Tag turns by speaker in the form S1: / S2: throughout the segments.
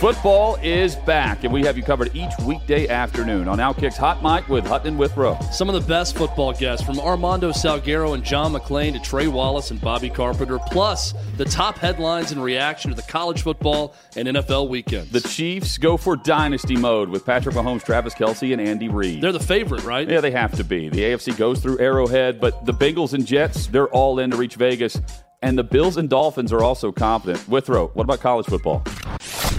S1: Football is back, and we have you covered each weekday afternoon on Outkick's Hot Mic with Hutton and Withrow.
S2: Some of the best football guests, from Armando Salguero and John McClain to Trey Wallace and Bobby Carpenter, plus the top headlines and reaction to the college football and NFL weekends.
S1: The Chiefs go for dynasty mode with Patrick Mahomes, Travis Kelce, and Andy Reid.
S2: They're the favorite, right?
S1: Yeah, they have to be. The AFC goes through Arrowhead, but the Bengals and Jets, they're all in to reach Vegas. And the Bills and Dolphins are also confident. Withrow, what about college football?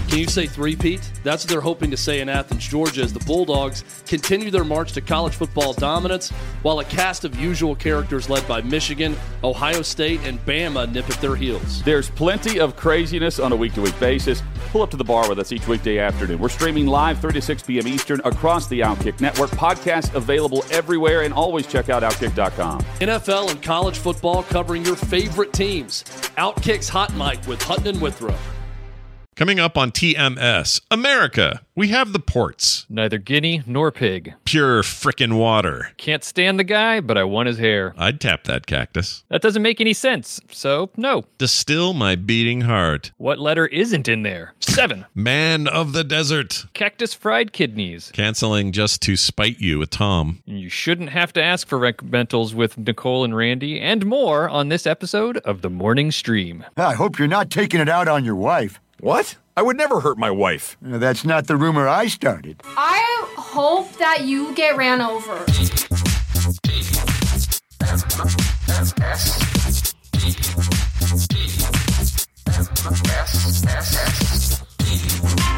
S2: Can you say three-peat? That's what they're hoping to say in Athens, Georgia, as the Bulldogs continue their march to college football dominance, while a cast of usual characters led by Michigan, Ohio State, and Bama nip at their heels.
S1: There's plenty of craziness on a week to week basis. Pull up to the bar with us each weekday afternoon. We're streaming live 3 to 6 p.m. Eastern across the Outkick network. Podcast available everywhere, and always check out Outkick.com.
S2: NFL and college football covering your favorite teams. Outkick's Hot Mic with Hutton and Withrow.
S3: Coming up on TMS, America, we have the ports.
S4: Neither guinea nor pig.
S3: Pure frickin' water.
S4: Can't stand the guy, but I want his hair.
S3: I'd tap that cactus.
S4: That doesn't make any sense, so no.
S3: Distill my beating heart.
S4: What letter isn't in there? Seven.
S3: Man of the desert.
S4: Cactus fried kidneys.
S3: Canceling just to spite you with Tom.
S4: You shouldn't have to ask for recommendals with Nicole and Randy and more on this episode of The Morning Stream.
S5: I hope you're not taking it out on your wife.
S6: What? I would never hurt my wife.
S5: Uh, That's not the rumor I started.
S7: I hope that you get ran over.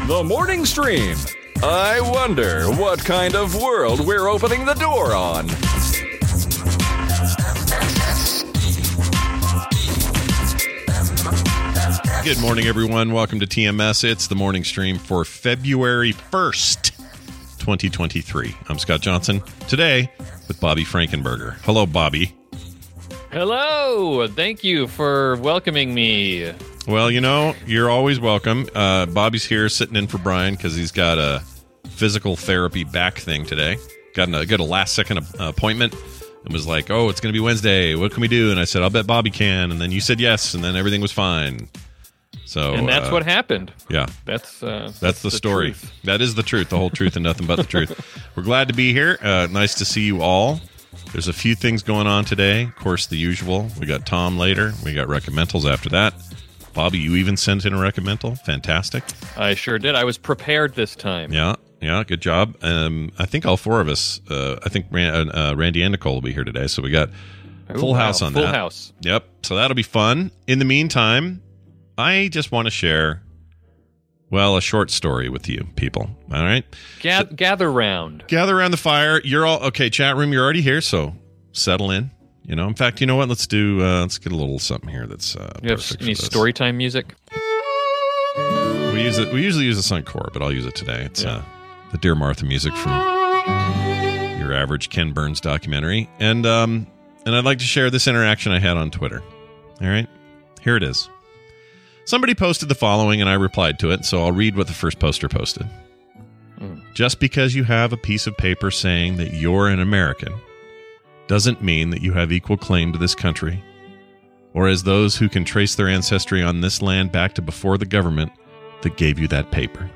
S6: The morning stream. I wonder what kind of world we're opening the door on.
S3: Good morning, everyone. Welcome to TMS. It's the morning stream for February 1st, 2023. I'm Scott Johnson. Today with Bobby Frankenberger. Hello, Bobby.
S4: Hello! Thank you for welcoming me.
S3: Well, you know, you're always welcome. Uh, Bobby's here sitting in for Brian because he's got a physical therapy back thing today. Got a, got a last second appointment and was like, oh, it's going to be Wednesday. What can we do? And I said, I'll bet Bobby can. And then you said yes, and then everything was fine. So
S4: and that's
S3: uh,
S4: what happened.
S3: Yeah.
S4: That's uh,
S3: That's the, story. That is the truth, the whole truth, and nothing but the truth. We're glad to be here. Uh, nice to see you all. There's a few things going on today. Of course, the usual. We got Tom later. We got recommendals after that. Bobby, you even sent in a recommendal. Fantastic.
S4: I sure did. I was prepared this time.
S3: Yeah, yeah, good job. Um, I think all four of us. Uh, I think Ran- uh, Randy and Nicole will be here today, so we got
S4: Ooh,
S3: full
S4: wow.
S3: house on
S4: Full
S3: that.
S4: Full house.
S3: Yep. So that'll be fun. In the meantime, I just want to share, well, a short story with you people. All right.
S4: Ga- gather round.
S3: Gather around the fire. You're all okay. Chat room. You're already here, so settle in. You know. In fact, you know what? Let's do. Uh, let's get a little something here that's uh,
S4: You have any story time music?
S3: We use it. We usually use this on core, but I'll use it today. It's
S4: Yeah.
S3: uh, the Dear Martha music from your average Ken Burns documentary, and um, and I'd like to share this interaction I had on Twitter. All right, here it is. Somebody posted the following, and I replied to it. So I'll read what the first poster posted. Hmm. Just because you have a piece of paper saying that you're an American doesn't mean that you have equal claim to this country, or as those who can trace their ancestry on this land back to before the government that gave you that paper.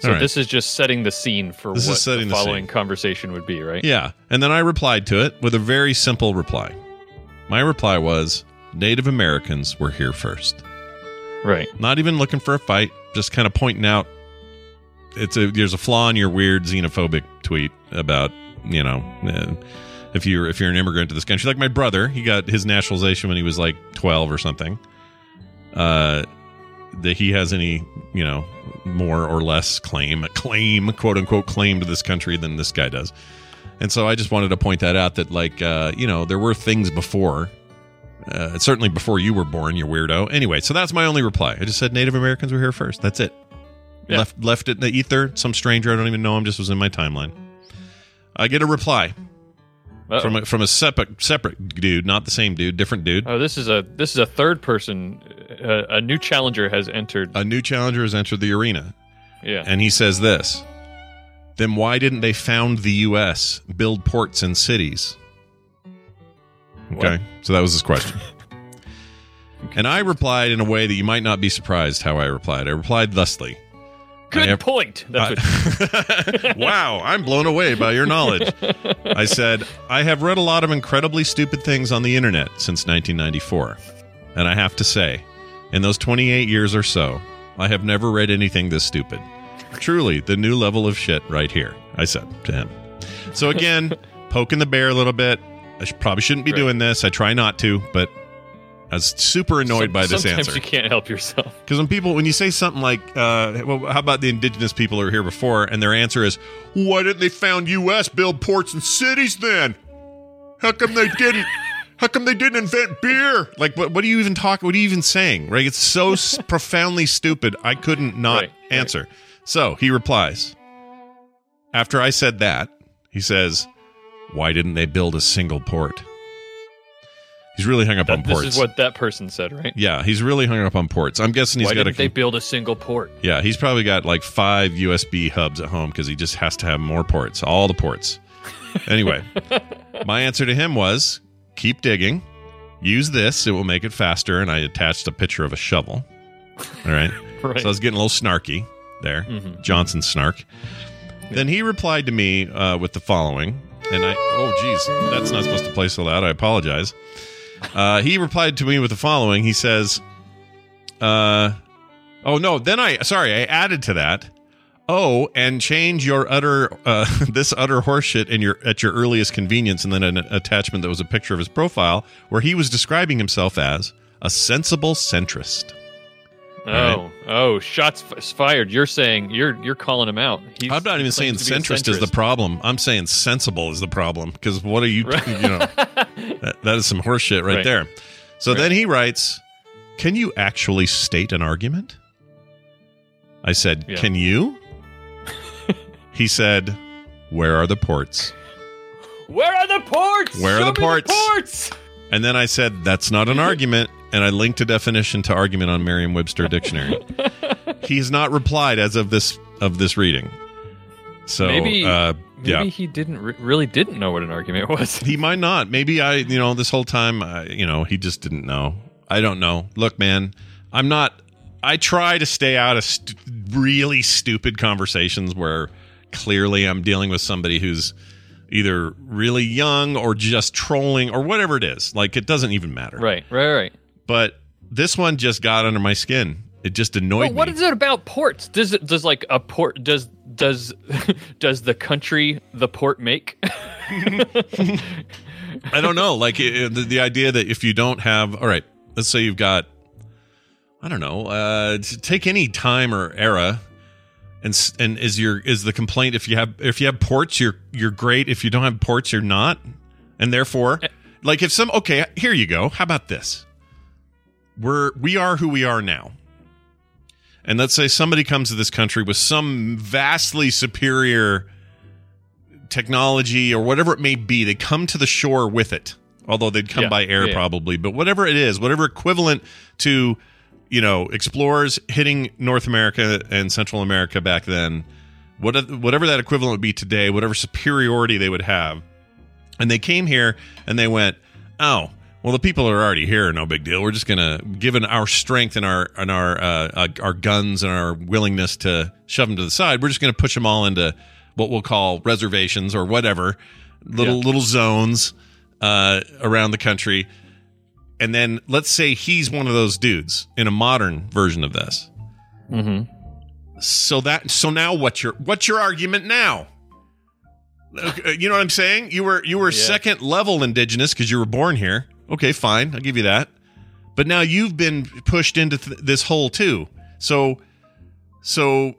S4: So
S3: right.
S4: this is just setting the scene for
S3: This is
S4: what the following conversation would be, right?
S3: Yeah. And then I replied to it with a very simple reply. My reply was Native Americans were here first.
S4: Right.
S3: Not even looking for a fight, just kind of pointing out it's a there's a flaw in your weird xenophobic tweet about you know uh, if you're if you're an immigrant to this country like my brother he got his naturalization when he was like 12 or something uh that he has any you know more or less claim claim quote unquote claim to this country than this guy does and so i just wanted to point that out that like uh you know there were things before uh, certainly before you were born, you weirdo. Anyway, so that's my only reply. I just said Native Americans were here first. That's it.
S4: Yeah.
S3: Left left it in the ether. Some stranger I don't even know him just was in my timeline. I get a reply
S4: Uh-oh.
S3: from a, from a separate separate dude, not the same dude, different dude.
S4: Oh, this is a this is a third person. Uh, a new challenger has entered.
S3: A new challenger has entered the arena,
S4: yeah.
S3: and he says this. Then why didn't they found the U.S., build ports and cities? Okay, so that was his question. And I replied in a way that you might not be surprised how I replied. I replied thusly.
S4: Good
S3: have-
S4: point. That's what.
S3: wow, I'm blown away by your knowledge. I said, I have read a lot of incredibly stupid things on the internet since 1994. And I have to say, in those 28 years or so, I have never read anything this stupid. Truly, the new level of shit right here, I said to him. So again, poking the bear a little bit. I should, probably shouldn't be
S4: Right.
S3: doing this. I try not to, but I was super annoyed
S4: Some-
S3: by this
S4: sometimes
S3: answer.
S4: you can't help yourself.
S3: Because when people, when you say something like, uh, well, how about the indigenous people who were here before? And their answer is, why didn't they found U.S. build ports and cities then? How come they didn't? How come they didn't invent beer? Like, what, what are you even talking? What are you even saying? Right? It's so s- profoundly stupid. I couldn't not
S4: Right, right.
S3: answer. So he replies. After I said that, he says, why didn't they build a single port? He's really hung up on
S4: That- this
S3: ports.
S4: is what that person said, right?
S3: yeah, he's really hung up on ports. I'm guessing he's
S4: Why
S3: got
S4: didn't
S3: a
S4: they build a single port?
S3: yeah, he's probably got like five USB hubs at home because he just has to have more ports, all the ports. Anyway, my answer to him was keep digging, use this, it will make it faster. And I attached a picture of a shovel. All right.
S4: Right.
S3: So I was getting a little snarky there, Johnson snark. Then he replied to me uh, with the following, and I, oh, geez, that's not supposed to play so loud. I apologize. Uh, he replied to me with the following. He says, uh, oh, no, then I, sorry, I added to that. Oh, and change your utter uh, this utter horseshit in your at your earliest convenience, and then an attachment that was a picture of his profile where he was describing himself as a sensible centrist.
S4: Oh,
S3: Right.
S4: oh, shots f- fired. You're saying you're you're calling him out. He's,
S3: I'm not even saying
S4: claims to be a
S3: centrist is the problem. I'm saying sensible is the problem because what are you, you know, that, that is some horseshit right,
S4: Right.
S3: there. So
S4: Right.
S3: then he writes, "Can you actually state an argument?" I said,
S4: Yeah.
S3: "Can you?" he said, "Where are the ports?"
S4: Where are the ports?
S3: Where are
S4: Show
S3: the
S4: me
S3: ports?
S4: ports?
S3: And then I said, "That's not an argument." And I linked a definition to argument on Merriam-Webster dictionary. He's not replied as of this of this reading. So
S4: maybe
S3: uh,
S4: maybe
S3: yeah.
S4: he didn't re- really didn't know what an argument was.
S3: He might not. Maybe I, you know, this whole time, uh, you know, he just didn't know. I don't know. Look, man, I'm not. I try to stay out of st- really stupid conversations where clearly I'm dealing with somebody who's either really young or just trolling or whatever it is. Like it doesn't even matter.
S4: Right, right, right.
S3: But this one just got under my skin. It just annoyed
S4: Well, what
S3: me.
S4: What is it about ports? Does it does like a port does does does the country the port make?
S3: I don't know. Like it, the, the idea that if you don't have, all right, let's say you've got, I don't know, uh, take any time or era, and s- and is your is the complaint if you have if you have ports you're you're great if you don't have ports you're not, and therefore, like if some okay here you go. How about this? We're we are who we are now. And let's say somebody comes to this country with some vastly superior technology or whatever it may be. They come to the shore with it, although they'd come
S4: Yeah,
S3: by air
S4: yeah,
S3: probably. But whatever it is, whatever equivalent to, you know, explorers hitting North America and Central America back then, what, whatever that equivalent would be today, whatever superiority they would have. And they came here and they went, oh, well, the people are already here. No big deal. We're just gonna, given our strength and our and our uh, uh, our guns and our willingness to shove them to the side, we're just gonna push them all into what we'll call reservations or whatever, little
S4: Yeah.
S3: little zones uh, around the country. and then let's say he's one of those dudes in a modern version of this.
S4: Mm-hmm.
S3: So that so now what's your what's your argument now? You know what I'm saying? You were you were
S4: Yeah.
S3: second level indigenous because you were born here. Okay, fine, I'll give you that. But now you've been pushed into th- this hole too. So so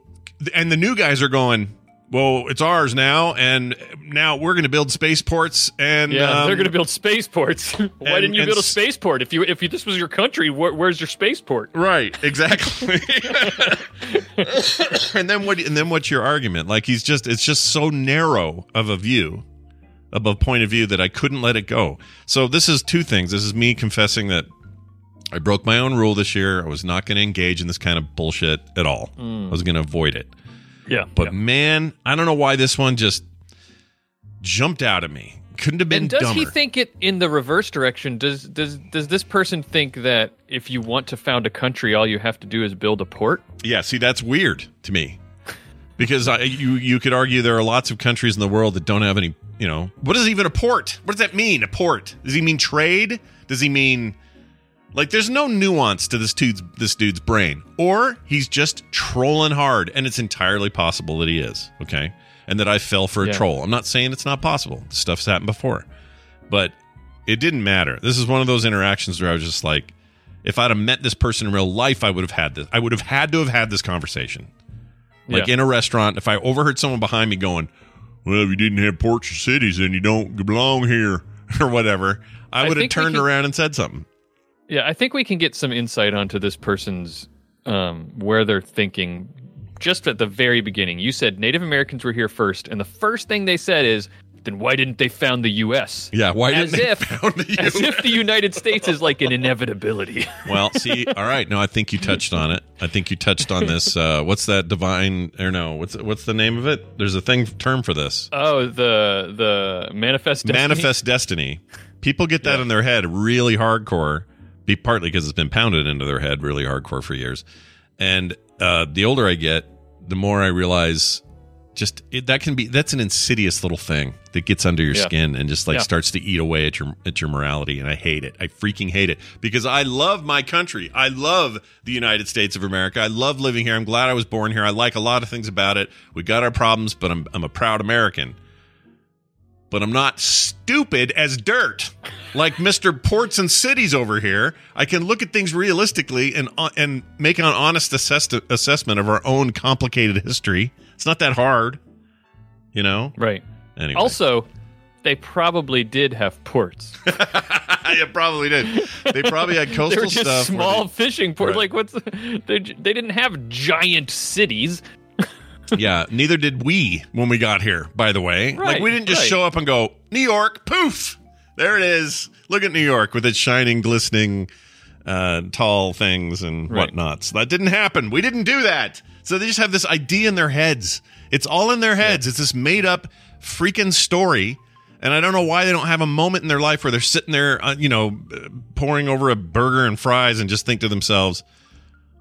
S3: and the new guys are going. Well, it's ours now, and now we're going to build spaceports, and
S4: Yeah,
S3: um,
S4: they're going to build spaceports. Why
S3: and-
S4: didn't you build a spaceport? If you if you, this was your country, where, where's your spaceport?
S3: Right, exactly. and then what? And then what's your argument? Like he's just it's just so narrow of a view, of a point of view that I couldn't let it go. So this is two things. This is me confessing that I broke my own rule this year. I was not going to engage in this kind of bullshit at all. Mm. I was going to avoid it.
S4: Yeah,
S3: But man, I don't know why this one just jumped out at me. Couldn't have been
S4: and does
S3: dumber.
S4: he think it in the reverse direction? Does does does this person think that if you want to found a country, all you have to do is build a port?
S3: Yeah, see, that's weird to me because I, you you could argue there are lots of countries in the world that don't have any. You know, what is even a port? What does that mean? A port? Does he mean trade? Does he mean like? There's no nuance to this dude's this dude's brain, or he's just trolling hard, and it's entirely possible that he is. Okay, and that I fell for a
S4: Yeah.
S3: troll. I'm not saying it's not possible. Stuff's happened before, but it didn't matter. This is one of those interactions where I was just like, if I'd have met this person in real life, I would have had this. I would have had to have had this conversation. Like
S4: Yeah.
S3: in a restaurant, if I overheard someone behind me going, "Well, if you didn't have ports or cities, then you don't belong here," or whatever, I,
S4: I
S3: would have turned
S4: can-
S3: around and said something.
S4: Yeah, I think we can get some insight onto this person's um, where they're thinking. Just at the very beginning, you said Native Americans were here first, and the first thing they said is, "Then why didn't they found the U.S.?"
S3: Yeah, why
S4: as
S3: didn't they
S4: if,
S3: found the
S4: as if the United States is like an inevitability.
S3: Well, see, all right, no, I think you touched on it. I think you touched on this. Uh, what's that divine or no? What's what's the name of it? There's a thing term for this.
S4: Oh, the the manifest destiny?
S3: manifest destiny. People get that in their head really hardcore, be partly because it's been pounded into their head really hardcore for years. And uh, the older I get, the more I realize just it, that can be that's an insidious little thing that gets under your
S4: Yeah.
S3: skin and just like
S4: Yeah.
S3: starts to eat away at your at your morality and I hate it. I freaking hate it because I love my country. I love the United States of America. I love living here. I'm glad I was born here. I like a lot of things about it. We got our problems, but I'm I'm a proud American but I'm not stupid as dirt like Mr. Ports and Cities over here. I can look at things realistically and uh, and make an honest assess- assessment of our own complicated history. It's not that hard, you know.
S4: Right.
S3: Anyway,
S4: Also, they probably did have ports.
S3: yeah, probably did. They probably had coastal they
S4: were just
S3: stuff.
S4: small
S3: they-
S4: fishing ports.
S3: Right.
S4: Like what's they? They didn't have giant cities.
S3: yeah, neither did we when we got here, by the way. like, we didn't just
S4: right.
S3: show up and go, New York, poof, there it is. Look at New York with its shining, glistening, uh, tall things and
S4: Right.
S3: whatnot. So that didn't happen. We didn't do that. So they just have this idea in their heads. It's all in their heads. It's this made up freaking story. And I don't know why they don't have a moment in their life where they're sitting there, uh, you know, uh, pouring over a burger and fries and just think to themselves,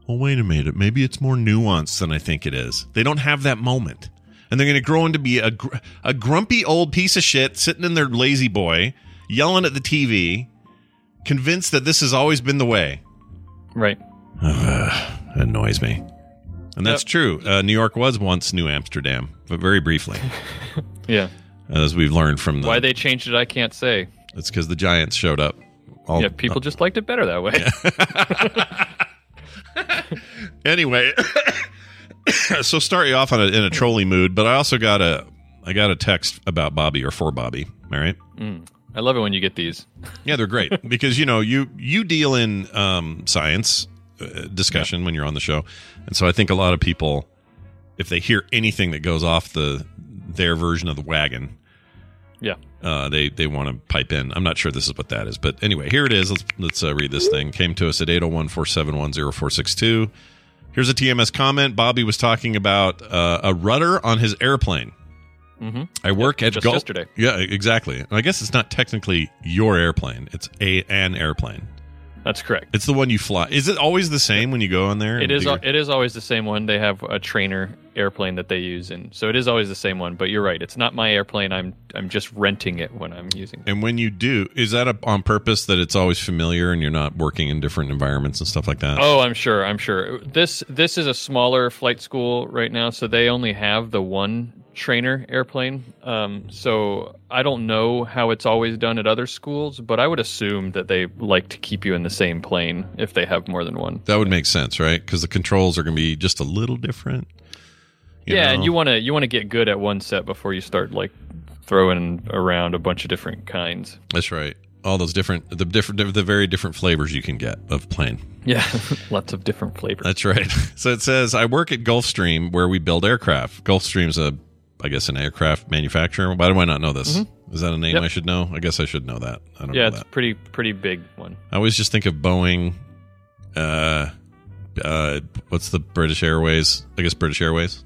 S3: well, wait a minute. Maybe it's more nuanced than I think it is. They don't have that moment. And they're going to grow into be a, gr- a grumpy old piece of shit sitting in their lazy boy, yelling at the TV, convinced that this has always been the way.
S4: Right.
S3: annoys me. And that's
S4: Yep.
S3: true. Uh, New York was once New Amsterdam, but very briefly,
S4: Yeah.
S3: as we've learned from the.
S4: Why they changed it, I can't say.
S3: It's because the Giants showed up. All,
S4: yeah, people just liked it better that way.
S3: anyway, so start you off on a, in a trolly mood, but I also got a I got a text about Bobby or for Bobby. All right.
S4: Mm. I love it when you get these.
S3: Yeah, they're great because you know you you deal in um, science uh, discussion when you're on the show, and so I think a lot of people, if they hear anything that goes off the their version of the wagon,
S4: Yeah.
S3: uh, they they want to pipe in. I'm not sure this is what that is, but anyway, here it is. Let's let's uh, read this thing. Came to us at 801-471-0462. Here's a TMS comment. Bobby was talking about uh, a rudder on his airplane.
S4: Mm-hmm.
S3: I work at
S4: just
S3: Gulf.
S4: yesterday.
S3: Yeah, exactly. I guess it's not technically your airplane; it's a an airplane.
S4: That's correct.
S3: It's the one you fly. Is it always the same when you go on there?
S4: It is.
S3: your-
S4: It is always the same one. They have a trainer airplane that they use, and so it is always the same one. But you're right; it's not my airplane. I'm I'm just renting it when I'm using it.
S3: And when you do, is that a, on purpose that it's always familiar and you're not working in different environments and stuff like that?
S4: Oh, I'm sure. I'm sure. This this is a smaller flight school right now, so they only have the one trainer airplane. Um, so I don't know how it's always done at other schools, but I would assume that they like to keep you in the same plane if they have more than one.
S3: That would make sense, right? Because the controls are going to be just a little different.
S4: Yeah,
S3: know?
S4: and you want to you want to get good at one set before you start like throwing around a bunch of different kinds.
S3: That's right. All those different, the different, the very different flavors you can get of plane.
S4: Yeah, lots of different flavors.
S3: That's right. So it says, I work at Gulfstream where we build aircraft. Gulfstream's a, I guess, an aircraft manufacturer. Why do I not know this? Is that a name
S4: Yep.
S3: I should know? I guess I should know that. I don't
S4: yeah, it's pretty pretty big one.
S3: I always just think of Boeing. Uh, uh, what's the British Airways? I guess British Airways.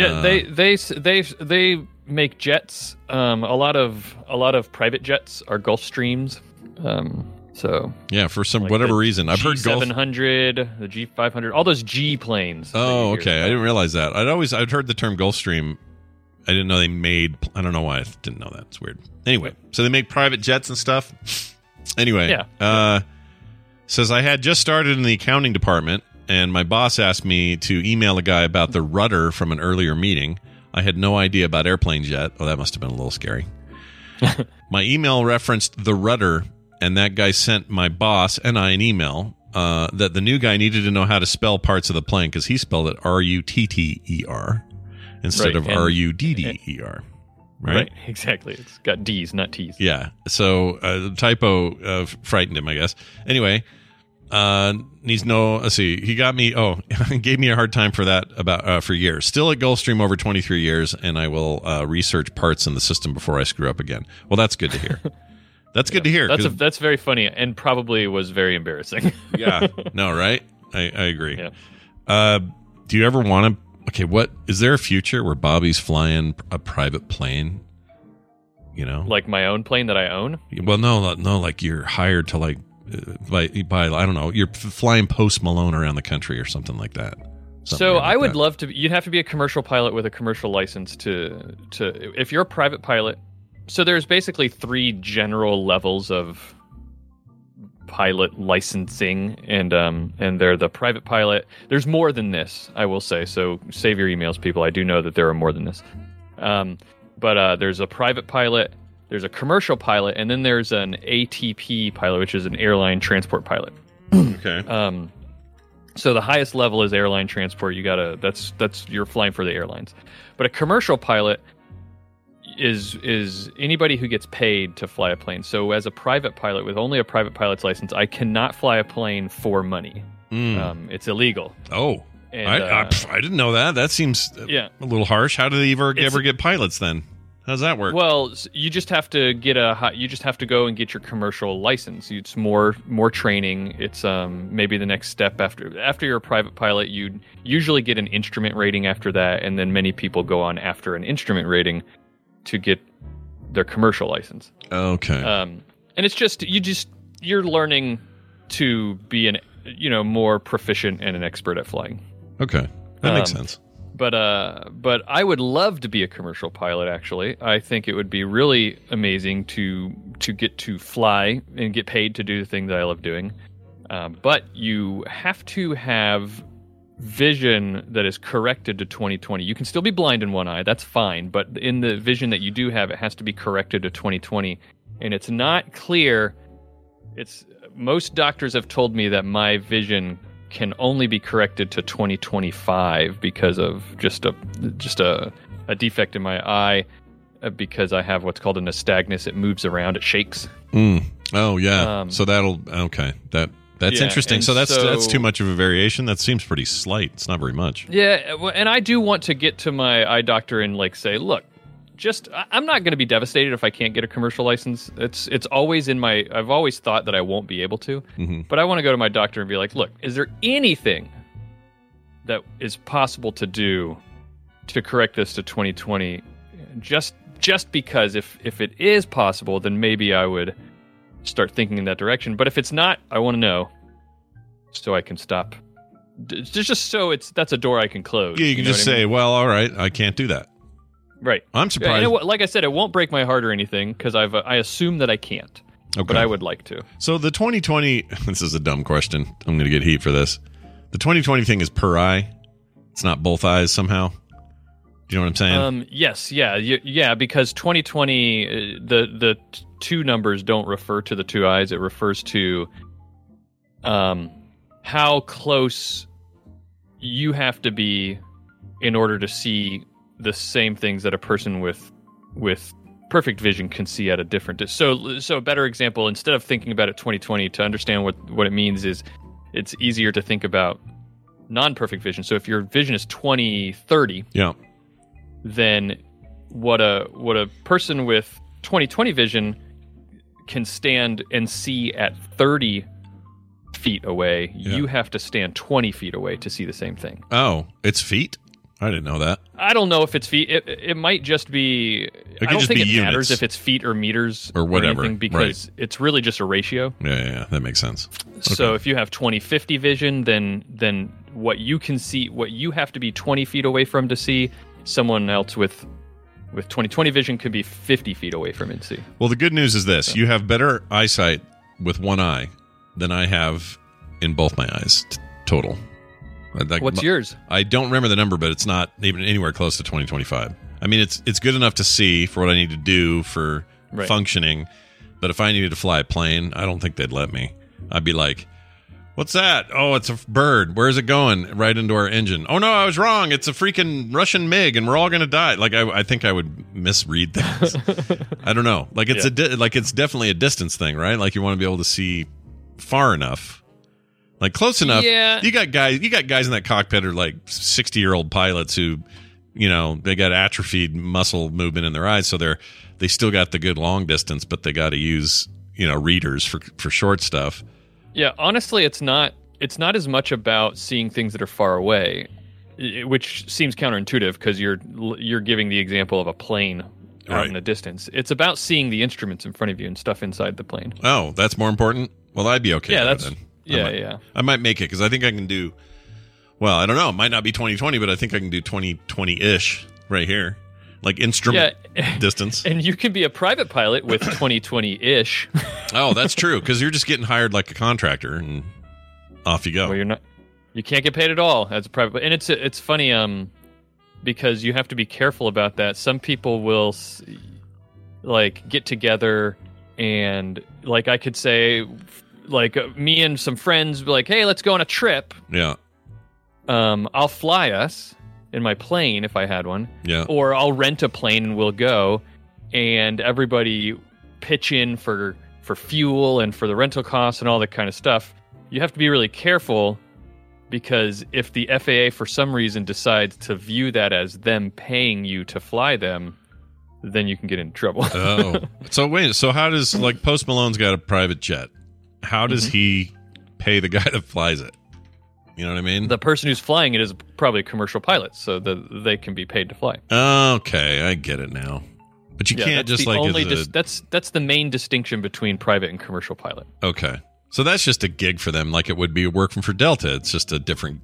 S4: Yeah,
S3: Uh,
S4: they they they they make jets. Um, a lot of a lot of private jets are Gulfstreams. Um, so
S3: Yeah, for some
S4: like
S3: whatever reason, I've heard Gulf.
S4: seven hundred, the G five hundred, all those G planes.
S3: Oh, okay. I didn't realize that. I'd always I'd heard the term Gulfstream. I didn't know they made. I don't know why I didn't know that. It's weird. Anyway, so they make private jets and stuff. Anyway,
S4: Yeah.
S3: Uh, says I had just started in the accounting department, and my boss asked me to email a guy about the rudder from an earlier meeting. I had no idea about airplanes yet. Oh, that must have been a little scary. my email referenced the rudder, and that guy sent my boss and I an email uh, that the new guy needed to know how to spell parts of the plane because he spelled it R U T T E R instead
S4: Right,
S3: of R U D D E R. Right?
S4: Right, exactly. It's got D's, not T's.
S3: Yeah. So uh, the typo uh, frightened him, I guess. Anyway, uh, needs no. Let's see. He got me. Oh, gave me a hard time for that about uh, for years. Still at Gulfstream over twenty three years, and I will uh, research parts in the system before I screw up again. Well, that's good to hear. That's good to hear.
S4: That's a, that's very funny and probably was very embarrassing.
S3: yeah. No, right? I, I agree.
S4: Yeah.
S3: Uh, do you ever want to? Okay, what is there a future where Bobby's flying a private plane? You know,
S4: like my own plane that I own.
S3: Well, no, no, like you're hired to like by by I don't know, you're flying Post Malone around the country or something like that. Something
S4: so
S3: weird
S4: I would
S3: that.
S4: love to. You'd have to be a commercial pilot with a commercial license to to. If you're a private pilot, so there's basically three general levels of pilot licensing, and um and they're the private pilot. There's more than this, I will say. So save your emails, people. I do know that there are more than this. Um, but uh, there's a private pilot, there's a commercial pilot, and then there's an ATP pilot, which is an airline transport pilot.
S3: okay.
S4: Um, so the highest level is airline transport. You gotta that's that's you're flying for the airlines. But a commercial pilot is is anybody who gets paid to fly a plane. So as a private pilot with only a private pilot's license, I cannot fly a plane for money.
S3: Mm.
S4: Um, it's illegal.
S3: Oh,
S4: And,
S3: I, I,
S4: uh,
S3: pff, I didn't know that. That seems
S4: Yeah.
S3: a little harsh. How do they ever
S4: It's-
S3: ever get pilots then? How does that work?
S4: Well, you just have to get a you just have to go and get your commercial license. It's more more training. It's um maybe the next step after after you're a private pilot, you usually get an instrument rating after that, and then many people go on after an instrument rating to get their commercial license.
S3: okay.
S4: Um, and it's just you just you're learning to be an you know more proficient and an expert at flying.
S3: okay. That makes
S4: um,
S3: sense.
S4: But uh, but I would love to be a commercial pilot. Actually, I think it would be really amazing to to get to fly and get paid to do the thing that I love doing. Um, but you have to have vision that is corrected to 2020. You can still be blind in one eye, that's fine. But in the vision that you do have, it has to be corrected to 2020, and it's not clear. It's most doctors have told me that my vision can only be corrected to 2025 because of just a just a, a defect in my eye uh, because I have what's called a nystagmus. It moves around, it shakes.
S3: Mm. Oh yeah.
S4: um,
S3: so that'll okay. That that's
S4: Yeah,
S3: interesting. So that's
S4: so-
S3: that's too much of a variation. That seems pretty slight. It's not very much.
S4: Yeah, and I do want to get to my eye doctor and like say, look, just I'm not going to be devastated if I can't get a commercial license. It's it's always in my. I've always thought that I won't be able to,
S3: Mhm.
S4: but I want to go to my doctor and be like, look, is there anything that is possible to do to correct this to 2020? Just just because if if it is possible, then maybe I would start thinking in that direction. But if it's not, I want to know so I can stop It's just so it's that's a door I can close.
S3: Yeah, you can
S4: know
S3: just
S4: I
S3: say, well, all right, I can't do that.
S4: Right.
S3: I'm surprised.
S4: it like I said, it won't break my heart or anything because I've uh, I assume that I can't,
S3: Okay.
S4: but I would like to.
S3: So the 2020, this is a dumb question. I'm going to get heat for this. The 2020 thing is per eye. It's not both eyes somehow. Do you know what I'm saying?
S4: Um, yes, yeah, y- yeah, because 2020, uh, the the t- two numbers don't refer to the two eyes. It refers to um, how close you have to be in order to see the same things that a person with with perfect vision can see at a different. So, so a better example, instead of thinking about it 2020 to understand what what it means is, it's easier to think about non-perfect vision. So if your vision is 2030
S3: yeah.
S4: then what a what a person with 20/20 vision can stand and see at 30 feet away, you have to stand 20 feet away to see the same thing.
S3: Oh, it's feet? I didn't know that.
S4: I don't know if it's feet. It, it might just be. I don't think it matters if it's feet or meters
S3: Or whatever,
S4: anything because it's really just a ratio.
S3: Yeah, yeah, yeah. That makes sense.
S4: So if you have 20/50 vision, then then what you can see, what you have to be 20 feet away from to see, someone else with with 20/20 vision could be 50 feet away from and see.
S3: Well, the good news is this you have better eyesight with one eye than I have in both my eyes t- total. Like,
S4: What's
S3: m-
S4: yours?
S3: I don't remember the number, but it's not even anywhere close to 2025. I mean, it's it's good enough to see for what I need to do for
S4: Right.
S3: functioning. But if I needed to fly a plane, I don't think they'd let me. I'd be like, "What's that? Oh, it's a bird. Where's it going? Right into our engine? Oh no, I was wrong. It's a freaking Russian MiG, and we're all gonna die." Like I, I think I would misread things. I don't know. Like it's
S4: Yeah.
S3: a di- like it's definitely a distance thing, right? Like you want to be able to see far enough, like close enough.
S4: Yeah.
S3: You got guys. You got guys in that cockpit are like sixty year old pilots who, you know, they got atrophied muscle movement in their eyes, so they're they still got the good long distance, but they got to use you know readers for for short stuff.
S4: Yeah, honestly, it's not. It's not as much about seeing things that are far away, which seems counterintuitive because you're you're giving the example of a plane out
S3: Right.
S4: in the distance. It's about seeing the instruments in front of you and stuff inside the plane.
S3: Oh, that's more important. Well, I'd be okay.
S4: Yeah, that's-
S3: then. I
S4: yeah,
S3: might-
S4: yeah.
S3: I might make it because I think I can do. Well, I don't know. It might not be 2020, but I think I can do 2020 ish right here, like instrument distance.
S4: And you can be a private pilot with 2020 ish.
S3: Oh, that's true because you're just getting hired like a contractor and off you go.
S4: Well, you're not. You can't get paid at all as a private. And it's it's funny um because you have to be careful about that. Some people will like get together and like I could say like uh, me and some friends be like, "Hey, let's go on a trip."
S3: Yeah,
S4: Um I'll fly us in my plane if I had one.
S3: yeah.
S4: Or I'll rent a plane and we'll go and everybody pitch in for for fuel and for the rental costs and all that kind of stuff. You have to be really careful because if the FAA for some reason decides to view that as them paying you to fly them, then you can get in trouble.
S3: oh, so wait. So how does like Post Malone's got a private jet? How does
S4: Mm-hmm.
S3: he pay the guy that flies it? You know what I mean?
S4: the person who's flying it is probably a commercial pilot, so that they can be paid to fly.
S3: okay, I get it now. But you
S4: Yeah,
S3: can't just like
S4: only
S3: a-
S4: dis- that's that's the main distinction between private and commercial pilot.
S3: okay. So that's just a gig for them, like it would be working for Delta. It's just a different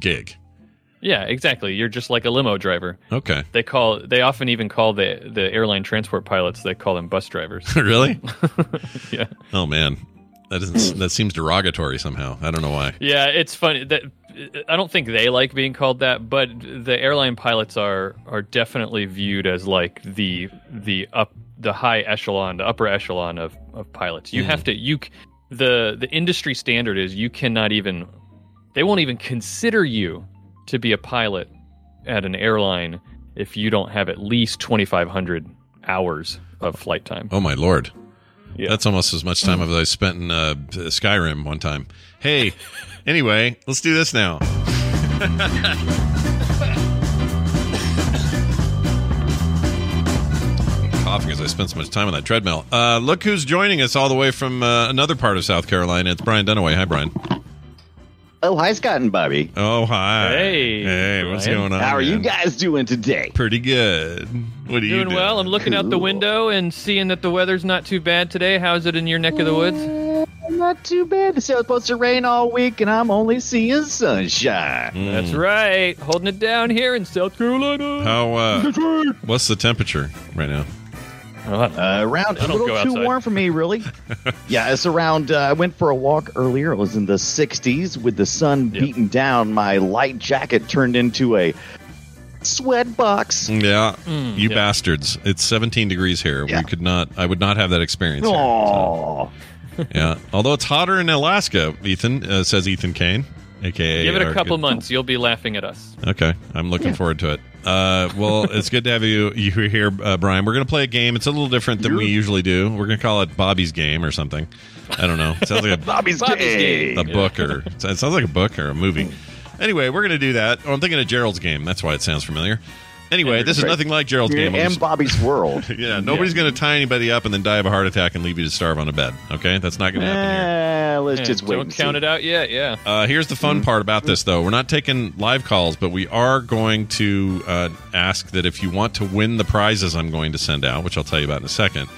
S3: gig.
S4: Yeah, exactly. You're just like a limo driver.
S3: Okay.
S4: They call they often even call the the airline transport pilots they call them bus drivers.
S3: really?
S4: yeah.
S3: Oh man, that doesn't. that seems derogatory somehow. I don't know why.
S4: Yeah, it's funny that I don't think they like being called that, but the airline pilots are are definitely viewed as like the the up the high echelon, the upper echelon of of pilots. You
S3: Mhm.
S4: have to you the the industry standard is you cannot even they won't even consider you to be a pilot at an airline if you don't have at least 2500 hours of flight time.
S3: Oh my lord.
S4: Yeah.
S3: That's almost as much time as I spent in uh, Skyrim one time. Hey, anyway, let's do this now. Coughing as I spent so much time on that treadmill. Uh, look who's joining us all the way from uh, another part of South Carolina. It's Brian Dunaway. Hi, Brian.
S8: Oh, hi, Scott and Bobby.
S3: Oh, hi.
S4: Hey,
S3: Hey, what's
S4: Brian.
S3: going on?
S8: How are you guys doing today?
S3: Pretty good. What are you
S4: Doing
S3: doing?
S4: well. I'm looking out the window and seeing that the weather's not too bad today. How's it in your neck of the woods?
S8: Not too bad. It's supposed to rain all week, and I'm only seeing sunshine.
S4: That's right. Holding it down here in South Carolina.
S3: How? Uh, what's the temperature right now?
S8: Uh, around
S4: I
S8: a
S4: don't
S8: little too
S4: outside.
S8: warm for me, really. yeah, it's around. Uh, I went for a walk earlier. It was in the 60s with the sun beating down. My light jacket turned into a sweat box.
S3: Yeah,
S4: Mm,
S3: you bastards! It's 17 degrees here. We could not. I would not have that experience. here.
S8: Aww.
S3: Yeah, although it's hotter in Alaska. Ethan uh, says Ethan Kane, aka
S4: Give it a couple
S3: good-
S4: months. You'll be laughing at us.
S3: Okay, I'm looking forward to it. Uh, well, it's good to have you you here, uh, Brian. We're gonna play a game. It's a little different than we usually do. We're gonna call it Bobby's game or something. I don't know. It sounds like a
S8: Bobby's, game.
S3: a book or it sounds like a book or a movie. Anyway, we're gonna do that. Oh, I'm thinking of Gerald's game. That's why it sounds familiar. Anyway, this is
S8: Right.
S3: nothing like Gerald's game. We'll
S8: And Bobby's World.
S3: yeah, nobody's gonna tie anybody up and then die of a heart attack and leave you to starve on a bed. Okay, that's not gonna happen here.
S8: Eh, let's
S4: Yeah,
S8: just wait.
S4: don't
S8: and
S4: count
S8: see.
S4: it out yet. Yeah.
S3: Uh, here's the fun part about this, though. We're not taking live calls, but we are going to uh, ask that if you want to win the prizes I'm going to send out, which I'll tell you about in a second,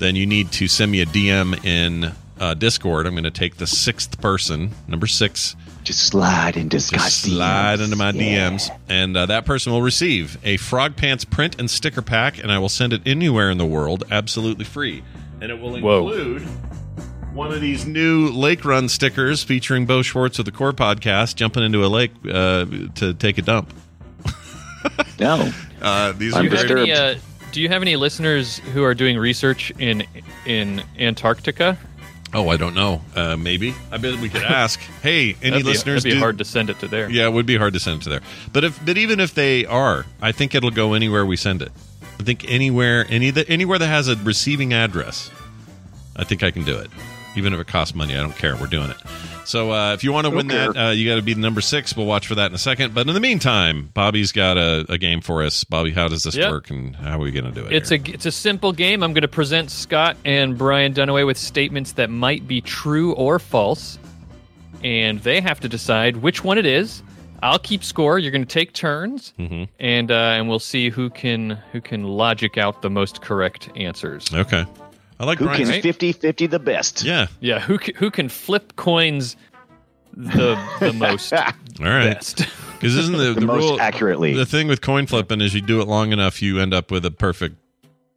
S3: then you need to send me a DM in uh, Discord. I'm going to take the sixth person, number six.
S8: Just slide into Scott's
S3: slide
S8: DMs.
S3: into my
S8: Yeah.
S3: DMs, and uh, that person will receive a Frog Pants print and sticker pack, and I will send it anywhere in the world absolutely free. And it will
S4: Whoa.
S3: include one of these new Lake Run stickers featuring Bo Schwartz of the Core Podcast jumping into a lake uh, to take a dump.
S8: No.
S3: Uh, these
S4: Do
S3: are
S4: you, have
S3: great.
S4: any, uh, do you have any listeners who are doing research in in Antarctica?
S3: Oh, I don't know. Uh, maybe. I bet we could ask. hey, any
S4: That'd be-
S3: listeners?
S4: That'd be
S3: do-
S4: hard to send it to there.
S3: Yeah, it would be hard to send it to there. But if but even if they are, I think it'll go anywhere we send it. I think anywhere any that anywhere that has a receiving address, I think I can do it. Even if it costs money, I don't care. We're doing it. So uh, if you want to win
S8: Okay.
S3: that, uh, you got to be the number six. We'll watch for that in a second. But in the meantime, Bobby's got a, a game for us. Bobby, how does this
S4: Yep.
S3: work, and how are we going to do it?
S4: It's
S3: here?
S4: a it's a simple game. I'm going to present Scott and Brian Dunaway with statements that might be true or false, and they have to decide which one it is. I'll keep score. You're going to take turns,
S3: Mhm.
S4: and uh, and we'll see who can who can logic out the most correct answers.
S3: okay. I like
S8: Who
S3: Brian's.
S8: can 50 50 the best?
S3: Yeah.
S4: Yeah, who ca- who can flip coins the the most
S3: All right. Because isn't the,
S8: The
S3: the
S8: most
S3: rule
S8: accurately.
S3: The thing with coin flipping is you do it long enough, you end up with a perfect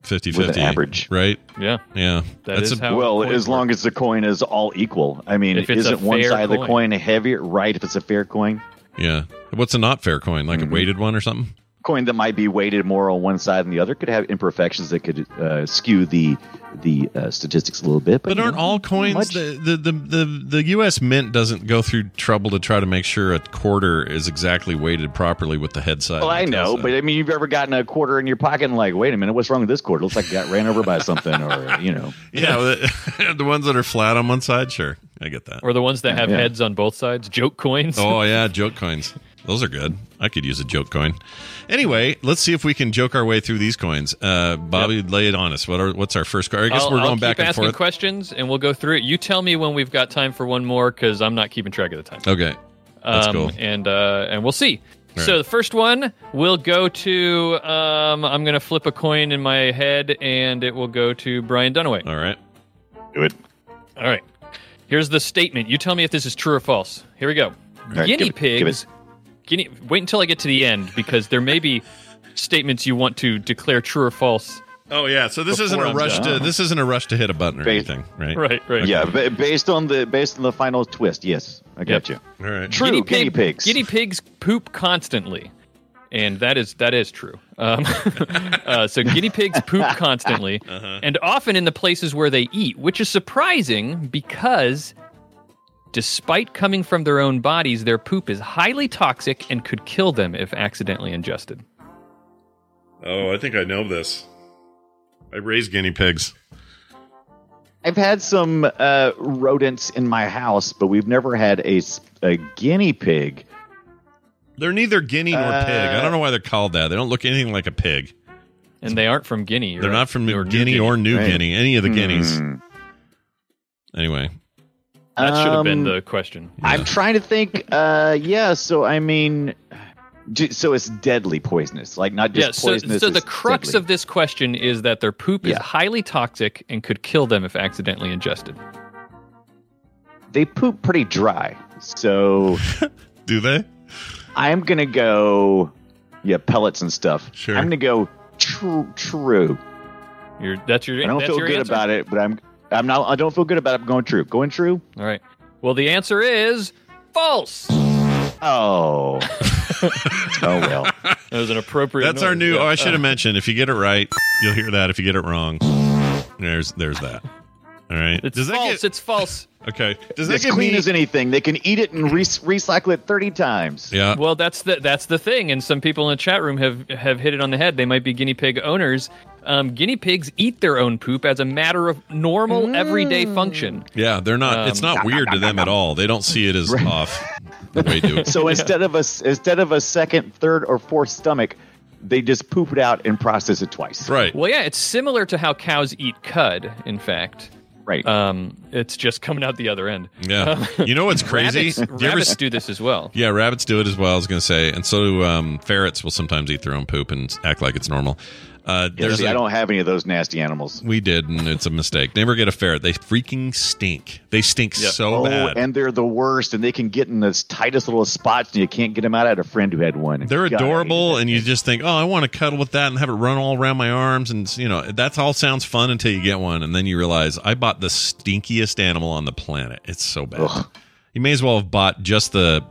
S3: 50 50
S8: average.
S3: Right?
S4: Yeah,
S3: Yeah.
S4: that
S3: That's
S4: is
S3: a-
S4: how.
S8: well,
S4: coins
S8: as long as the coin is all equal. I mean,
S4: If it's
S8: isn't one
S4: fair
S8: side of the
S4: coin.
S8: coin heavier? Right, if it's a fair coin?
S3: Yeah. What's a not fair coin? Like
S8: Mm-hmm.
S3: a weighted one or something?
S8: Coin that might be weighted more on one side than the other could have imperfections that could uh, skew the the uh, statistics a little bit. But,
S3: But aren't
S8: know,
S3: all coins the, the, the, the, the U.S. Mint doesn't go through trouble to try to make sure a quarter is exactly weighted properly with the head side.
S8: Well, I
S3: and the tail
S8: know,
S3: side.
S8: but I mean, you've ever gotten a quarter in your pocket and like, wait a minute, what's wrong with this quarter? It Looks like it got ran over by something, or you know.
S3: yeah, the, the ones that are flat on one side, sure, I get that.
S4: or the ones that have
S8: Yeah.
S4: heads on both sides, joke coins.
S3: Oh yeah, joke coins. Those are good. I could use a joke coin. Anyway, let's see if we can joke our way through these coins. Uh, Bobby, lay it on us. What are what's our first card? I guess
S4: I'll,
S3: we're
S4: I'll
S3: going
S4: keep
S3: back and
S4: asking
S3: forth.
S4: questions, and we'll go through it. You tell me when we've got time for one more, because I'm not keeping track of the time.
S3: Okay, that's
S4: um,
S3: cool.
S4: And uh, and we'll see.
S3: All
S4: So the first one will go to. Um, I'm going to flip a coin in my head, and it will go to Brian Dunaway.
S3: All right.
S8: Do it.
S4: All right. Here's the statement. You tell me if this is true or false. Here we go.
S8: right,
S4: guinea
S8: give it- give
S4: pigs. Guinea. Wait until I get to the end because there may be statements you want to declare true or false.
S3: Oh yeah, so this isn't
S4: Before
S3: a
S4: I'm
S3: rush
S4: done.
S3: to this isn't a rush to hit a button or
S8: Ba-
S3: anything, right?
S4: Right. Right.
S8: Yeah, ba- based on the based on the final twist. Yes, I got
S4: Yep.
S8: you.
S3: All right.
S8: True,
S4: Guinea,
S8: guinea, pigs.
S4: Guinea pigs poop constantly, and that is that is true. Um, uh, so guinea pigs poop constantly,
S3: Uh-huh.
S4: and often in the places where they eat, which is surprising because, despite coming from their own bodies, their poop is highly toxic and could kill them if accidentally ingested.
S3: Oh, I think I know this. I raise guinea pigs.
S8: I've had some uh, rodents in my house, but we've never had a, a guinea pig.
S3: They're neither guinea nor
S8: Uh,
S3: pig. I don't know why they're called that. They don't look anything like a pig.
S4: And they aren't from Guinea.
S3: They're
S4: or-
S3: not from
S4: or New
S3: Guinea, or New
S8: right.
S3: Guinea. Any of the guineas.
S8: Hmm.
S3: Anyway,
S4: That should have been
S8: Um,
S4: the question.
S8: I'm trying to think. Uh, yeah, so I mean, so it's deadly poisonous, like not just
S4: Yeah, so,
S8: poisonous.
S4: so the crux
S8: deadly.
S4: of this question is that their poop is highly toxic and could kill them if accidentally ingested.
S8: they poop pretty dry. So
S3: Do they?
S8: I'm gonna go, yeah, pellets and stuff.
S3: Sure.
S8: I'm gonna go tr- true.
S4: You're, that's your.
S8: I don't
S4: that's
S8: feel
S4: your
S8: good
S4: answer?
S8: about it, but I'm I'm not. I don't feel good about it. I'm going true. Going true.
S4: All right. Well, the answer is false.
S8: Oh. oh well.
S4: That was an appropriate.
S3: That's our new.
S4: Yeah.
S3: Oh, I should have mentioned. If you get it right, you'll hear that. If you get it wrong, there's there's that. All right.
S4: It's
S3: Does that
S4: false.
S3: get
S4: it's false.
S3: okay? Does
S8: It's
S3: that give
S8: clean
S3: me?
S8: as anything. They can eat it and re- recycle it 30 times.
S3: yeah.
S4: Well, that's the that's the thing, and some people in the chat room have have hit it on the head. They might be guinea pig owners. Um, guinea pigs eat their own poop as a matter of normal everyday function.
S3: Yeah. They're not. it's
S4: Um,
S3: not weird to them at all. They don't see it as off the way do. It.
S8: So instead of a s- instead of a second, third, or fourth stomach, they just poop it out and process it twice.
S3: Right.
S4: Well, yeah, it's similar to how cows eat cud. In fact,
S8: Right.
S4: um, it's just coming out the other end.
S3: Yeah. You know what's crazy?
S4: Rabbits,
S3: Do you
S4: rabbits
S3: s-
S4: do this as well.
S3: Yeah, rabbits do it as well. I was going to say, and so do um, ferrets. Will sometimes eat their own poop and act like it's normal. Uh,
S8: Yeah, see,
S3: a-
S8: I don't have any of those nasty animals.
S3: we did, and it's a mistake. Never get a ferret. They freaking stink. They stink so
S8: oh,
S3: bad.
S8: and they're the worst, and they can get in the tightest little spots, and you can't get them out. I had a friend who had one.
S3: They're
S8: God,
S3: adorable, and you just think, "Oh, I want to cuddle with that and have it run all around my arms." And you know, that's all sounds fun until you get one, and then you realize I bought the stinkiest animal on the planet. It's so bad.
S8: Ugh.
S3: You may as well have bought just the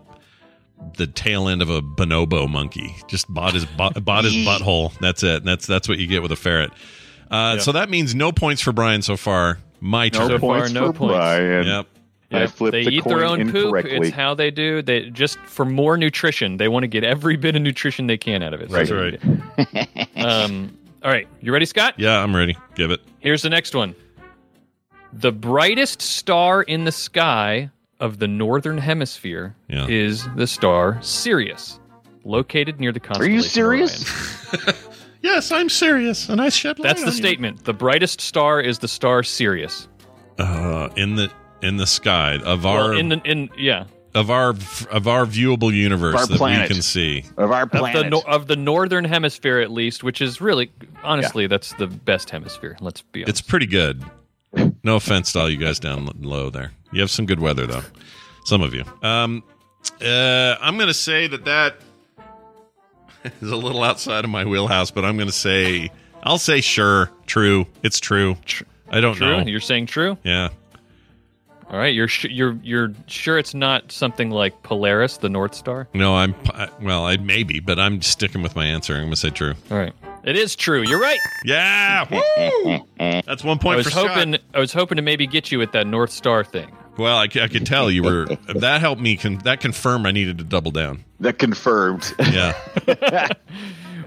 S3: the tail end of a bonobo monkey. Just bought his bu- bought his butthole. That's it. That's that's what you get with a ferret. Uh, So that means no points for Brian so far. My
S8: No
S3: turn.
S4: So far, no
S8: for
S4: points.
S8: Brian.
S3: Yep.
S8: I
S4: Yeah,
S8: flipped
S4: they
S8: the
S4: eat their own poop. It's how they do. They just for more nutrition. They want to get every bit of nutrition they can out of it. So
S8: Right.
S4: they
S3: That's
S4: eat it. um, all right, you ready, Scott?
S3: Yeah, I'm ready. Give it.
S4: Here's the next one. The brightest star in the sky of the northern hemisphere
S3: Yeah.
S4: is the star Sirius, located near the constellation.
S8: Are you serious?
S3: Yes, I'm serious, and I shed light
S4: That's the
S3: on you.
S4: statement. The brightest star is the star Sirius.
S3: Uh, in the in the sky of our
S4: Well, in the in yeah
S3: of our of our viewable universe
S8: our
S3: that
S8: planet.
S3: we can see.
S8: Of our
S4: of the
S8: planet.
S4: of the northern hemisphere at least, which is really honestly that's the best hemisphere. Let's be honest.
S3: It's pretty good. No offense to all you guys down low there. You have some good weather though. Some of you. Um, uh, I'm going to say that that is a little outside of my wheelhouse, but I'm going to say I'll say sure, true. It's true. I don't
S4: true.
S3: know.
S4: You're saying true.
S3: Yeah.
S4: All right. You're sh- you're you're sure it's not something like Polaris, the North Star.
S3: No, I'm I, well, I maybe, but I'm sticking with my answer. I'm going to say true.
S4: All right. It is true. You're right.
S3: Yeah. Woo! That's one point.
S4: I was
S3: for Scott.
S4: hoping I was hoping to maybe get you with that North Star thing.
S3: Well, I, I could tell you were. that helped me. Con- that confirmed I needed to double down.
S8: that confirmed.
S3: Yeah.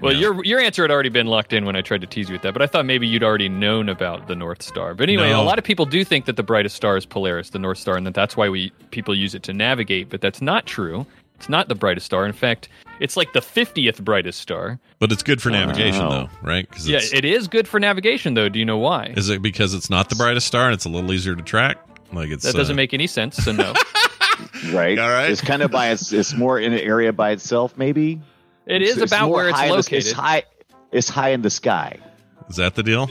S4: Well, your your answer had already been locked in when I tried to tease you with that, but I thought maybe you'd already known about the North Star. But anyway,
S3: No.
S4: a lot of people do think that the brightest star is Polaris, the North Star, and that that's why we people use it to navigate. But that's not true. It's not the brightest star. In fact, it's like the fiftieth brightest star.
S3: But it's good for navigation,
S8: Wow.
S3: though, right? 'Cause
S4: Yeah, it is good for navigation, though. Do you know why?
S3: Is it because it's not the brightest star and it's a little easier to track? Like it's
S4: That doesn't
S3: uh,
S4: make any sense. So no,
S8: right.
S3: All right.
S8: It's kind of by its. It's more in an area by itself, maybe.
S4: it is
S8: It's
S4: about
S8: more
S4: where it's
S8: high in the-
S4: located.
S8: it's high. It's high in the sky.
S3: Is that the deal?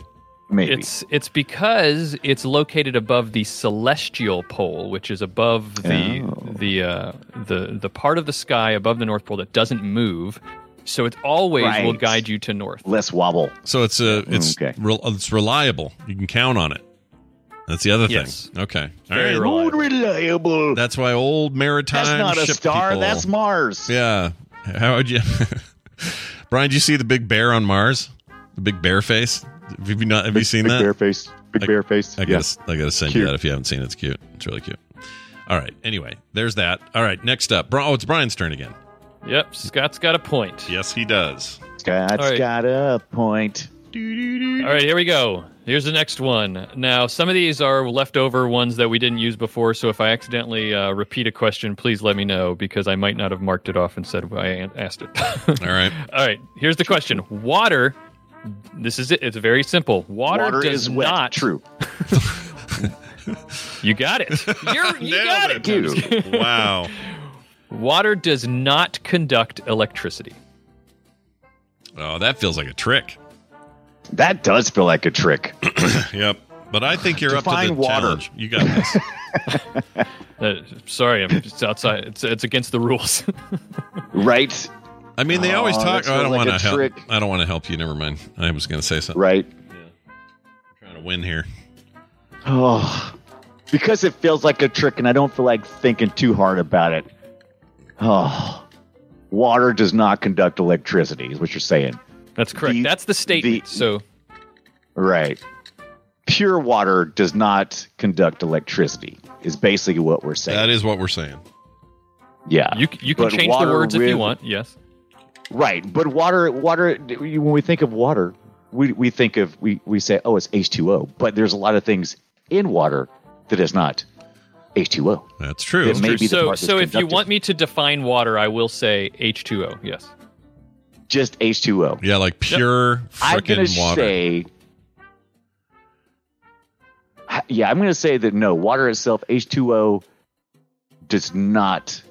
S8: Maybe.
S4: It's it's because it's located above the celestial pole, which is above the
S8: Oh.
S4: the uh, the the part of the sky above the North Pole that doesn't move. So it always will guide you to north.
S8: less wobble.
S3: So it's uh, it's
S8: Okay.
S3: rel- it's reliable. You can count on it. That's the other
S4: Yes.
S3: thing. Okay. All
S4: Very
S3: right.
S4: reliable.
S8: reliable.
S3: That's why old maritime.
S8: That's not a star.
S3: people-
S8: That's Mars.
S3: yeah. How would you, Brian? Did you see the big bear on Mars? The big bear face. Have you not? Have you seen
S8: Big
S3: that?
S8: bear face. Big
S3: I-
S8: bear face.
S3: I
S8: Yeah.
S3: gotta, I gotta send you that if you haven't seen it. It's cute. It's really cute. All right. Anyway, there's that. All right. Next up, Bri- oh, it's Brian's turn again.
S4: Yep, Scott's got a point.
S3: Yes, he does.
S8: Scott's
S4: All right.
S8: got a point.
S4: All right, here we go. Here's the next one. Now, some of these are leftover ones that we didn't use before, so if I accidentally uh, repeat a question, please let me know because I might not have marked it off and said I asked it.
S3: All right.
S4: All right, here's the question. Water, this is it. It's very simple. Water,
S8: Water
S4: does
S8: is wet.
S4: not.
S8: True.
S4: You got it. You're, you
S3: Nailed
S4: got
S3: it.
S4: it.
S8: Dude.
S3: Wow.
S4: Water does not conduct electricity.
S3: Oh, that feels like a trick.
S8: That does feel like a trick.
S3: Yep. But I think you're up to the
S8: water.
S3: challenge. You got this.
S4: Uh, sorry, I'm just outside. It's it's against the rules.
S8: right?
S3: I mean, they always
S8: Oh,
S3: talk. oh, I don't
S8: like
S3: want to help.
S8: trick.
S3: I don't want to help you. Never mind. I was going to say something.
S8: Right?
S3: i'm trying to win here.
S8: Oh, because it feels like a trick, and I don't feel like thinking too hard about it. Oh, water does not conduct electricity, is what you're saying.
S4: That's correct.
S8: The-
S4: That's the statement. so
S8: Right. Pure water does not conduct electricity, is basically what we're saying.
S3: That is what we're saying.
S8: Yeah.
S4: you you can
S8: But
S4: change the
S8: water
S4: words if you want. Yes.
S8: Right, but water, water. When we think of water, we, we think of we we say, oh, it's H two O. But there's a lot of things in water that is not H two O.
S3: That's true.
S8: It may be
S4: so so if you want me to define water, I will say H2O. Yes.
S8: Just H two O.
S3: Yeah, like pure
S8: I'm gonna
S3: freaking water.
S8: say, yeah, I'm gonna say that no, water itself, H two O, does not.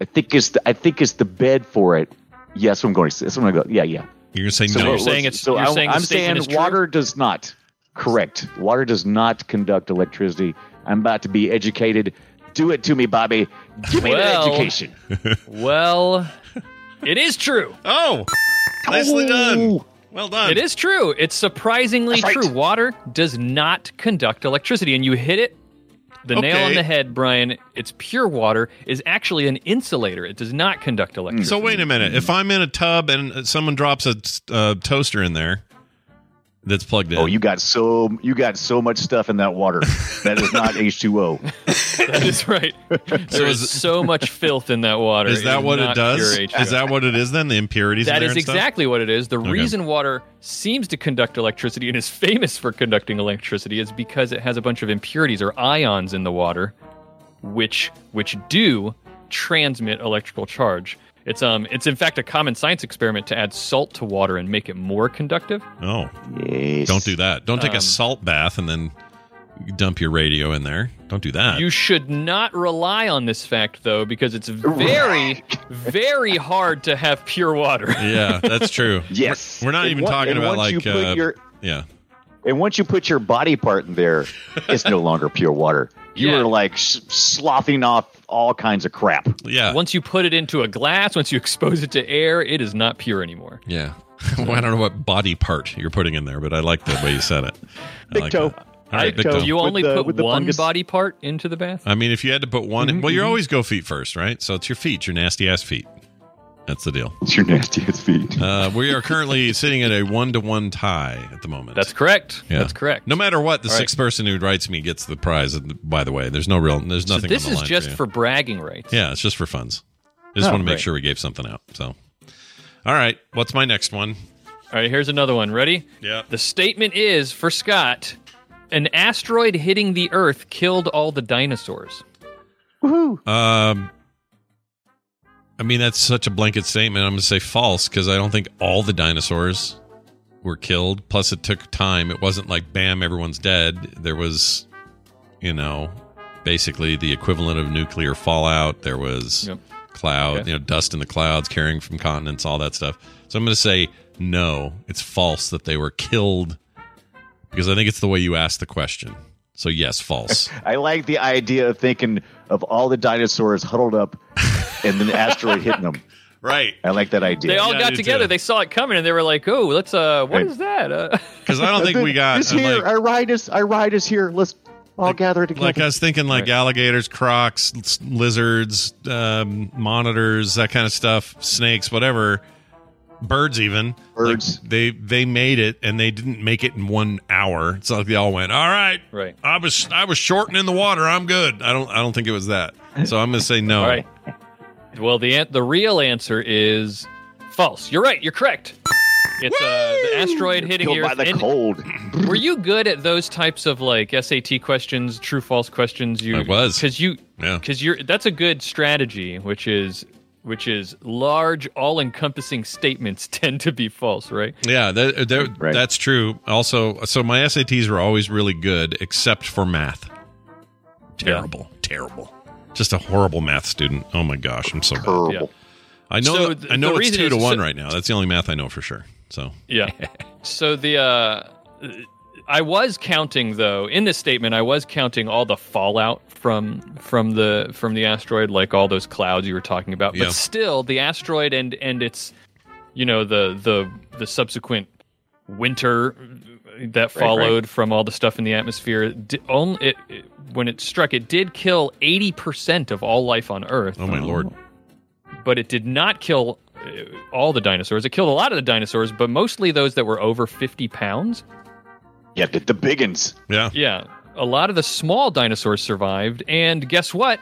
S8: I think it's the I think it's the bed for it. Yes, I'm going to say. That's what I'm going to go. Yeah, yeah.
S3: You're going to say
S8: So
S3: no.
S4: you're saying it's-
S8: so
S4: you're
S8: I,
S4: saying the
S8: I'm saying
S4: is true?
S8: water does not. Correct. Water does not conduct electricity. I'm about to be educated. Do it to me, Bobby. Give me
S4: Well,
S8: that education.
S4: Well, it is true.
S3: Oh, nicely done. Well done.
S4: It is true. It's surprisingly
S8: That's right.
S4: true. Water does not conduct electricity, and you hit it. The nail on
S3: Okay.
S4: the head, Brian. It's pure water is actually an insulator. It does not conduct electricity.
S3: So wait a minute. If I'm in a tub and someone drops a uh, toaster in there that's plugged in,
S8: Oh, you got so you got so much stuff in that water. That is not H two O.
S4: that is right. There is
S3: is-
S4: so much filth in that water.
S3: is that
S4: is
S3: what it does? Is that what it is then? The impurities. in
S4: That
S3: there
S4: is
S3: and stuff?
S4: exactly what it is. The
S3: Okay.
S4: reason water seems to conduct electricity and is famous for conducting electricity is because it has a bunch of impurities or ions in the water, which which do transmit electrical charge. It's um it's in fact a common science experiment to add salt to water and make it more conductive.
S3: Oh,
S8: Yes.
S3: don't do that. Don't take
S4: Um,
S3: a salt bath and then dump your radio in there. Don't do that.
S4: You should not rely on this fact though because it's very very hard to have pure water.
S3: yeah, that's true.
S8: Yes.
S3: We're, we're not
S8: And
S3: even
S8: on-
S3: talking about like
S8: you
S3: uh,
S8: your-
S3: yeah.
S8: And once you put your body part in there, it's no longer pure water. You
S4: Yeah.
S8: are like s- sloughing off all kinds of crap.
S3: Yeah.
S4: Once you put it into a glass, once you expose it to air, it is not pure anymore.
S3: Yeah. well, I don't know what body part you're putting in there, but I like the way you said it. I
S8: Big
S3: like
S8: toe.
S3: that. All right, big
S8: toe.
S3: toe.
S4: You only
S8: the-
S4: put
S8: the
S4: one
S8: fungus.
S4: body part into the bath?
S3: I mean, if you had to put one,
S8: Mm-hmm,
S3: in, well, you always go feet first, right? So it's your feet, your nasty ass feet. That's the deal.
S8: It's your nastiest feet.
S3: Uh, we are currently sitting at a one to one tie at the moment.
S4: That's correct.
S3: Yeah.
S4: That's correct.
S3: No matter what, the
S4: All right.
S3: sixth person who writes me gets the prize. By the way, there's no real, there's
S4: So
S3: nothing.
S4: this
S3: on the
S4: is
S3: line
S4: just
S3: for, you.
S4: for bragging rights.
S3: Yeah, it's just for funds. I just
S4: Oh,
S3: want to make
S4: great.
S3: sure we gave something out. So, all right, what's my next one?
S4: All right, here's another one. Ready?
S3: Yeah.
S4: The statement is for Scott an asteroid hitting the Earth killed all the dinosaurs. Woohoo!
S3: Um, I mean, that's such a blanket statement. I'm going to say false because I don't think all the dinosaurs were killed. Plus, it took time. It wasn't like bam, everyone's dead. There was, you know, basically the equivalent of nuclear fallout. There was
S4: Yep.
S3: cloud,
S4: Okay.
S3: you know, dust in the clouds carrying from continents, all that stuff. So I'm going to say no. It's false that they were killed because I think it's the way you asked the question. So yes, false.
S8: I like the idea of thinking of all the dinosaurs huddled up and then the asteroid hitting them.
S3: right.
S8: I like that idea.
S4: They all
S3: Yeah,
S4: got together.
S3: too.
S4: They saw it coming, and they were like, "Oh, let's uh, what
S8: Right.
S4: is that?" Uh,
S3: Because I don't think we got
S8: this
S3: I'm
S8: here.
S3: like-
S8: our ride is our ride is here. Let's all gather together.
S3: Like I was thinking, like alligators, crocs, lizards, um, monitors, that kind of stuff, snakes, whatever, birds, even
S8: Birds.
S3: Like, they they made it, and they didn't make it in one hour. It's not like they all went, "All right,
S4: Right.
S3: I was I was shortening the water. I'm good." I don't I don't think it was that. So I'm gonna say no.
S4: all right. Well, the an- the real answer is false. You're right. You're correct. It's uh, the asteroid hitting
S8: Killed
S4: the
S8: by the
S4: And
S8: cold.
S4: Were you good at those types of like SAT questions, true false questions? You
S3: I was.
S4: because you
S3: Yeah.
S4: because you're that's a good strategy, which is which is large, all encompassing statements tend to be false, right?
S3: Yeah, that, that-
S8: Right.
S3: that's true. Also, so my SATs were always really good, except for math. Terrible, terrible. Just a horrible math student. Oh my gosh, I'm so bad.
S4: Yeah.
S3: I know.
S4: So th-
S3: I know it's
S4: reason
S3: two to one
S4: so-
S3: right now. That's the only math I know for sure. So
S4: Yeah. so the uh I was counting though in this statement. I was counting all the fallout from from the from the asteroid, like all those clouds you were talking about.
S3: Yeah.
S4: But still, the asteroid and and its you know the the the subsequent winter that followed from all the stuff in the atmosphere. Di- only it, it- when it struck, it did kill eighty percent of all life on Earth.
S3: Oh my lord.
S4: But it did not kill uh, all the dinosaurs. It killed a lot of the dinosaurs, but mostly those that were over fifty pounds.
S8: Yeah, get the biggins.
S3: Yeah.
S4: Yeah, a lot of the small dinosaurs survived, and guess what?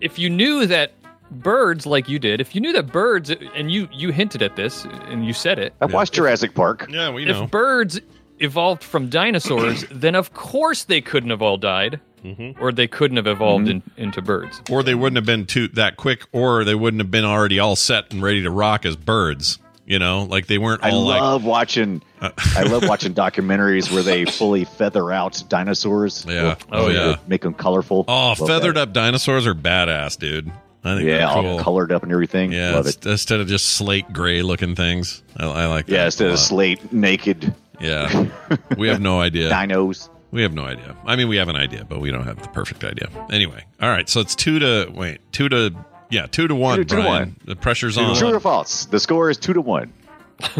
S4: If you knew that birds, like you did, if you knew that birds, and you you hinted at this, and you said it,
S8: I watched Jurassic Park.
S3: Yeah, we know.
S4: if birds evolved from dinosaurs, then of course they couldn't have all died,
S3: Mm-hmm.
S4: or they couldn't have evolved in, into birds.
S3: Or they wouldn't have been too that quick, or they wouldn't have been already all set and ready to rock as birds. You know, like they weren't
S8: I
S3: all like.
S8: love watching. Uh, I love watching documentaries where they fully feather out dinosaurs.
S3: Yeah.
S8: Or-
S3: Oh, yeah.
S8: Make them colorful.
S3: Oh,
S8: Love
S3: feathered
S8: that.
S3: up dinosaurs are badass, dude. I think
S8: Yeah,
S3: they're
S8: all colored up and everything.
S3: Yeah,
S8: Love it.
S3: instead of just slate gray looking things. I, I like.
S8: Yeah, instead of slate naked
S3: Yeah, we have no idea.
S8: dinos.
S3: We have no idea. I mean, we have an idea, but we don't have the perfect idea. Anyway, all right. So it's two to wait, two to yeah, two to one.
S8: Two to- two to one.
S3: The pressure's
S8: True
S3: on.
S8: True or false? The score is two to one.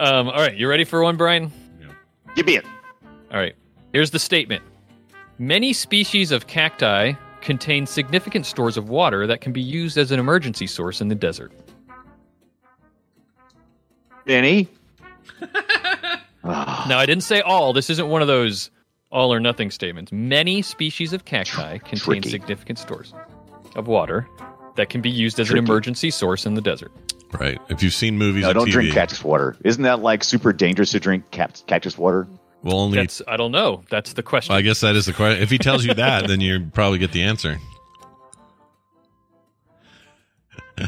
S4: Um, all right, you ready for one, Brian?
S8: Give me it.
S4: All right. Here's the statement Many species of cacti contain significant stores of water that can be used as an emergency source in the desert.
S8: Benny.
S4: Now, I didn't say all. This isn't one of those all or nothing statements. Many species of cacti contain
S8: Tricky.
S4: significant stores of water that can be used as an emergency source in the desert.
S3: Right. If you've seen movies,
S8: No, don't
S3: TV,
S8: drink cactus water. Isn't that like super dangerous to drink cact- cactus water?
S3: well, only.
S4: That's I don't know. That's the question.
S3: I guess that is the question. If he tells you that, then you probably get the answer.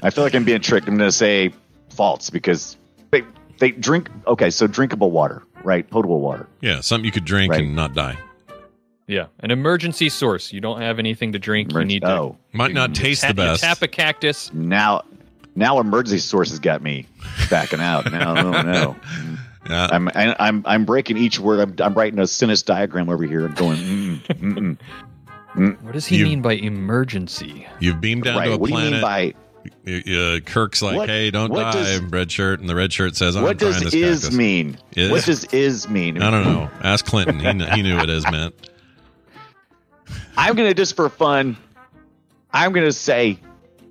S8: I feel like I'm being tricked. I'm going to say false because they they drink. Okay, so drinkable water, right? Potable water.
S3: Yeah, something you could drink
S8: Right.
S3: and not die.
S4: Yeah, an emergency source. You don't have anything to drink. You need to
S8: oh,
S3: Might not taste
S4: tap,
S3: the
S4: you
S3: best.
S4: tap a cactus.
S8: now now emergency source has got me backing out. Now no no.
S3: Yeah.
S8: I'm I, I'm I'm breaking each word. I'm I'm writing a sentence diagram over here and going. Mm, mm, mm.
S4: What does he
S3: You-
S4: mean by emergency?
S3: You've beamed down
S8: Right.
S3: to a
S8: What do you
S3: planet.
S8: mean by
S3: uh, Kirk's like,
S8: What-
S3: "Hey, don't die,
S8: does-
S3: red shirt," and the red shirt says, "I'm
S8: what does
S3: this
S8: is
S3: cactus."
S8: mean?
S3: Is?
S8: What does is mean?
S3: I don't know. Ask Clinton. He, kn- he knew what is meant.
S8: I'm gonna just for fun. I'm gonna say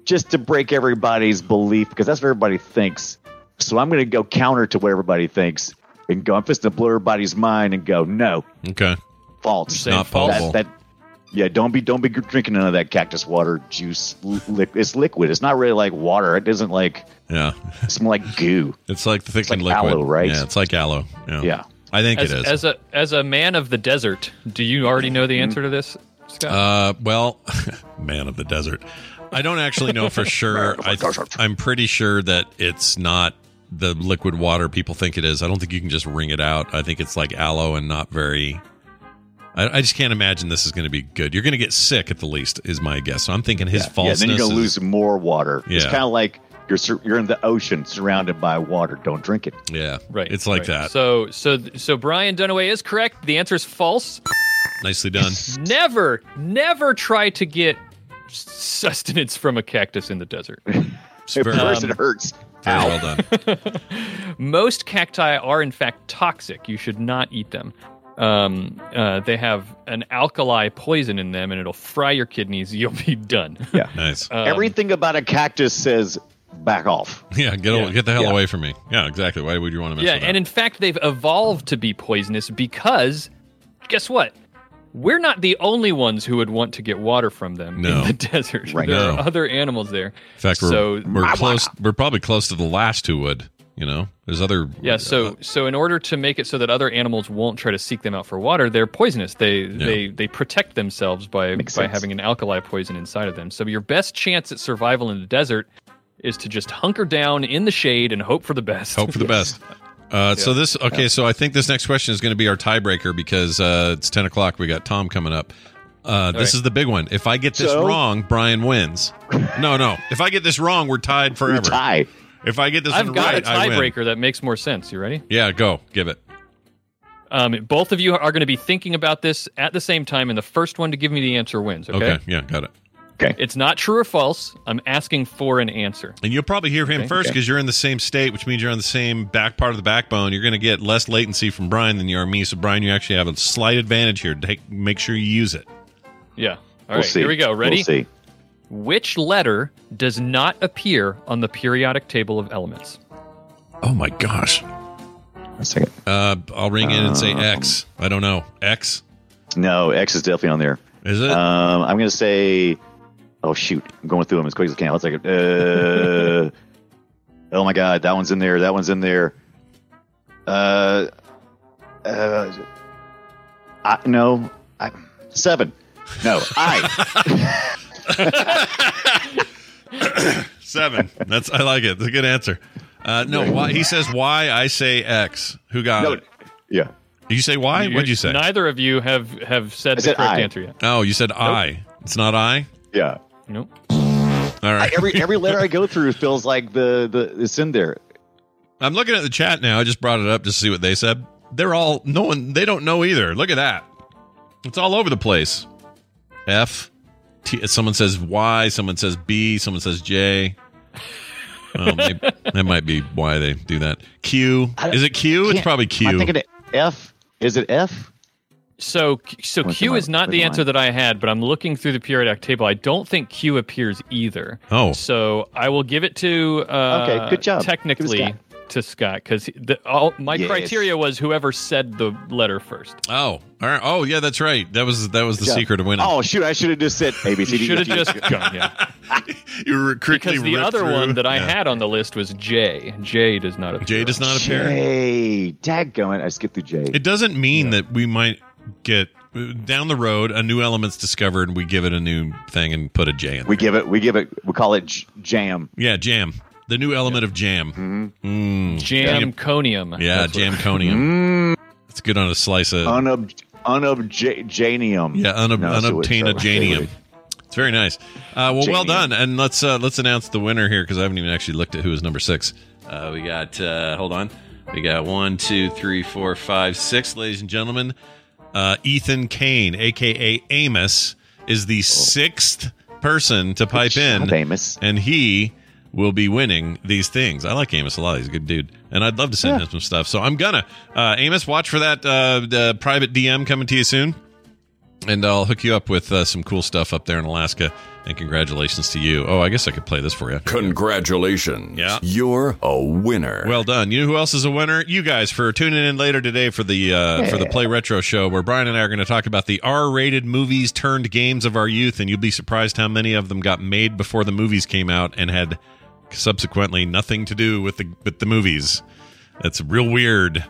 S8: just to break everybody's belief because that's what everybody thinks. So I'm gonna go counter to what everybody thinks and go. I'm just gonna blow everybody's mind and go no
S3: Okay.
S8: false.
S4: saying
S3: Not
S4: false?
S3: potable.
S8: That, that yeah, don't be don't be drinking none of that cactus water juice. Li- it's liquid. It's not really like water. It doesn't like
S3: Yeah.
S8: it's more like goo.
S3: It's like the thickened
S8: like
S3: liquid,
S8: aloe, right?
S3: Yeah, it's like aloe. Yeah.
S8: Yeah.
S3: I think
S4: As,
S3: it is.
S4: as a as a man of the desert, do you already know the answer to this, Scott?
S3: Uh, well, man of the desert. I don't actually know for sure. I, I'm pretty sure that it's not the liquid water people think it is. I don't think you can just wring it out. I think it's like aloe and not very. I, I just can't imagine this is going to be good. You're going to get sick at the least, is my guess. So I'm thinking his
S8: Yeah,
S3: falseness.
S8: then you're gonna
S3: is-
S8: lose more water. It's
S3: Yeah.
S8: kind of like you're sur- you're in the ocean surrounded by water. Don't drink it.
S3: Yeah,
S4: right.
S3: It's like
S4: right.
S3: that.
S4: So so so Brian Dunaway is correct. The answer is false.
S3: Nicely done.
S4: Never, never try to get sustenance from a cactus in the desert.
S3: It's
S8: At first,
S4: Um,
S8: it hurts.
S3: very
S8: Ow.
S3: well done.
S4: Most cacti are in fact toxic. You should not eat them. Um, uh, they have an alkali poison in them, and it'll fry your kidneys. You'll be done.
S8: Yeah.
S3: Nice.
S4: Um,
S8: Everything about a cactus says back off.
S3: yeah, get
S4: yeah.
S3: get the hell
S8: Yeah.
S3: away from me. Yeah, exactly. Why would you want to mess
S4: yeah,
S3: with
S4: and in fact, they've evolved to be poisonous because, guess what? We're not the only ones who would want to get water from them
S3: No.
S4: in the desert.
S8: Right.
S4: There
S3: No.
S4: are other animals there.
S3: In fact, we're
S4: so
S3: we're close. We're probably close to the last who would. You know, there's other.
S4: Yeah, so uh, so in order to make it so that other animals won't try to seek them out for water, they're poisonous. They they they protect themselves by
S8: Makes
S4: by
S8: sense.
S4: having an alkali poison inside of them. So your best chance at survival in the desert is to just hunker down in the shade and hope for the best.
S3: hope for the best. Uh, So this okay. So I think this next question is going to be our tiebreaker because uh, it's ten o'clock. We got Tom coming up. Uh, this
S4: right.
S3: is the big one. If I get this
S8: So?
S3: wrong, Brian wins. No, no. If I get this wrong, we're tied forever.
S8: Tie.
S3: If I get this
S4: I've
S3: one
S4: got
S3: right,
S4: a
S3: I win.
S4: tiebreaker that makes more sense. You ready?
S3: Yeah, go give it.
S4: Um, both of you are going to be thinking about this at the same time, and the first one to give me the answer wins. Okay.
S3: Okay, yeah, got it.
S8: Okay.
S4: It's not true or false. I'm asking for an answer.
S3: And you'll probably hear him
S4: Okay.
S3: first because you're in the same state, which means you're on the same back part of the backbone. You're going to get less latency from Brian than you are me. So, Brian, you actually have a slight advantage here. Take, make sure you use it.
S4: Yeah. All
S8: We'll
S4: right.
S8: see.
S4: Here we go. Ready?
S8: We'll see.
S4: Which letter does not appear on the periodic table of elements?
S3: Oh my gosh.
S8: A second.
S3: Uh, I'll ring in and say X. I don't know. X?
S8: No, X is definitely on there.
S3: Is it?
S8: Um, I'm going to say. Oh shoot! I'm going through them as quick as I can. Let's take it. Uh, oh my god, that one's in there. That one's in there. Uh, uh, I, no, I, seven. No, I.
S3: Seven. That's I like it. That's a good answer. Uh, no, why, he says why I say X. Who got
S8: No,
S3: it?
S8: yeah.
S3: Did you say Y? What'd you say?
S4: Neither of you have have said
S8: I
S4: the
S8: said
S4: correct
S8: I.
S4: answer yet.
S3: Oh, you said I. It's not I.
S8: Yeah.
S4: Nope.
S3: All right.
S8: every every letter I go through feels like the the it's in there.
S3: I'm looking at the chat now. I just brought it up to see what they said. They're all no one. They don't know either. Look at that. It's all over the place. F. T, someone says Y. Someone says B. Someone says J. Um, well, maybe, that might be why they do that. Q. Is it Q? It's
S8: Can't-
S3: probably
S8: Am thinking it F? Is it F?
S4: So so Q is not the
S8: the
S4: answer that I had, but I'm looking through the periodic table. I don't think Q appears either.
S3: Oh.
S4: So I will give it to uh,
S8: Okay, good job. Give it to
S4: Technically
S8: Scott.
S4: to Scott because all my
S8: Yes.
S4: criteria was whoever said the letter first.
S3: Oh, all right. Oh, yeah, that's right. That was that was the
S8: Good job.
S3: secret of winning.
S8: Oh shoot! I should have just said A B C
S4: You
S8: D.
S4: Should have just gone, yeah.
S3: you were quickly
S4: Because the other
S3: through.
S4: one that I
S3: Yeah.
S4: had on the list was J. J does not appear.
S3: J does not appear.
S8: J. Dadgummit. I skipped through J.
S3: It doesn't mean that we might get down the road a new element's discovered and we give it a new thing and put a J in.
S8: we
S3: there.
S8: give it. We give it. We call it j- jam.
S3: yeah, jam. The new element of jam. Mm.
S4: Jamconium.
S3: Yeah,
S4: That's what-
S3: jamconium. It's good on a slice of
S8: Unub unobjanium.
S3: yeah, unob-
S8: No, so it's-
S3: very nice. Uh, well, well done. And let's uh, let's announce the winner here because I haven't even actually looked at who is number six. Uh, we got uh, hold on. We got one, two, three, four, five, six, ladies and gentlemen. Uh, Ethan Kane, aka Amos, is the sixth person to pipe in,
S8: Amos.
S3: and he will be winning these things. I like Amos a lot. He's a good dude, and I'd love to send him some stuff. So I'm gonna uh, Amos, watch for that uh, the private DM coming to you soon and I'll hook you up with uh, some cool stuff up there in Alaska. And congratulations to you. Oh, I guess I could play this for you.
S6: Congratulations.
S3: Yeah.
S6: You're a winner.
S3: Well done. You know who else is a winner? You guys for tuning in later today for the uh, for the Play Retro show, where Brian and I are going to talk about the R-rated movies turned games of our youth, and you'll be surprised how many of them got made before the movies came out and had subsequently nothing to do with the with the movies. That's real weird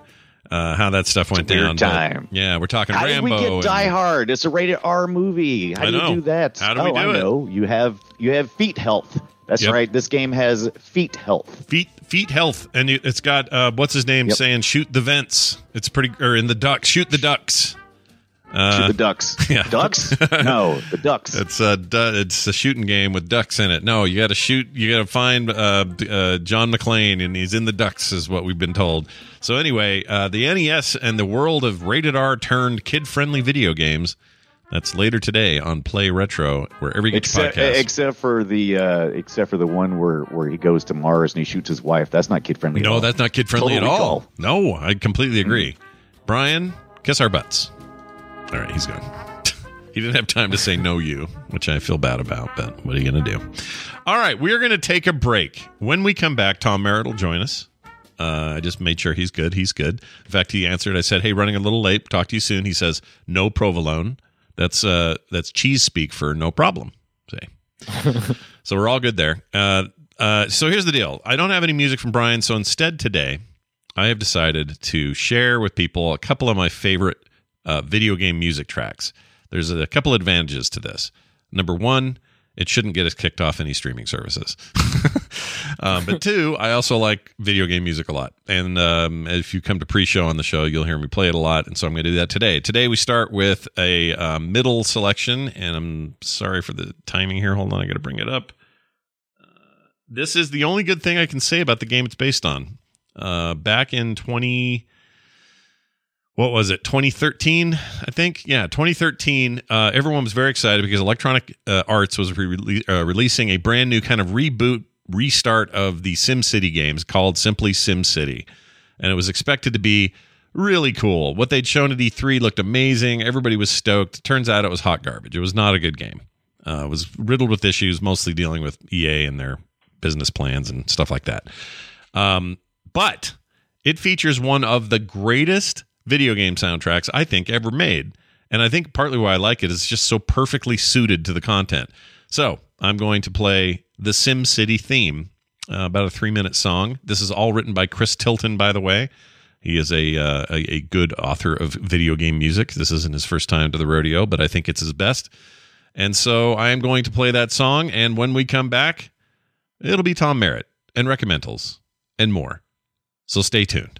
S3: uh, how that stuff went down. but,
S8: time.
S3: yeah, we're talking
S8: How
S3: Rambo.
S8: did we get
S3: and-
S8: Die Hard? It's a rated R movie. How
S3: I
S8: do
S3: know.
S8: you do that?
S3: How do we
S8: oh,
S3: do
S8: I
S3: it?
S8: know. You have you have feet health. That's
S3: Yep.
S8: right. This game has feet health.
S3: feet feet health and it- it's got uh what's his name
S8: Yep.
S3: saying shoot the vents it's pretty or in the ducks shoot the ducks uh
S8: Shoot the ducks.
S3: yeah.
S8: Ducks? No, the ducks.
S3: it's a du- it's a shooting game with ducks in it no you gotta shoot you gotta find uh, uh john mcclane and he's in the ducks is what we've been told so anyway uh the nes and the world of rated r turned kid friendly video games that's later today on play retro wherever you get
S8: Except,
S3: your podcast
S8: except for the uh, except for the one where, where he goes to Mars and he shoots his wife. That's not kid friendly.
S3: No, that's not kid friendly
S8: Total
S3: at all. No, I completely agree. Brian, kiss our butts. All right, he's gone. he didn't have time to say no, you, which I feel bad about, but what are you going to do? All right, we're going to take a break. When we come back, Tom Merritt will join us. Uh, I just made sure he's good. He's good. In fact, he answered. I said, "Hey, running a little late. Talk to you soon." He says, "No provolone." That's uh, that's cheese speak for no problem. Say. so we're all good there. Uh, uh, so here's the deal. I don't have any music from Brian, so instead today, I have decided to share with people a couple of my favorite uh, video game music tracks. There's a couple advantages to this. Number one, it shouldn't get us kicked off any streaming services. um, but two, I also like video game music a lot. And um, if you come to pre-show on the show, you'll hear me play it a lot. And so I'm going to do that today. Today we start with a um, middle selection, and I'm sorry for the timing here. Hold on, I got to bring it up. Uh, this is the only good thing I can say about the game it's based on. Uh, back in 20 what was it 2013 i think? Yeah 2013 uh, everyone was very excited because electronic uh, arts was re- uh, releasing a brand new kind of reboot restart of the simcity games called simply simcity. And it was expected to be really cool. What they'd shown at e3 looked amazing. Everybody was stoked. Turns out it was hot garbage. It was not a good game. Uh, it was riddled with issues mostly dealing with ea and their business plans and stuff like that. Um, but it features one of the greatest video game soundtracks I think ever made. And I think partly why I like it is just so perfectly suited to the content. So I'm going to play the Sim City theme, uh, about a three minute song. This is all written by Chris Tilton, by the way. He is a, uh, a, a good author of video game music. This isn't his first time to the rodeo, but I think it's his best. And so I am going to play that song. And when we come back, it'll be Tom Merritt and recommendals and more. So stay tuned.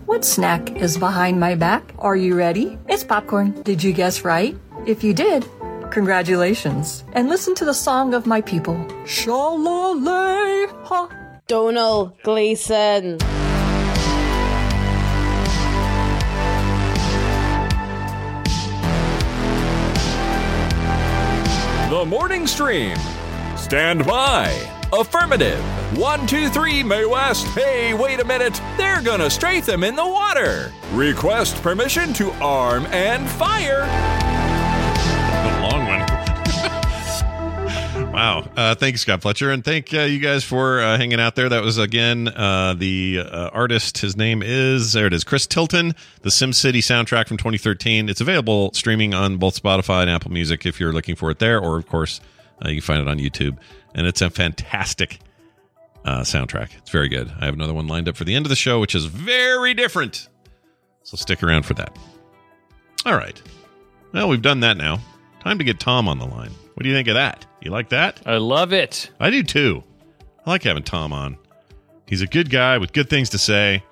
S9: What snack is behind my back? Are you ready? It's popcorn. Did you guess right? If you did, congratulations. And listen to the song of my people. Shalale Ha.
S10: Donald Gleason.
S6: The morning stream. Stand by. Affirmative. One, two, three, Mae West. Hey, wait a minute. They're gonna strafe them in the water. Request permission to arm and fire.
S3: Long one. Wow. Uh, thanks, Scott Fletcher. And thank uh, you guys for uh, hanging out there. That was, again, uh, the uh, artist. His name is, there it is, Chris Tilton, the SimCity soundtrack from 2013. It's available streaming on both Spotify and Apple Music if you're looking for it there, or, of course, uh, you can find it on YouTube. And it's a fantastic uh, soundtrack. It's very good. I have another one lined up for the end of the show, which is very different. So stick around for that. All right. Well, we've done that now. Time to get Tom on the line. What do you think of that? You like that?
S4: I love it.
S3: I do too. I like having Tom on. He's a good guy with good things to say.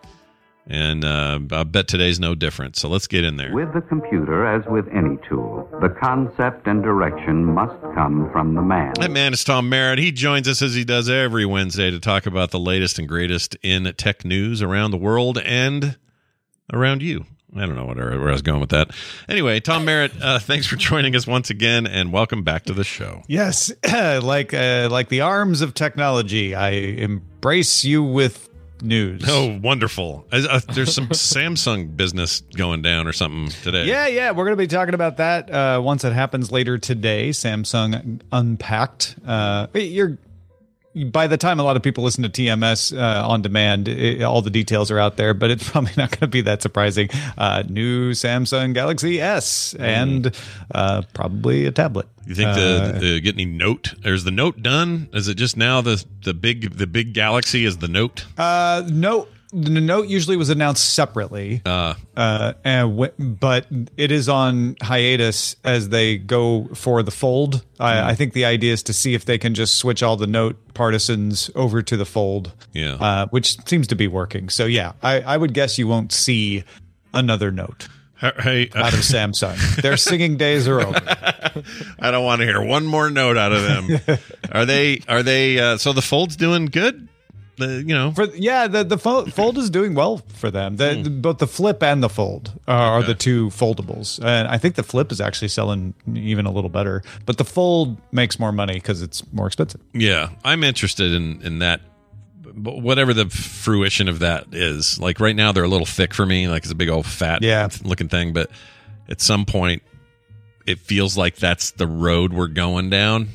S3: And uh, I bet today's no different. So let's get in there.
S11: With the computer, as with any tool, the concept and direction must come from the man.
S3: That man is Tom Merritt. He joins us as he does every Wednesday to talk about the latest and greatest in tech news around the world and around you. I don't know what, where I was going with that. Anyway, Tom Merritt, uh, thanks for joining us once again, and welcome back to the show.
S12: Yes, like uh, like the arms of technology, I embrace you with news.
S3: Oh, wonderful! Uh, there's some Samsung business going down or something today.
S12: Yeah, yeah, we're going to be talking about that uh, once it happens later today. Samsung Unpacked. Uh, you're by the time a lot of people listen to TMS uh, on demand, it, all the details are out there, but it's probably not going to be that surprising. Uh, new Samsung Galaxy S and uh, probably a tablet.
S3: You think the, the get any note? Or is the note done? Is it just now the the big the big Galaxy is the note?
S12: Uh, note the note usually was announced separately,
S3: uh,
S12: uh, and w- but it is on hiatus as they go for the fold. I, I think the idea is to see if they can just switch all the note partisans over to the fold.
S3: Yeah.
S12: uh, which seems to be working. So yeah, I, I would guess you won't see another note.
S3: Hey,
S12: out of Samsung, their singing days are over.
S3: I don't want to hear one more note out of them. are they? Are they? Uh, so the fold's doing good. The you know
S12: for yeah the the fold, fold is doing well for them. The, hmm. the- both the flip and the fold are, are the two foldables, and I think the flip is actually selling even a little better. But the fold makes more money because it's more expensive.
S3: Yeah, I'm interested in in that. But whatever the fruition of that is, like right now they're a little thick for me. Like it's a big old fat,
S12: Yeah.
S3: looking thing. But at some point, it feels like that's the road we're going down.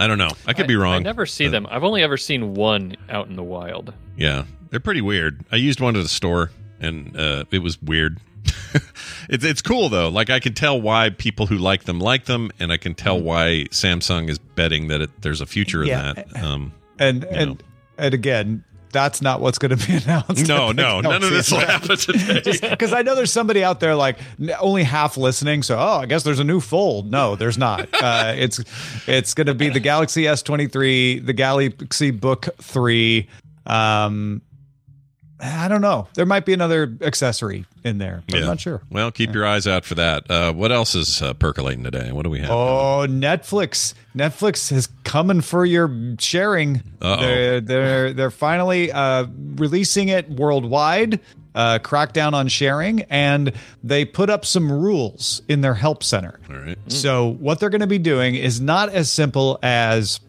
S3: I don't know. I could be wrong.
S4: I never see
S3: but-
S4: them. I've only ever seen one out in the wild.
S3: Yeah, they're pretty weird. I used one at the store, and uh, it was weird. it's it's cool though. Like I can tell why people who like them like them, and I can tell why Samsung is betting that it, there's a future
S12: Yeah.
S3: in that. Um,
S12: And
S3: you
S12: and and again, that's not what's going to be announced.
S3: No, no, none of this will happen today.
S12: Because I know there's somebody out there like only half listening. So, oh, I guess there's a new fold. No, there's not. Uh, it's it's going to be the Galaxy S23, the Galaxy Book Three. Um, I don't know. There might be another accessory in there. But I'm not sure.
S3: Well, keep your eyes out for that. Uh, what else is uh, percolating today? What do we have?
S12: Oh, Netflix! Netflix is coming for your sharing.
S3: Uh-oh.
S12: They're they're they're finally uh, releasing it worldwide. Uh, crackdown on sharing, and they put up some rules in their help center.
S3: All right.
S12: So what they're going to be doing is not as simple as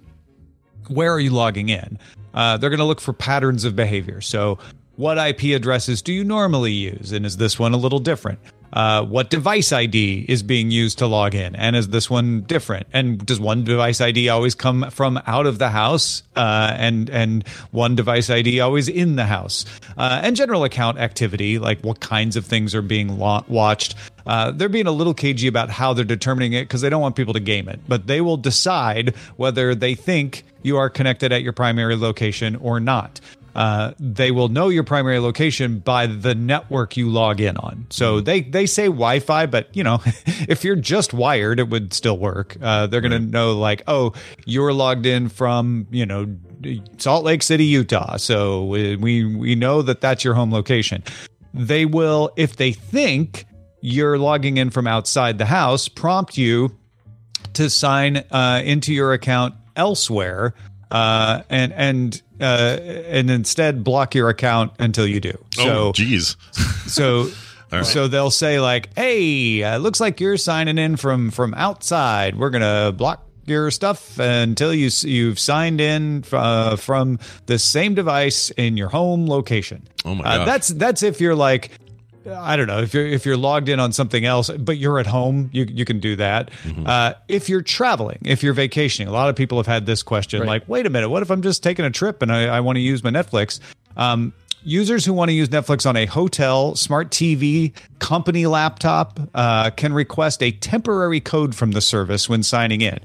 S12: where are you logging in. Uh, they're going to look for patterns of behavior. So what IP addresses do you normally use, and is this one a little different? Uh, what device ID is being used to log in, and is this one different? And does one device ID always come from out of the house, uh, and and one device ID always in the house? Uh, and general account activity, like what kinds of things are being lo- watched. Uh, they're being a little cagey about how they're determining it because they don't want people to game it, but they will decide whether they think you are connected at your primary location or not uh, they will know your primary location by the network you log in on. So they they say Wi-Fi, but you know, if you're just wired, it would still work. Uh, they're gonna know like, oh, you're logged in from you know Salt Lake City, Utah. So we we we know that that's your home location. They will, if they think you're logging in from outside the house, prompt you to sign uh, into your account elsewhere uh, and and uh, and instead block your account until you do. So,
S3: oh, geez.
S12: so.
S3: Right.
S12: So they'll say like, "Hey, uh, looks like you're signing in from from outside. We're gonna block your stuff until you you've signed in uh, from the same device in your home location."
S3: Oh my
S12: Uh, that's that's if you're like I don't know if you're if you're logged in on something else, but you're at home, you you can do that. Uh, if you're traveling, if you're vacationing, a lot of people have had this question,
S2: Right.
S12: like, wait a minute, what if I'm just taking a trip and I, I want to use my Netflix? Um, users who want to use Netflix on a hotel, smart TV, company laptop uh, can request a temporary code from the service when signing in.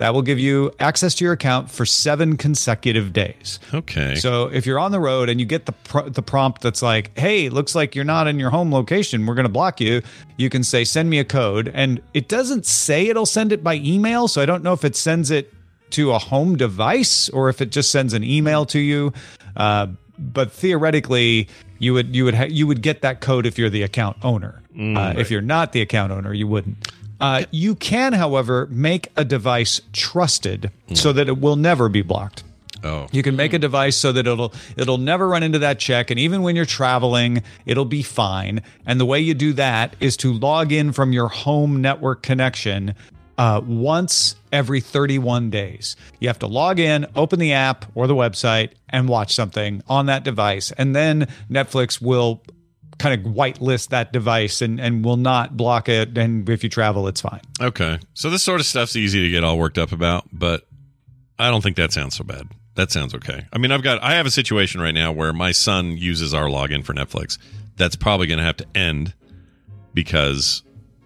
S12: That will give you access to your account for seven consecutive days.
S3: Okay.
S12: So if you're on the road and you get the the prompt that's like, "Hey, looks like you're not in your home location. We're going to block you." You can say, "Send me a code," and it doesn't say it'll send it by email. So I don't know if it sends it to a home device or if it just sends an email to you. Uh, but theoretically, you would you would ha- you would get that code if you're the account owner. uh, If you're not the account owner, you wouldn't. Uh, you can, however, make a device trusted so that it will never be blocked.
S3: Oh.
S12: You can make a device so that it'll it'll never run into that check and even when you're traveling, it'll be fine. And the way you do that is to log in from your home network connection uh, once every 31 days. You have to log in, open the app or the website and watch something on that device and then Netflix will kind of whitelist that device and, and will not block it and if you travel it's fine.
S3: Okay. So this sort of stuff's easy to get all worked up about, but I don't think that sounds so bad. That sounds okay. I mean, I've got I have a situation right now where my son uses our login for Netflix. That's probably going to have to end because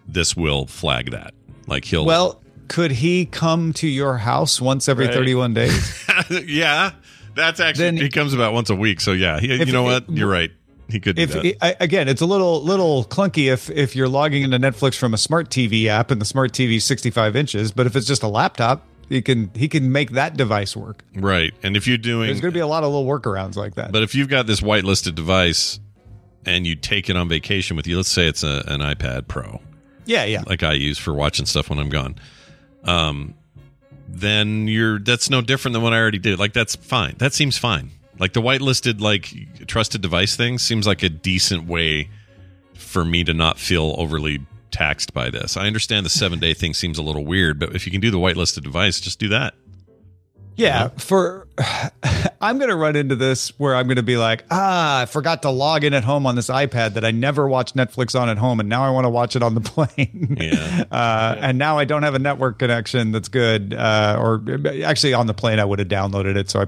S3: this will flag that. Like he'll
S12: Well, could he come to your house once every
S3: Right.
S12: 31 days?
S3: yeah, that's actually he comes about once a week. So yeah, he, you know
S12: it-
S3: what? You're right. He could do
S12: if again, it's a little little clunky if if you're logging into Netflix from a smart TV app and the smart TV is 65 inches, but if it's just a laptop, he can he can make that device work.
S3: right. And if you're doing
S12: There's going to be a lot of little workarounds like that.
S3: But if you've got this whitelisted device and you take it on vacation with you, let's say it's a, an iPad Pro,
S12: yeah, yeah.
S3: like I use for watching stuff when I'm gone, um, then you're that's no different than what I already did. Like that's fine. That seems fine. Like the whitelisted like trusted device thing seems like a decent way for me to not feel overly taxed by this. I understand the seven day thing seems a little weird, but if you can do the whitelisted device, just do that.
S12: Yeah, for I'm going to run into this where I'm going to be like, ah, I forgot to log in at home on this iPad that I never watched Netflix on at home, and now I want to watch it on the plane.
S3: Yeah.
S12: uh, and now I don't have a network connection that's good. Uh, or actually, on the plane, I would have downloaded it, so I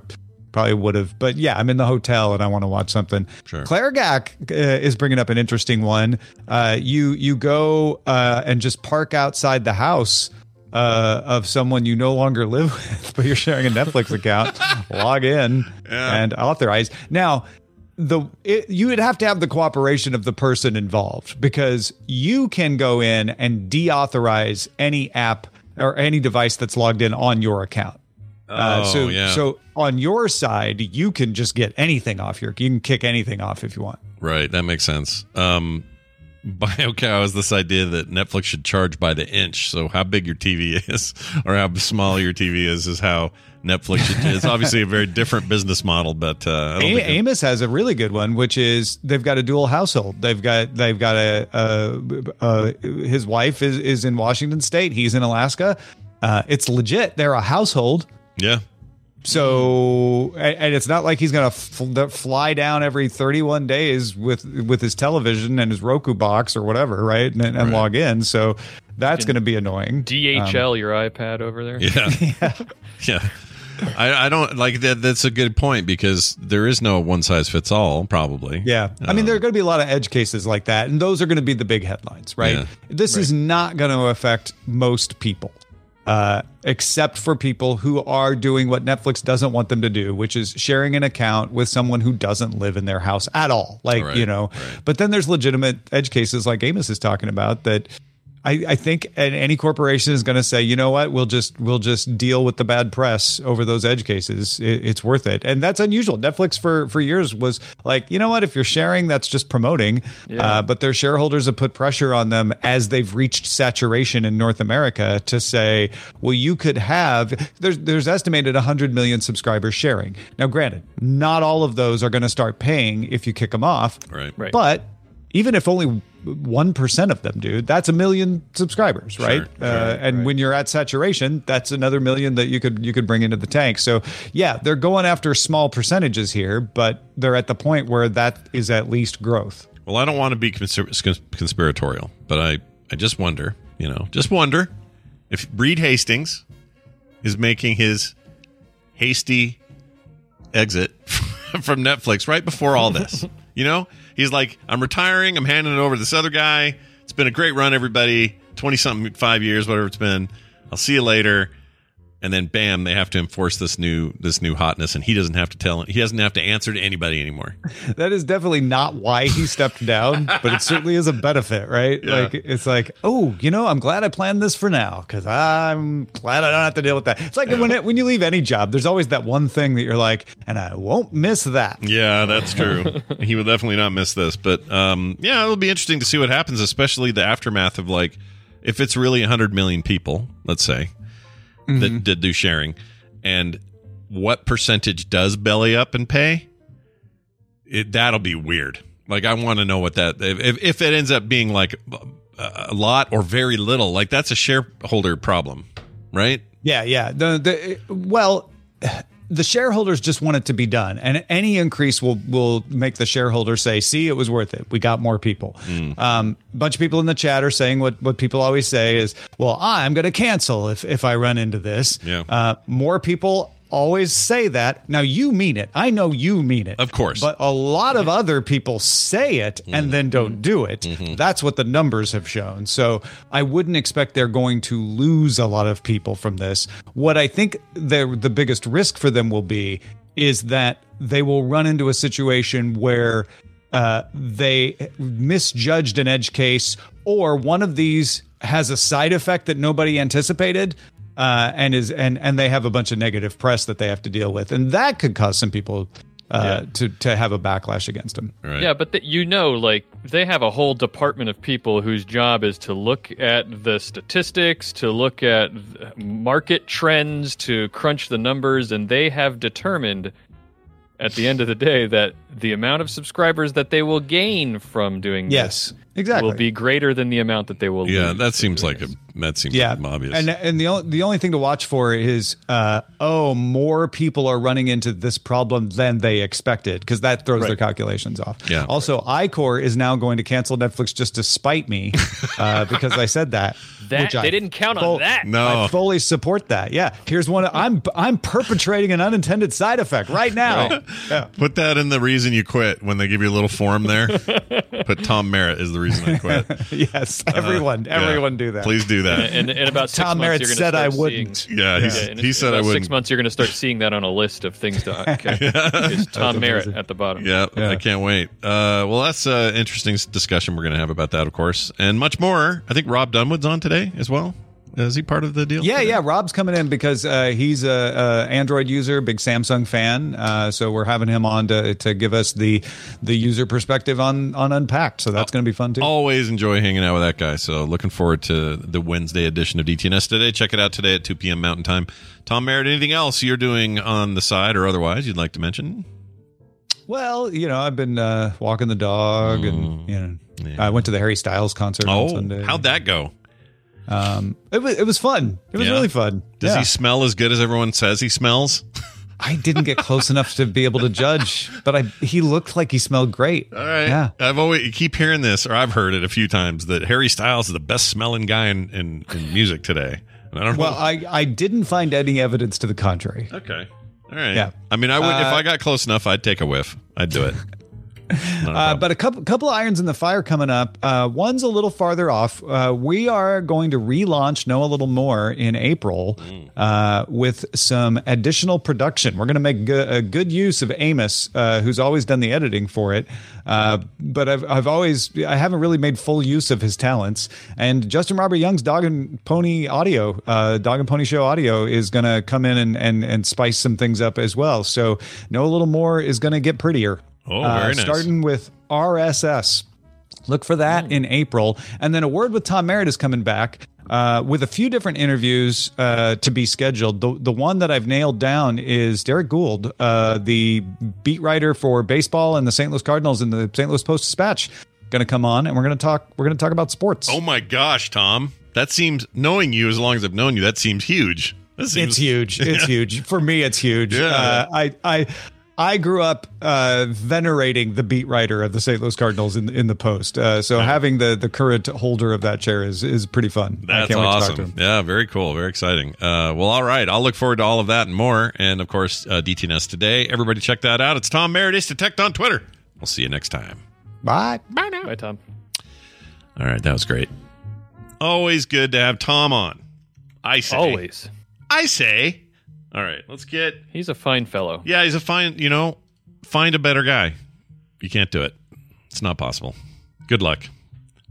S12: probably would have. But yeah, I'm in the hotel and I want to watch something.
S3: Sure.
S12: Claire Gack uh, is bringing up an interesting one. Uh, you you go uh, and just park outside the house uh, of someone you no longer live with, but you're sharing a Netflix account. log in and authorize. Now, the it, you would have to have the cooperation of the person involved because you can go in and deauthorize any app or any device that's logged in on your account. Uh,
S3: Oh,
S12: so,
S3: yeah.
S12: so on your side, you can just get anything off your. You can kick anything off if you want.
S3: Right, that makes sense. Um, BioCow has this idea that Netflix should charge by the inch. So how big your TV is, or how small your TV is, is how Netflix should. It's obviously a very different business model, but uh,
S12: A- Amos has a really good one, which is they've got a dual household. They've got they've got a, a, a his wife is is in Washington State. He's in Alaska. Uh, it's legit. They're a household.
S3: Yeah.
S12: So and, and it's not like he's gonna fly down every 31 days with with his television and his Roku box or whatever, right? And, and log in. So that's going to be annoying.
S4: DHL
S12: Um,
S4: your iPad over there.
S3: Yeah. yeah. I, I don't like that. That's a good point because there is no one size fits all, probably.
S12: Yeah. I mean, there are going to be a lot of edge cases like that, and those are going to be the big headlines, right?
S3: Yeah.
S12: This is not going to affect most people, uh, except for people who are doing what Netflix doesn't want them to do, which is sharing an account with someone who doesn't live in their house at all. Like,
S3: Right,
S12: you know, but then there's legitimate edge cases like Amos is talking about that. I, I think and any corporation is going to say, you know what, we'll just we'll just deal with the bad press over those edge cases. It, it's worth it, and that's unusual. Netflix for for years was like, you know what, if you're sharing, that's just promoting. Uh, but their shareholders have put pressure on them as they've reached saturation in North America to say, well, you could have there's there's estimated 100 million subscribers sharing. Now, granted, not all of those are going to start paying if you kick them off,
S3: Right.
S4: Right.
S12: but even if only one percent of them do, that's a million subscribers, right?
S3: Sure,
S12: uh, and when you're at saturation, that's another million that you could you could bring into the tank. So yeah, they're going after small percentages here, but they're at the point where that is at least growth.
S3: Well, I don't want to be consp- cons- conspiratorial, but I, I just wonder, you know, just wonder if Reed Hastings is making his hasty exit from Netflix right before all this. you know, he's like, I'm retiring. I'm handing it over to this other guy. It's been a great run, everybody. 20 something, five years, whatever it's been. I'll see you later. And then bam, they have to enforce this new this new hotness, and he doesn't have to tell. He doesn't have to answer to anybody anymore.
S12: That is definitely not why he stepped down, but it certainly is a benefit, right?
S3: Yeah.
S12: Like it's like, oh, you know, I'm glad I planned this for now because I'm glad I don't have to deal with that. It's like when it, when you leave any job, there's always that one thing that you're like, and I won't miss that.
S3: Yeah, that's true. he would definitely not miss this. But um, yeah, it'll be interesting to see what happens, especially the aftermath of like if it's really 100 million people, let's say, that mm-hmm. did do sharing, and what percentage does belly up and pay? It that'll be weird. Like I want to know what that if if it ends up being like a lot or very little, like that's a shareholder problem, right?
S12: Yeah, yeah. The, the well, the shareholders just want it to be done, and any increase will will make the shareholders say, "See, it was worth it. We got more people." Um, a bunch of people in the chat are saying what what people always say is, "Well, I'm going to cancel if if I run into this."
S3: Yeah.
S12: Uh, more people always say that. Now you mean it. I know you mean it.
S3: Of course.
S12: But a lot of mm-hmm. other people say it and mm-hmm. then don't do it. Mm-hmm. That's what the numbers have shown. So I wouldn't expect they're going to lose a lot of people from this. What I think the the biggest risk for them will be is that they will run into a situation where uh, they misjudged an edge case, or one of these has a side effect that nobody anticipated, uh, and is and and they have a bunch of negative press that they have to deal with, and that could cause some people uh, to to have a backlash against them.
S4: Yeah, but th- you know, like they have a whole department of people whose job is to look at the statistics, to look at market trends, to crunch the numbers, and they have determined at the end of the day that the amount of subscribers that they will gain from doing
S12: Yes,
S4: this
S12: exactly.
S4: will be greater than the amount that they will
S3: Yeah,
S4: lose.
S3: that seems like a that seems
S12: yeah,
S3: obvious.
S12: And and the only the only thing to watch for is uh, oh, more people are running into this problem than they expected because that throws their calculations off.
S3: Yeah.
S12: Also, Icor is now going to cancel Netflix just to spite me uh, because I said that.
S4: That
S12: which I
S4: they didn't count on that.
S12: No, I fully support that. Yeah. Here's one. I'm I'm perpetrating an unintended side effect right now. Yeah.
S3: Put that in the reason you quit when they give you a little form there. Put Tom Merritt is the reason I quit.
S12: yes.
S3: Uh,
S12: Everyone.
S3: yeah.
S12: everyone do that.
S3: Please do that.
S4: And in about six
S12: Tom
S4: months,
S12: Merritt
S4: you're
S12: said
S4: start
S12: I wouldn't.
S3: Yeah, he's-
S4: in
S3: he said I wouldn't.
S4: Six months, you're going to start seeing that on a list of things to. Okay, it's Tom Merritt at the bottom.
S3: Yeah, I can't wait. Uh, well, that's an interesting discussion we're going to have about that, of course, and much more. I think Rob Dunewood's on today as well. Is he part of the deal?
S12: Yeah, yeah. Rob's coming in because uh, he's a, a Android user, big Samsung fan. Uh, so we're having him on to, to give us the the user perspective on on Unpacked. So that's going to be fun too.
S3: Always enjoy hanging out with that guy. So looking forward to the Wednesday edition of DTNS today. Check it out today at 2 p.m. Mountain Time. Tom Merritt, anything else you're doing on the side or otherwise you'd like to mention?
S12: Well, you know, I've been uh, walking the dog, and you know, I went to the Harry Styles concert on
S3: Oh,
S12: Sunday.
S3: how'd that go?
S12: Um, it was it was fun. It was
S3: Yeah?
S12: really fun.
S3: Does
S12: Yeah.
S3: he smell as good as everyone says he smells?
S12: I didn't get close enough to be able to judge, but I he looked like he smelled great.
S3: All right.
S12: Yeah.
S3: I've always you keep hearing this, or I've heard it a few times that Harry Styles is the best smelling guy in, in, in music today. And I don't
S12: Well,
S3: know.
S12: I I didn't find any evidence to the contrary.
S3: okay. All right.
S12: Yeah.
S3: I mean, I would if
S12: Uh,
S3: I got close enough, I'd take a whiff. I'd do it.
S12: Uh, but a couple couple of irons in the fire coming up. Uh, one's a little farther off. Uh, we are going to relaunch Know a Little More in April uh, with some additional production. We're going to make go- a good use of Amos, uh, who's always done the editing for it. Uh, but I've I've always I haven't really made full use of his talents. And Justin Robert Young's Dog and Pony Audio, uh, Dog and Pony Show Audio, is going to come in and, and and spice some things up as well. So Know a Little More is going to get prettier.
S3: Oh,
S12: Uh,
S3: very nice.
S12: Starting with RSS. Look for that in April. And then A Word with Tom Merritt is coming back uh, with a few different interviews uh, to be scheduled. The, the one that I've nailed down is Derrick Goold, uh, the beat writer for baseball and the St. Louis Cardinals and the St. Louis Post Dispatch. Going to come on and we're going to talk. We're going to talk about sports.
S3: oh my gosh, Tom. That seems knowing you as long as I've known you, that seems huge. Seems
S12: it's huge. It's huge for me. It's huge.
S3: Yeah.
S12: Uh, I I I grew up uh, venerating the beat writer of the St. Louis Cardinals in in the Post. Uh, so having the the current holder of that chair is is pretty fun. I
S3: That's
S12: can't wait to talk to
S3: awesome.
S12: him.
S3: Yeah, very cool. Very exciting. Uh, well, all right. I'll look forward to all of that and more. And of course, uh, DTNS today. Everybody check that out. It's Tom Meredith Detect on Twitter. We'll see you next time.
S12: Bye.
S4: Bye now. Bye, Tom.
S3: All right. That was great. Always good to have Tom on. I say.
S4: Always.
S3: I say. All right. Let's get.
S4: He's a fine fellow.
S3: Yeah, he's a fine, you know, find a better guy. You can't do it. It's not possible. Good luck.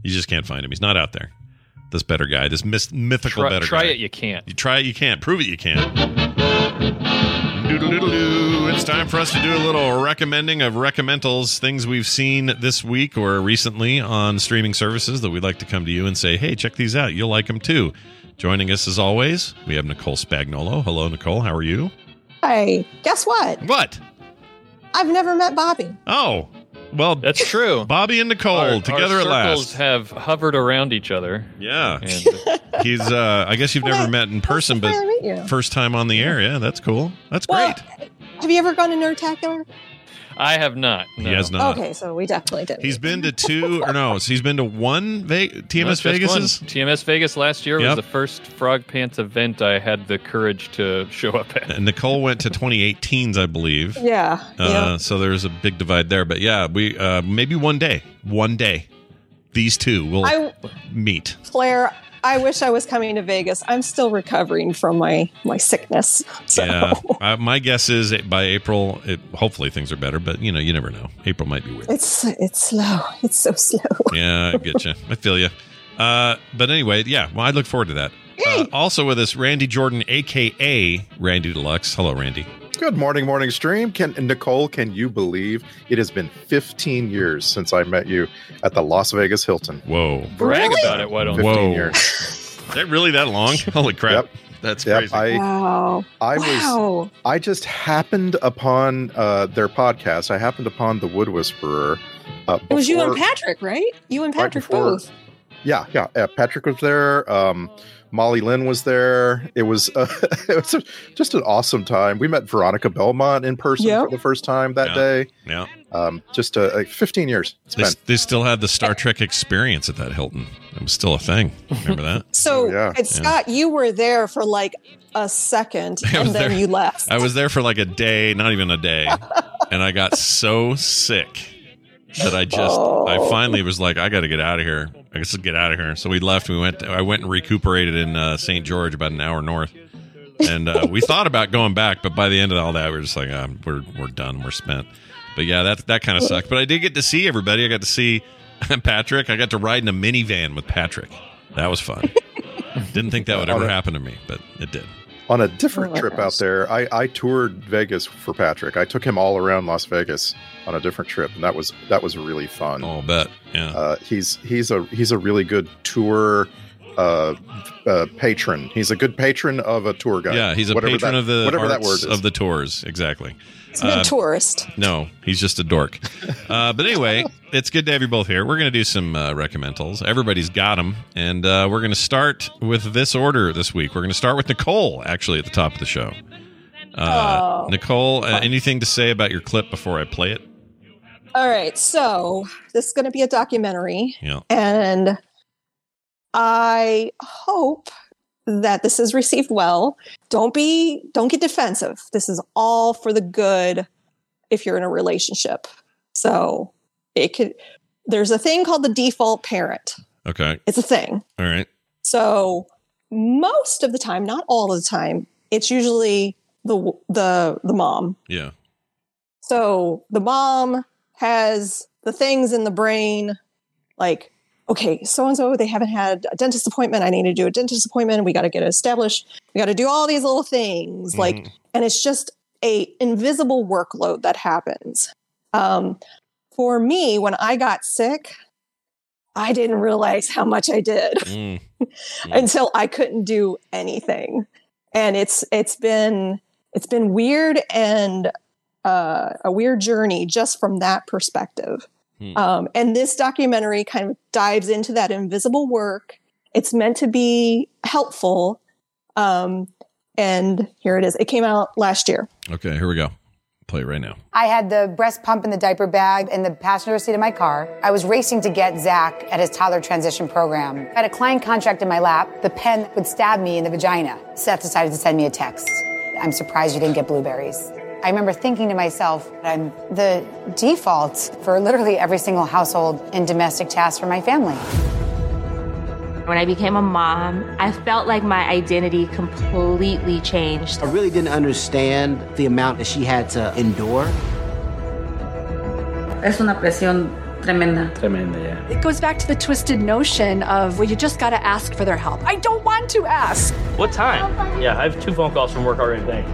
S3: You just can't find him. He's not out there. This better guy, this myth- mythical
S4: Try,
S3: better
S4: try
S3: guy.
S4: Try it, you can't.
S3: You try it, you can't. Prove it, you can't. It's time for us to do a little recommending of recommendals, things we've seen this week or recently on streaming services that we'd like to come to you and say, hey, check these out. You'll like them too. Joining us as always, we have Nicole Spagnuolo. Hello, Nicole. How are you?
S13: Hey, guess what?
S3: What?
S13: I've never met Bobby.
S3: Oh, well,
S4: that's true.
S3: Bobby and Nicole
S4: Our-
S3: together
S4: our
S3: at last.
S4: circles have hovered around each other.
S3: Yeah.
S4: And
S3: He's uh I guess you've never met in person, but
S13: I meet you.
S3: first time on the air. Yeah, that's cool. That's
S13: Well,
S3: great.
S13: Have you ever gone to Nerdtacular?
S4: I have not.
S3: He has not.
S13: Okay, so we definitely did.
S3: He's been to two or no, so he's been to one Ve- TMS
S4: just one.
S3: Vegas's.
S4: TMS Vegas last year
S3: Yep.
S4: was the first Frog Pants event I had the courage to show up at.
S3: And Nicole went to 2018's, I believe.
S13: Yeah.
S3: Uh,
S13: yeah.
S3: So there's a big divide there, but yeah, we uh, maybe one day, one day, these two will
S13: I-
S3: meet.
S13: Claire, I wish I was coming to Vegas. I'm still recovering from my my sickness. So.
S3: Yeah, uh, my guess is by April, it, hopefully things are better, but you know, you never know. April might be weird.
S13: It's it's slow. It's so slow.
S3: Yeah, I get you. I feel you. Uh, but anyway, yeah. Well, I look forward to that. Uh, also with us, Randy Jordan, aka Randy Deluxe. Hello, Randy.
S14: Good morning, morning stream. Can Nicole? Can you believe it has been 15 years since I met you at the Las Vegas Hilton?
S3: Whoa!
S4: Brag about it. Why don't
S14: 15
S3: Whoa.
S14: years.
S3: Is that really that long? Holy crap!
S14: Yep.
S3: That's
S14: Yep,
S3: crazy.
S14: I
S13: Wow.
S14: I
S13: wow.
S14: was I just happened upon uh, their podcast. I happened upon the Wood Whisperer. Uh,
S13: It was you and Patrick, right? You and
S14: right
S13: Patrick
S14: before-
S13: both.
S14: Yeah, yeah. Uh, Patrick was there. Um, Molly Lynn was there. It was uh, it was a, just an awesome time. We met Veronica Belmont in person
S13: Yep.
S14: for the first time that
S3: Yeah.
S14: day.
S3: yeah.
S14: Um, just uh, like 15 years. It's
S3: They,
S14: been.
S3: they still had the Star Trek experience at that Hilton. It was still a thing. Remember that?
S13: So,
S14: Oh, yeah.
S13: and Scott, you were there for like a second, and then
S3: there.
S13: you left.
S3: I was there for like a day, not even a day, and I got so sick that I just, I
S13: Oh.
S3: finally was like, I got to get out of here. I guess get out of here. So we left. We went. I went and recuperated in uh, St. George, about an hour north, and uh, we thought about going back, but by the end of all that, we are just like, um, we're we're done. We're spent. But yeah, that that kind of sucked. But I did get to see everybody. I got to see Patrick. I got to ride in a minivan with Patrick. That was fun. Didn't think that would ever happen to me, but it did.
S14: On a different
S13: Oh my
S14: trip out there, I, I toured Vegas for Patrick. I took him all around Las Vegas on a different trip, and that was that was really fun.
S3: Oh, bet. Yeah.
S14: Uh, he's he's a he's a really good tour uh, uh, patron. He's a good patron of a tour guide.
S3: Yeah, he's a
S14: Whatever
S3: patron
S14: that-
S3: of the
S14: whatever that word is.
S3: of the tours. Exactly.
S13: He's a good
S3: Uh,
S13: tourist.
S3: No, he's just a dork. Uh, but anyway, it's good to have you both here. We're going to do some uh, recommendals. Everybody's got them, and uh, we're going to start with this order this week. We're going to start with Nicole, actually, at the top of the show. Uh,
S13: Oh.
S3: Nicole, uh, anything to say about your clip before I play it?
S13: All right, so this is going to be a documentary,
S3: Yeah.
S13: and I hope that this is received well. Don't be, don't get defensive. This is all for the good if you're in a relationship. So it could. There's a thing called the default parent.
S3: Okay.
S13: It's a thing.
S3: All right.
S13: So most of the time, not all of the time, it's usually the the the mom.
S3: Yeah.
S13: So the mom has the things in the brain like, okay, so and so, they haven't had a dentist appointment. I need to do a dentist appointment. We got to get it established. We got to do all these little things. Like, and it's just a invisible workload that happens. Um, for me, when I got sick, I didn't realize how much I did
S3: Mm.
S13: until I couldn't do anything. And it's it's been it's been weird and uh, a weird journey just from that perspective.
S3: Hmm.
S13: Um, and this documentary kind of dives into that invisible work. It's meant to be helpful. Um, and here it is. It came out last year.
S3: Okay, here we go. Play it right now.
S15: I had the breast pump in the diaper bag in the passenger seat of my car. I was racing to get Zach at his toddler transition program. I had a client contract in my lap. The pen would stab me in the vagina. Seth decided to send me a text. I'm surprised you didn't get blueberries. I remember thinking to myself, I'm the default for literally every single household and domestic task for my family.
S16: When I became a mom, I felt like my identity completely changed.
S17: I really didn't understand the amount that she had to endure.
S18: Es una presión tremenda.
S19: Tremenda, yeah.
S20: It goes back to the twisted notion of, well, you just got to ask for their help. I don't want to ask.
S19: What time? Yeah, I have two phone calls from work already today.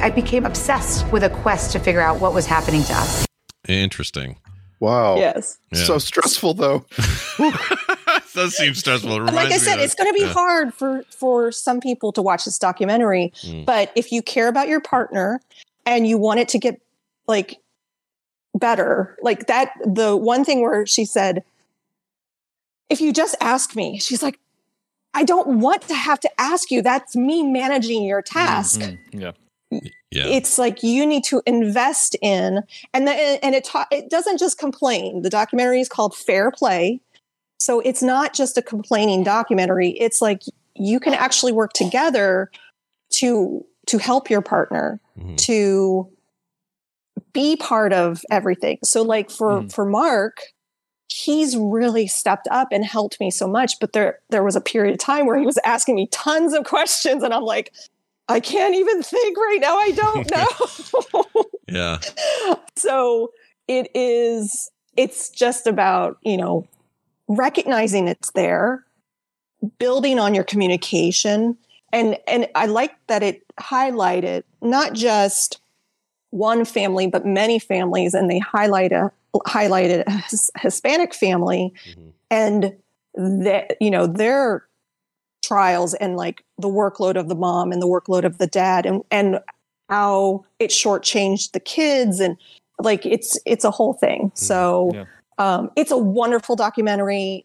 S15: I became obsessed with a quest to figure out what was happening to us.
S3: Interesting.
S14: Wow.
S13: Yes.
S3: Yeah.
S14: So stressful though.
S3: it does seem stressful.
S13: Like I said, it's going to be
S3: yeah.
S13: hard for for some people to watch this documentary.
S3: Mm.
S13: But if you care about your partner and you want it to get like better, like that, the one thing where she said, "If you just ask me," she's like, "I don't want to have to ask you. That's me managing your task."
S4: Yeah.
S3: Yeah.
S13: It's like you need to invest in, and the, and it ta- it doesn't just complain. The documentary is called Fair Play, so it's not just a complaining documentary. It's like you can actually work together to to help your partner mm-hmm. to be part of everything. So like for mm. for Mark, he's really stepped up and helped me so much. But there there was a period of time where he was asking me tons of questions, and I'm like, I can't even think right now. I don't know.
S3: Yeah.
S13: so it is it's just about you know recognizing it's there building on your communication and and i like that it highlighted not just one family but many families and they highlight a highlighted a hispanic family mm-hmm. and that you know their trials and like the workload of the mom and the workload of the dad and and how it shortchanged the kids and like it's it's a whole thing. So um, it's a wonderful documentary,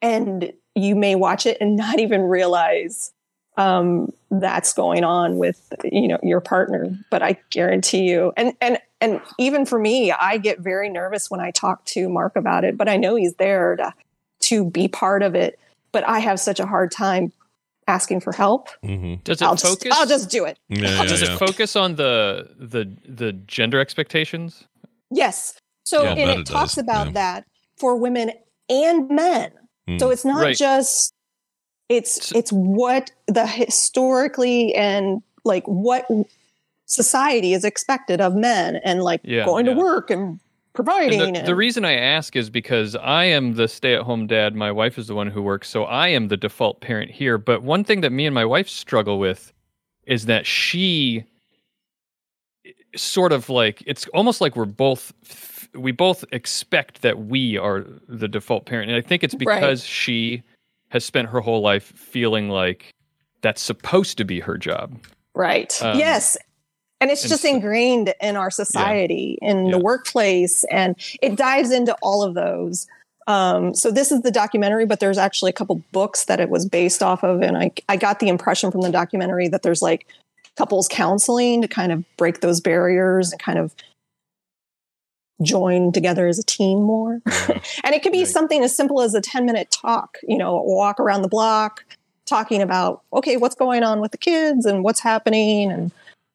S13: and you may watch it and not even realize um, that's going on with you know your partner. But I guarantee you, and and and even for me, I get very nervous when I talk to Mark about it. But I know he's there to to be part of it. But I have such a hard time asking for help.
S4: Does it
S13: I'll
S4: focus?
S13: Just, I'll just do it.
S3: Yeah,
S4: Does
S3: yeah,
S4: it focus on the the the gender expectations?
S13: Yes. So
S4: Yeah,
S13: and it,
S4: it
S13: talks about
S4: yeah.
S13: that for women and men.
S4: Mm.
S13: So it's not
S4: Right.
S13: just it's it's what the historically and like what society is expected of men and like
S4: Yeah,
S13: going
S4: yeah.
S13: to work and providing
S4: the, the reason I ask is because I am the stay-at-home dad. My wife is the one who works, so I am the default parent here. But one thing that me and my wife struggle with is that she sort of like it's almost like we're both we both expect that we are the default parent, and I think it's
S13: Right.
S4: because she has spent her whole life feeling like that's supposed to be her job.
S13: Right.
S4: Um,
S13: yes. And it's
S4: and
S13: just
S4: so-
S13: ingrained in our society, in the workplace, and it dives into all of those. Um, so this is the documentary, but there's actually a couple books that it was based off of, and I I got the impression from the documentary that there's like couples counseling to kind of break those barriers and kind of join together as a team more. and it could be something as simple as a 10 minute talk, you know, walk around the block, talking about, okay, what's going on with the kids and what's happening. And,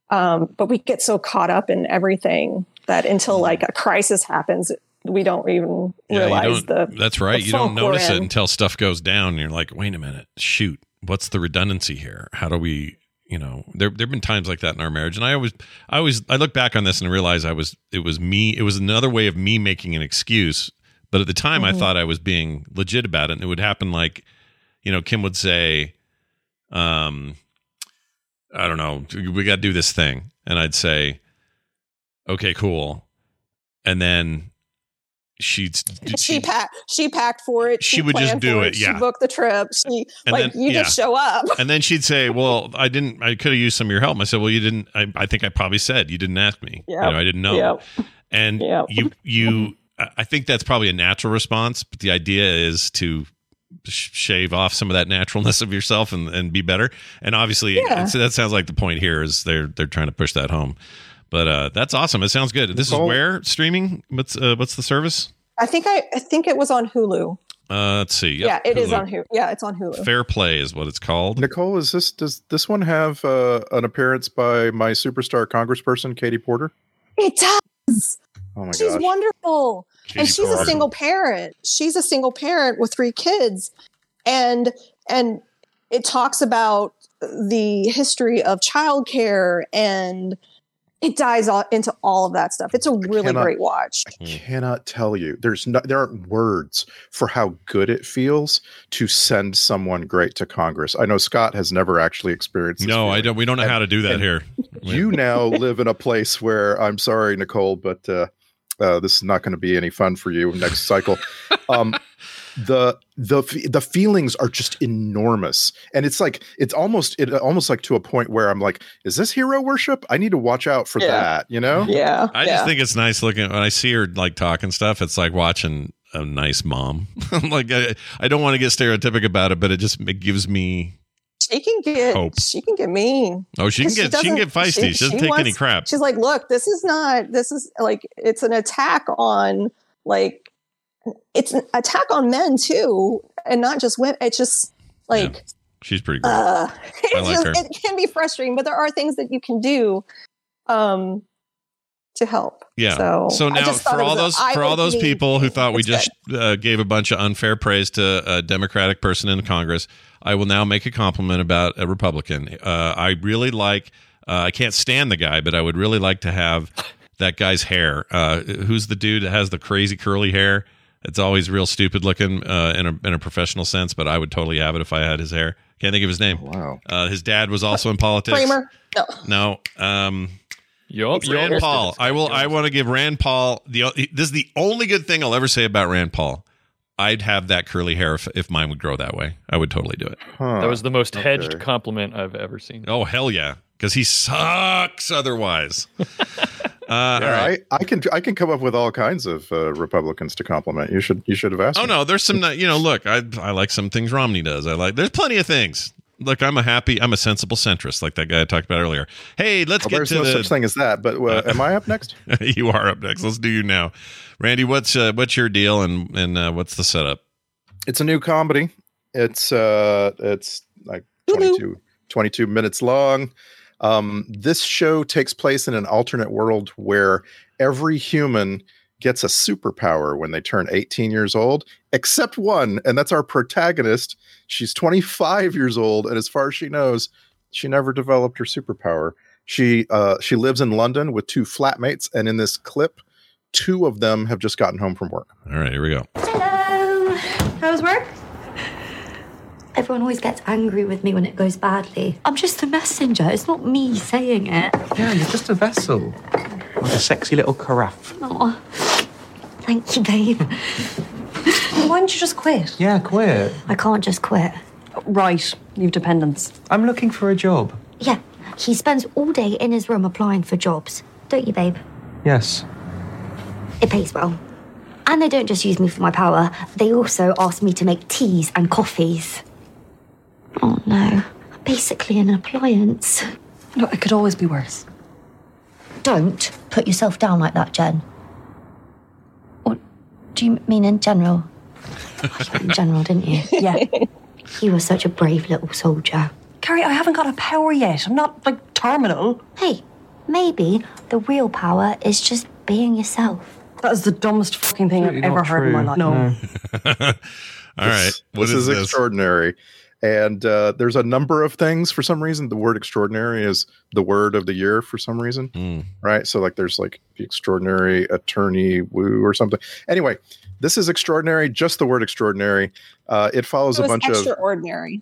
S13: um, but we get so caught up in everything that until like a crisis happens, we don't even
S3: Yeah,
S13: realize
S3: don't,
S13: the.
S3: that's right.
S13: the
S3: You don't notice it until stuff goes down. And you're like, wait a minute, shoot, what's the redundancy here? How do we, you know, there there've been times like that in our marriage, and I always, I always, I look back on this and realize I was, it was me, it was another way of me making an excuse. But at the time, I
S21: Mhm.
S3: thought I was being legit about it, and it would happen like, you know, Kim would say, um, I don't know, we got to do this thing, and I'd say, okay, cool, and then she'd
S13: she packed. She packed for it.
S3: She would just do it,
S13: She
S3: yeah.
S13: booked the trip. She
S3: And
S13: like
S3: then-
S13: you
S3: yeah.
S13: just show up.
S3: and then she'd say, "Well, I didn't. I could have used some of your help." I said, "Well, you didn't. I, I think I probably said you didn't ask me.
S13: Yep.
S3: You know, I didn't know."
S13: Yep.
S3: And
S13: Yep.
S3: you, you, I think that's probably a natural response, but the idea is to shave off some of that naturalness of yourself and, and be better. And obviously,
S13: Yeah.
S3: so that sounds like the point here is they're they're trying to push that home. But uh, that's awesome. It sounds good. This is where streaming. What's uh, what's the service?
S13: I think I, I think it was on Hulu.
S3: Uh, let's see.
S13: yeah, it is
S3: Hulu.
S13: on Hulu. Yeah, it's on Hulu.
S3: Fair Play is what it's called.
S14: Nicole, is this does this one have uh, an appearance by my superstar congressperson Katie Porter?
S13: It does.
S14: Oh my
S13: she's
S14: gosh.
S13: wonderful
S14: Katie
S13: and she's
S14: Porter.
S13: a single parent she's a single parent with three kids and and it talks about the history of childcare and it dives all, into all of that stuff it's a really
S14: cannot-
S13: great watch I
S14: cannot tell you. There's no, there aren't words for how good it feels to send someone great to Congress. I know Scott has never actually experienced. This
S3: No, I don't. We don't know
S14: And-
S3: how to do that here.
S14: You now live in a place where I'm sorry, Nicole, but uh, uh, this is not going to be any fun for you next cycle. Um, the the the feelings are just enormous, and it's like it's almost it almost like to a point where I'm like, is this hero worship? I need to watch out for
S13: Yeah.
S14: that. You know?
S13: yeah
S3: I just think it's nice looking when I see her like talking stuff. It's like watching a nice mom. like I, I don't want to get stereotypic about it, but it just it gives me.
S13: She can get
S3: Hope.
S13: she can get mean
S3: Oh, she can get she, can get feisty. She, doesn't take any crap.
S13: she's like look this is not this is like it's an attack on like it's an attack on men too and not just women it's just like
S3: She's pretty great.
S13: uh
S3: I like
S13: just,
S3: her.
S13: it can be frustrating but there are things that you can do um to help
S3: Yeah.
S13: so,
S3: So, now for all those for all those people who thought we just uh, gave a bunch of unfair praise to a Democratic person in Congress, I will now make a compliment about a Republican. Uh, I really like. Uh, I can't stand the guy, but I would really like to have that guy's hair. Uh, who's the dude that has the crazy curly hair? It's always real stupid looking uh, in a in a professional sense, but I would totally have it if I had his hair. Can't think of his name.
S14: Wow.
S3: Uh, his dad was also in politics.
S13: Kramer no
S3: No. Um,
S4: Yup, you
S3: Rand
S4: almost
S3: Paul. I will. I want to give Rand Paul the. This is the only good thing I'll ever say about Rand Paul. I'd have that curly hair if, if mine would grow that way. I would totally do it.
S14: Huh.
S4: That was the most hedged compliment I've ever seen.
S3: Oh hell yeah, because he sucks otherwise. uh,
S14: Yeah,
S3: right.
S14: I, I can I can come up with all kinds of uh, Republicans to compliment. You should you should have asked.
S3: Oh
S14: me.
S3: no, there's some. You know, look, I I like some things Romney does. I like. There's plenty of things. Look, I'm a happy. I'm a sensible centrist, like that guy I talked about earlier. Hey, let's
S14: Well,
S3: get
S14: there's
S3: to
S14: no
S3: the.
S14: such thing as that. But uh, am I up next?
S3: you are up next. Let's do you now, Randy. What's uh, what's your deal and and uh, what's the setup?
S14: It's a new comedy. It's uh it's like 22, 22 minutes long. Um, this show takes place in an alternate world where every human gets a superpower when they turn 18 years old, except one, and that's our protagonist. She's 25 years old, and as far as she knows, she never developed her superpower. She uh she lives in London with two flatmates, and in this clip, two of them have just gotten home from work.
S3: All right, here we go.
S22: Hello. How's work? Everyone always gets angry with me when it goes badly. I'm just a messenger. It's not me saying it.
S23: Yeah, you're just a vessel. Like a sexy little carafe.
S22: Oh, thank you, babe. Why don't you just quit?
S23: Yeah, quit.
S22: I can't just quit.
S20: Right, you've dependents.
S23: I'm looking for a job.
S22: Yeah, he spends all day in his room applying for jobs. Don't you, babe?
S23: Yes.
S22: It pays well. And they don't just use me for my power, they also ask me to make teas and coffees. Oh no, I'm basically an appliance.
S20: No, it could always be worse.
S22: Don't put yourself down like that, Jen. Or do you mean in general? You in general, didn't you?
S20: Yeah.
S22: You were such a brave little soldier.
S20: Carrie, I haven't got a power yet. I'm not like terminal.
S22: Hey, maybe the real power is just being yourself.
S20: That is the dumbest fucking thing I've ever
S23: not
S20: heard in my life. No.
S3: All right.
S14: This,
S3: What
S14: this
S3: is
S14: is,
S3: this?
S14: extraordinary. And uh, there's a number of things for some reason. The word extraordinary is the word of the year for some reason,
S3: Hmm.
S14: right? So, like, there's like the extraordinary attorney woo or something. Anyway, this is extraordinary. Just the word extraordinary. Uh, it follows
S13: it
S14: a
S13: was
S14: bunch of
S13: extraordinary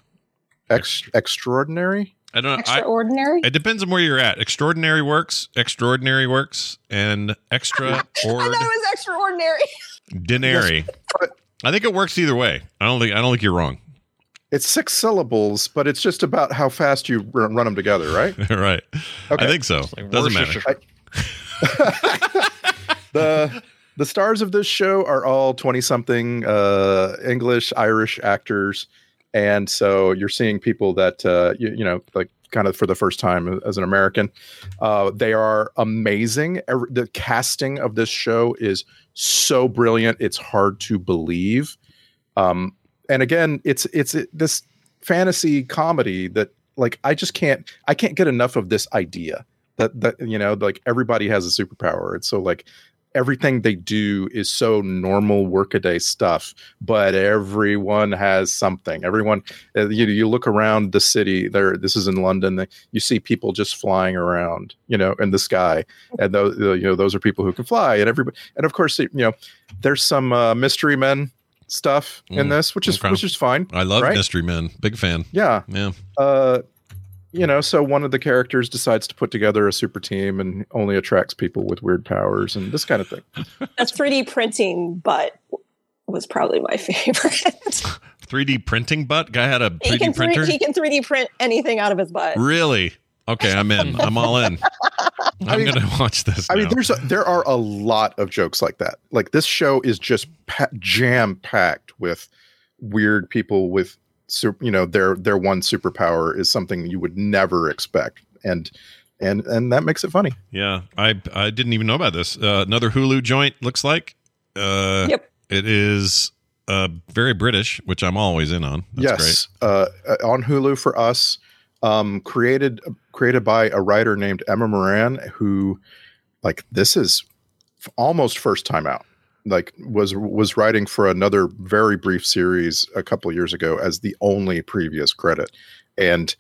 S14: ex- extraordinary.
S3: I don't know. I,
S13: extraordinary
S3: it depends on where you're at. Extraordinary works, extraordinary works, and extra
S13: i thought it was extraordinary
S3: dinary. I think it works either way. I don't think I don't think you're wrong.
S14: It's six syllables, but it's just about how fast you r- run them together, right?
S3: right.
S14: Okay.
S3: I think so. Doesn't matter.
S14: the the stars of this show are all 20 something uh english irish actors and so you're seeing people that uh you, you know like kind of for the first time as an American. Uh, they are amazing. The casting of this show is so brilliant; it's hard to believe. Um, and again, it's it's it, this fantasy comedy that like I just can't I can't get enough of this idea that that you know like everybody has a superpower. It's so like everything they do is so normal workaday stuff, but everyone has something. Everyone, uh, you you look around the city. There, this is in London. You see people just flying around, you know, in the sky, and those you know those are people who can fly, and everybody, and of course, you know, there's some uh, mystery men stuff in
S3: Mm,
S14: this, which is
S3: okay.
S14: which is fine.
S3: I love
S14: right?
S3: Mystery Men. Big fan.
S14: Yeah.
S3: Yeah.
S14: Uh, you know, so one of the characters decides to put together a super team and only attracts people with weird powers and this kind of thing.
S13: That's 3D printing, but was probably my favorite.
S3: 3D printing butt? Guy had a
S13: he
S3: 3D
S13: can
S3: printer?
S13: three, he can 3D print anything out of his butt.
S3: Really? Okay, I'm in. I'm all in. I'm
S14: mean-
S3: gonna watch this.
S14: I mean, there's a, there are a lot of jokes like that. Like this show is just pa- jam packed with weird people with, super, you know, their their one superpower is something you would never expect, and and and that makes it funny.
S3: Yeah, I I didn't even know about this. Uh, another Hulu joint looks like. Uh,
S13: Yep.
S3: It is uh, very British, which I'm always in on. That's
S14: yes, uh, uh, on Hulu for us, um, created created by a writer named Emma Moran, who, like, this is almost first time out. Like, was was writing for another very brief series a couple years ago as the only previous credit, and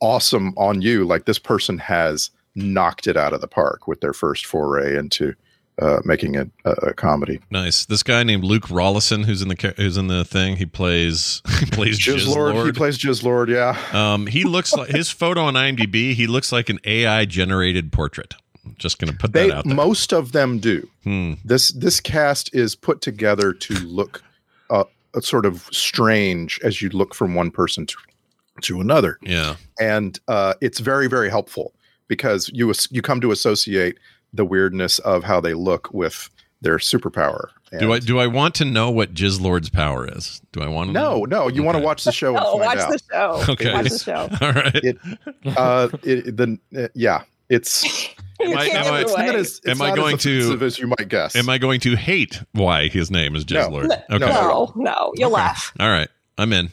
S14: awesome on you. Like, this person has knocked it out of the park with their first foray into uh, making it a, a comedy.
S3: Nice. This guy named Luke Rollason, who's in the who's in the thing. He plays he plays
S14: Jizz
S3: Jizz
S14: Lord, he plays Jizz Lord, yeah.
S3: Um, he looks like his photo on IMDb. He looks like an AI generated portrait. Just gonna put
S14: they
S3: that out there.
S14: most of them do
S3: Hmm.
S14: this this cast is put together to look uh, sort of strange as you look from one person to to another
S3: Yeah.
S14: and uh, it's very very helpful because you you come to associate the weirdness of how they look with their superpower
S3: Do I do I want to know what Jizz Lord's power is? Do I want to?
S14: no no you want to watch the show and
S13: No,
S14: find
S13: watch
S14: out.
S13: the show.
S3: Okay.
S13: Watch the show.
S3: All right.
S14: it uh it, the uh, yeah it's
S3: Am I, am I,
S14: it's not as, it's
S3: am I going
S14: as
S3: to
S14: as you might guess
S3: Am I going to hate why his name is Jizz
S14: No.
S3: Lord?
S14: No,
S3: Okay.
S13: No, no, you'll laugh.
S3: All right. I'm in.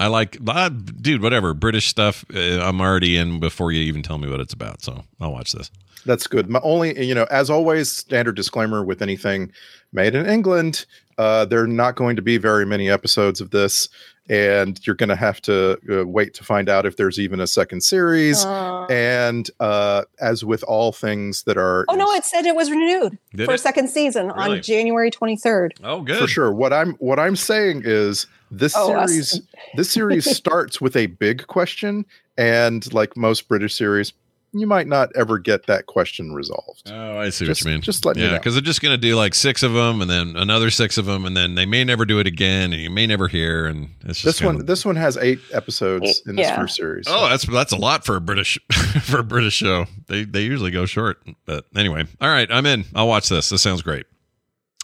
S3: I like, uh, dude, whatever. British stuff, uh, I'm already in before you even tell me what it's about. So I'll watch this.
S14: That's good. My only, you know, as always, standard disclaimer with anything made in England, uh, there are not going to be very many episodes of this, and you're going to have to uh, wait to find out if there's even a second series.
S13: Uh.
S14: and uh, as with all things that are,
S13: Oh no, it said it was renewed
S14: Did
S13: for a second season
S14: Really?
S13: on January 23rd.
S3: Oh, good
S14: for sure. What I'm what I'm saying is this
S13: Oh, us.
S14: series this series starts with a big question, and like most British series, you might not ever get that question resolved.
S3: Oh, I see
S14: Just-
S3: what you mean.
S14: just let me
S3: yeah,
S14: know.
S3: because they're just going to do like six of them, and then another six of them, and then they may never do it again, and you may never hear. And it's just
S14: This
S3: kinda-
S14: one this one has eight episodes in this
S13: Yeah.
S14: first series.
S3: Oh, that's that's a lot for a British for a British show. They they usually go short. But anyway, all right, I'm in. I'll watch this. This sounds great.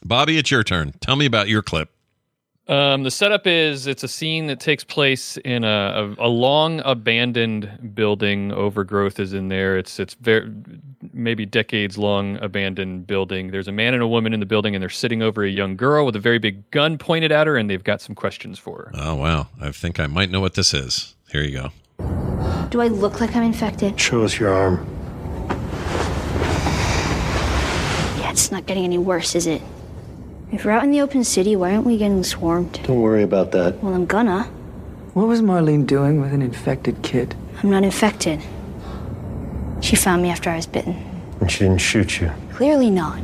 S3: Bobby, it's your turn. Tell me about your clip.
S4: Um, the setup is it's a scene that takes place in a, a, a long abandoned building. Overgrowth is in there. It's it's very maybe decades long abandoned building. There's a man and a woman in the building, and they're sitting over a young girl with a very big gun pointed at her, and they've got some questions for her.
S3: Oh wow, I think I might know what this is. Here you go.
S22: Do I look like I'm infected?
S24: Show us your arm.
S22: Yeah, it's not getting any worse, is it? If we're out in the open city, why aren't we getting swarmed?
S24: Don't worry about that.
S22: Well, I'm gonna.
S25: What was Marlene doing with an infected kid?
S22: I'm not infected. She found me after I was bitten.
S24: And she didn't shoot you.
S22: Clearly not.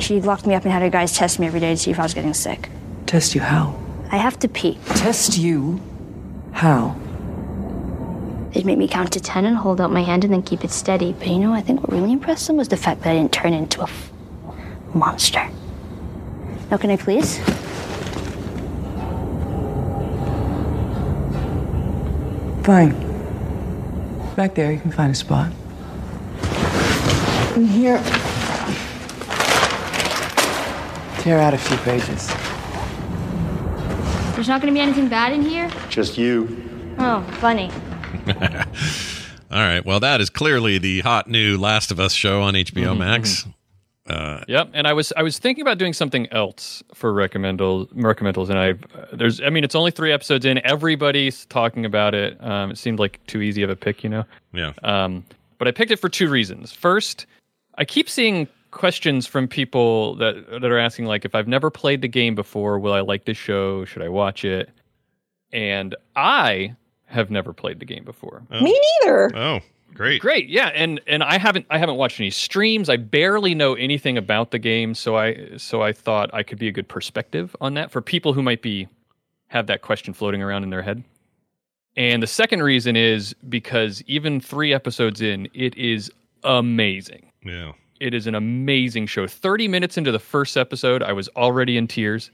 S22: She locked me up and had her guys test me every day to see if I was getting sick.
S25: Test you how?
S22: I have to pee.
S25: Test you? How?
S22: They'd make me count to ten and hold out my hand and then keep it steady. But you know, I think what really impressed them was the fact that I didn't turn into a f- monster. Now, can I please?
S25: Fine. Back there, you can find a spot. In here. Tear out a few pages.
S22: There's not gonna be anything bad in here?
S24: Just you.
S22: Oh, funny.
S3: All right. Well, that is clearly the hot new Last of Us show on HBO
S4: Mhm,
S3: Max. Uh,
S4: Yep, and I was I was thinking about doing something else for recommendal recommendals, and I there's I mean it's only three episodes in. Everybody's talking about it. Um, it seemed like too easy of a pick, you know.
S3: Yeah.
S4: Um, but I picked it for two reasons. First, I keep seeing questions from people that that are asking like, if I've never played the game before, will I like this show? Should I watch it? And I have never played the game before.
S13: Me neither.
S3: Oh, great.
S4: Great. Yeah, and and I haven't I haven't watched any streams. I barely know anything about the game, so I so I thought I could be a good perspective on that for people who might be have that question floating around in their head. And the second reason is because even 3 episodes in, it is amazing.
S3: Yeah.
S4: It is an amazing show. 30 minutes into the first episode, I was already in tears.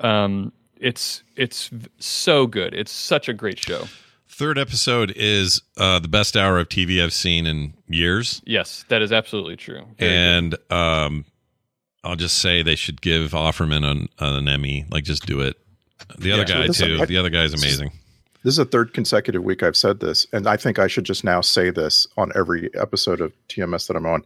S4: Um it's it's so good. It's such a great show.
S3: Third episode is uh, the best hour of TV I've seen in years.
S4: Yes, that is absolutely true. Very
S3: and um, I'll just say they should give Offerman an, an Emmy. Like, just do it. The other
S14: Yeah.
S3: guy
S14: This-
S3: too.
S14: I-
S3: the other guy's amazing.
S14: This is a third consecutive week I've said this, and I think I should just now say this on every episode of TMS that I'm on.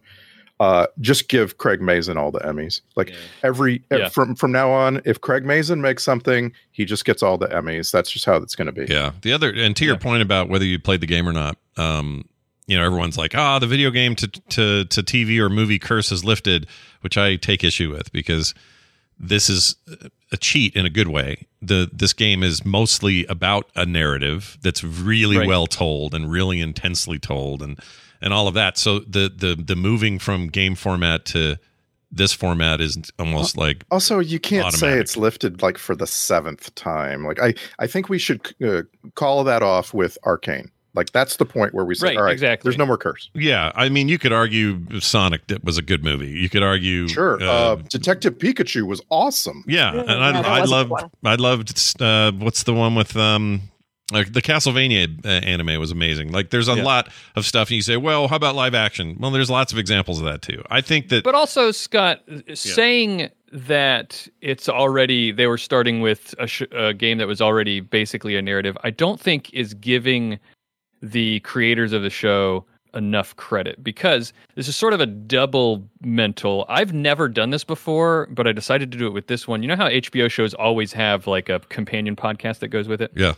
S14: Uh, just give Craig Mazin all the Emmys. Like every eh,
S3: Yeah.
S14: from from now on, if Craig Mazin makes something, he just gets all the Emmys. That's just how it's going to be.
S3: Yeah. The other, and to your point about whether you played the game or not, um, you know, everyone's like, ah, the video game to, to, to TV or movie curse is lifted, which I take issue with because this is a cheat in a good way. The this game is mostly about a narrative that's really
S4: Right.
S3: well told and really intensely told and and all of that. So the the the moving from game format to this format is almost like
S14: Also, you can't say it's lifted like for the seventh time. Like I, I think we should uh, call that off with Arcane. Like that's the point where we say,
S3: Right,
S14: all right,
S3: exactly.
S14: there's no more curse.
S3: yeah. I mean, you could argue Sonic that was a good movie. You could argue
S14: Sure, uh, Detective Pikachu was awesome.
S3: Yeah, and I,
S14: that
S3: I
S14: was
S3: loved. I loved uh, what's the one with um like the Castlevania uh, anime was amazing. Like there's a lot of stuff, and you say, well, how about live action? Well, there's lots of examples of that too. I think that
S4: But also, Scott, saying that it's already they were starting with a, sh- a game that was already basically a narrative, I don't think is giving the creators of the show enough credit because this is sort of a double mental. I've never done this before, but I decided to do it with this one. You know how HBO shows always have like a companion podcast that goes with it?
S3: yeah,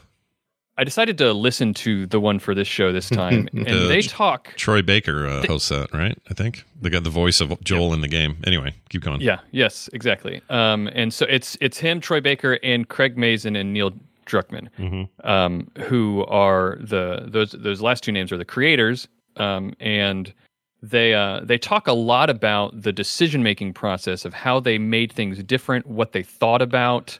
S4: I decided to listen to the one for this show this time, and
S3: The
S4: they talk
S3: Troy Baker uh, hosts that, right? I think they got the voice of Joel in the game. Anyway, keep going.
S4: Yeah. Yes. Exactly. Um, and so it's it's him, Troy Baker, and Craig Mazin and Neil Druckmann,
S3: Mhm.
S4: um, who are the those those last two names are the creators, um, and they uh, they talk a lot about the decision making process of how they made things different, what they thought about,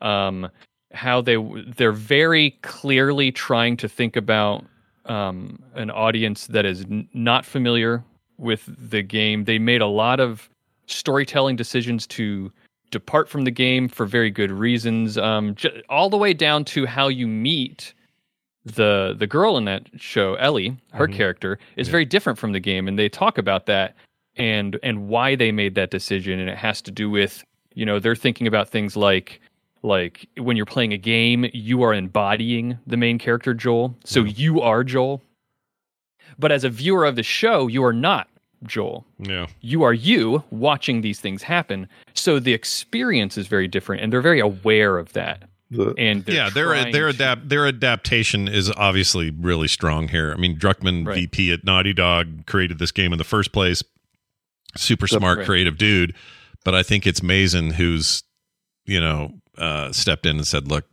S4: um, how they they're very clearly trying to think about um, an audience that is n- not familiar with the game. They made a lot of storytelling decisions to depart from the game for very good reasons, um, j- all the way down to how you meet the the girl in that show, Ellie. Her
S3: Mhm.
S4: character is very different from the game, and they talk about that and and why they made that decision, and it has to do with you know they're thinking about things like like when you're playing a game, you are embodying the main character Joel, so you are Joel. But as a viewer of the show, you are not Joel.
S3: Yeah.
S4: You are you watching these things happen. So the experience is very different, and they're very aware of that. and
S3: yeah, their their adapt their adaptation is obviously really strong here. I mean, Druckmann VP at Naughty Dog created this game in the first place. Super smart,
S4: Right.
S3: creative dude, but I think it's Mazin who's you know uh, stepped in and said, "Look,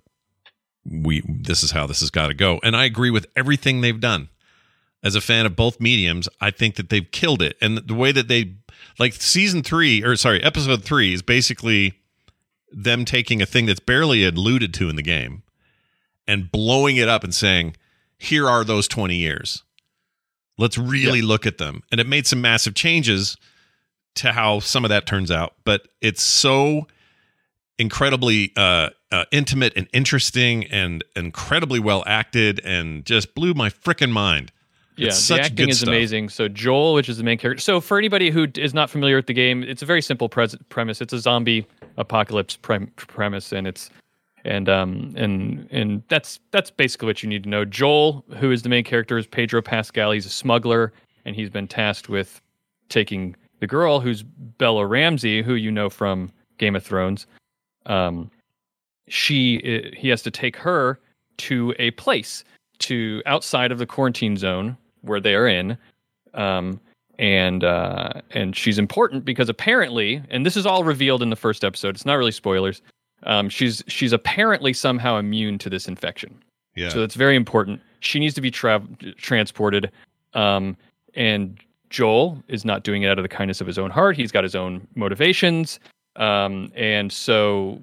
S3: we this is how this has got to go." And I agree with everything they've done. As a fan of both mediums, I think that they've killed it, and the way that they like season three or sorry, episode three is basically them taking a thing that's barely alluded to in the game and blowing it up and saying, here are those 20 years. Let's really look at them. And it made some massive changes to how some of that turns out, but it's so incredibly uh, uh, intimate and interesting and incredibly well acted and just blew my freaking mind.
S4: Yeah,
S3: It's
S4: the
S3: such
S4: acting is
S3: stuff.
S4: amazing. So Joel, which is the main character. So for anybody who is not familiar with the game, it's a very simple pres- premise. It's a zombie apocalypse prem- premise, and it's and um and and that's that's basically what you need to know. Joel, who is the main character, is Pedro Pascal. He's a smuggler, and he's been tasked with taking the girl, who's Bella Ramsey, who you know from Game of Thrones. Um, she uh, he has to take her to a place to outside of the quarantine zone where they are in. Um, and uh, and she's important because apparently, and this is all revealed in the first episode. It's not really spoilers. Um, she's she's apparently somehow immune to this infection.
S3: Yeah.
S4: So that's very important. She needs to be tra- transported. Um, and Joel is not doing it out of the kindness of his own heart. He's got his own motivations. Um, and so,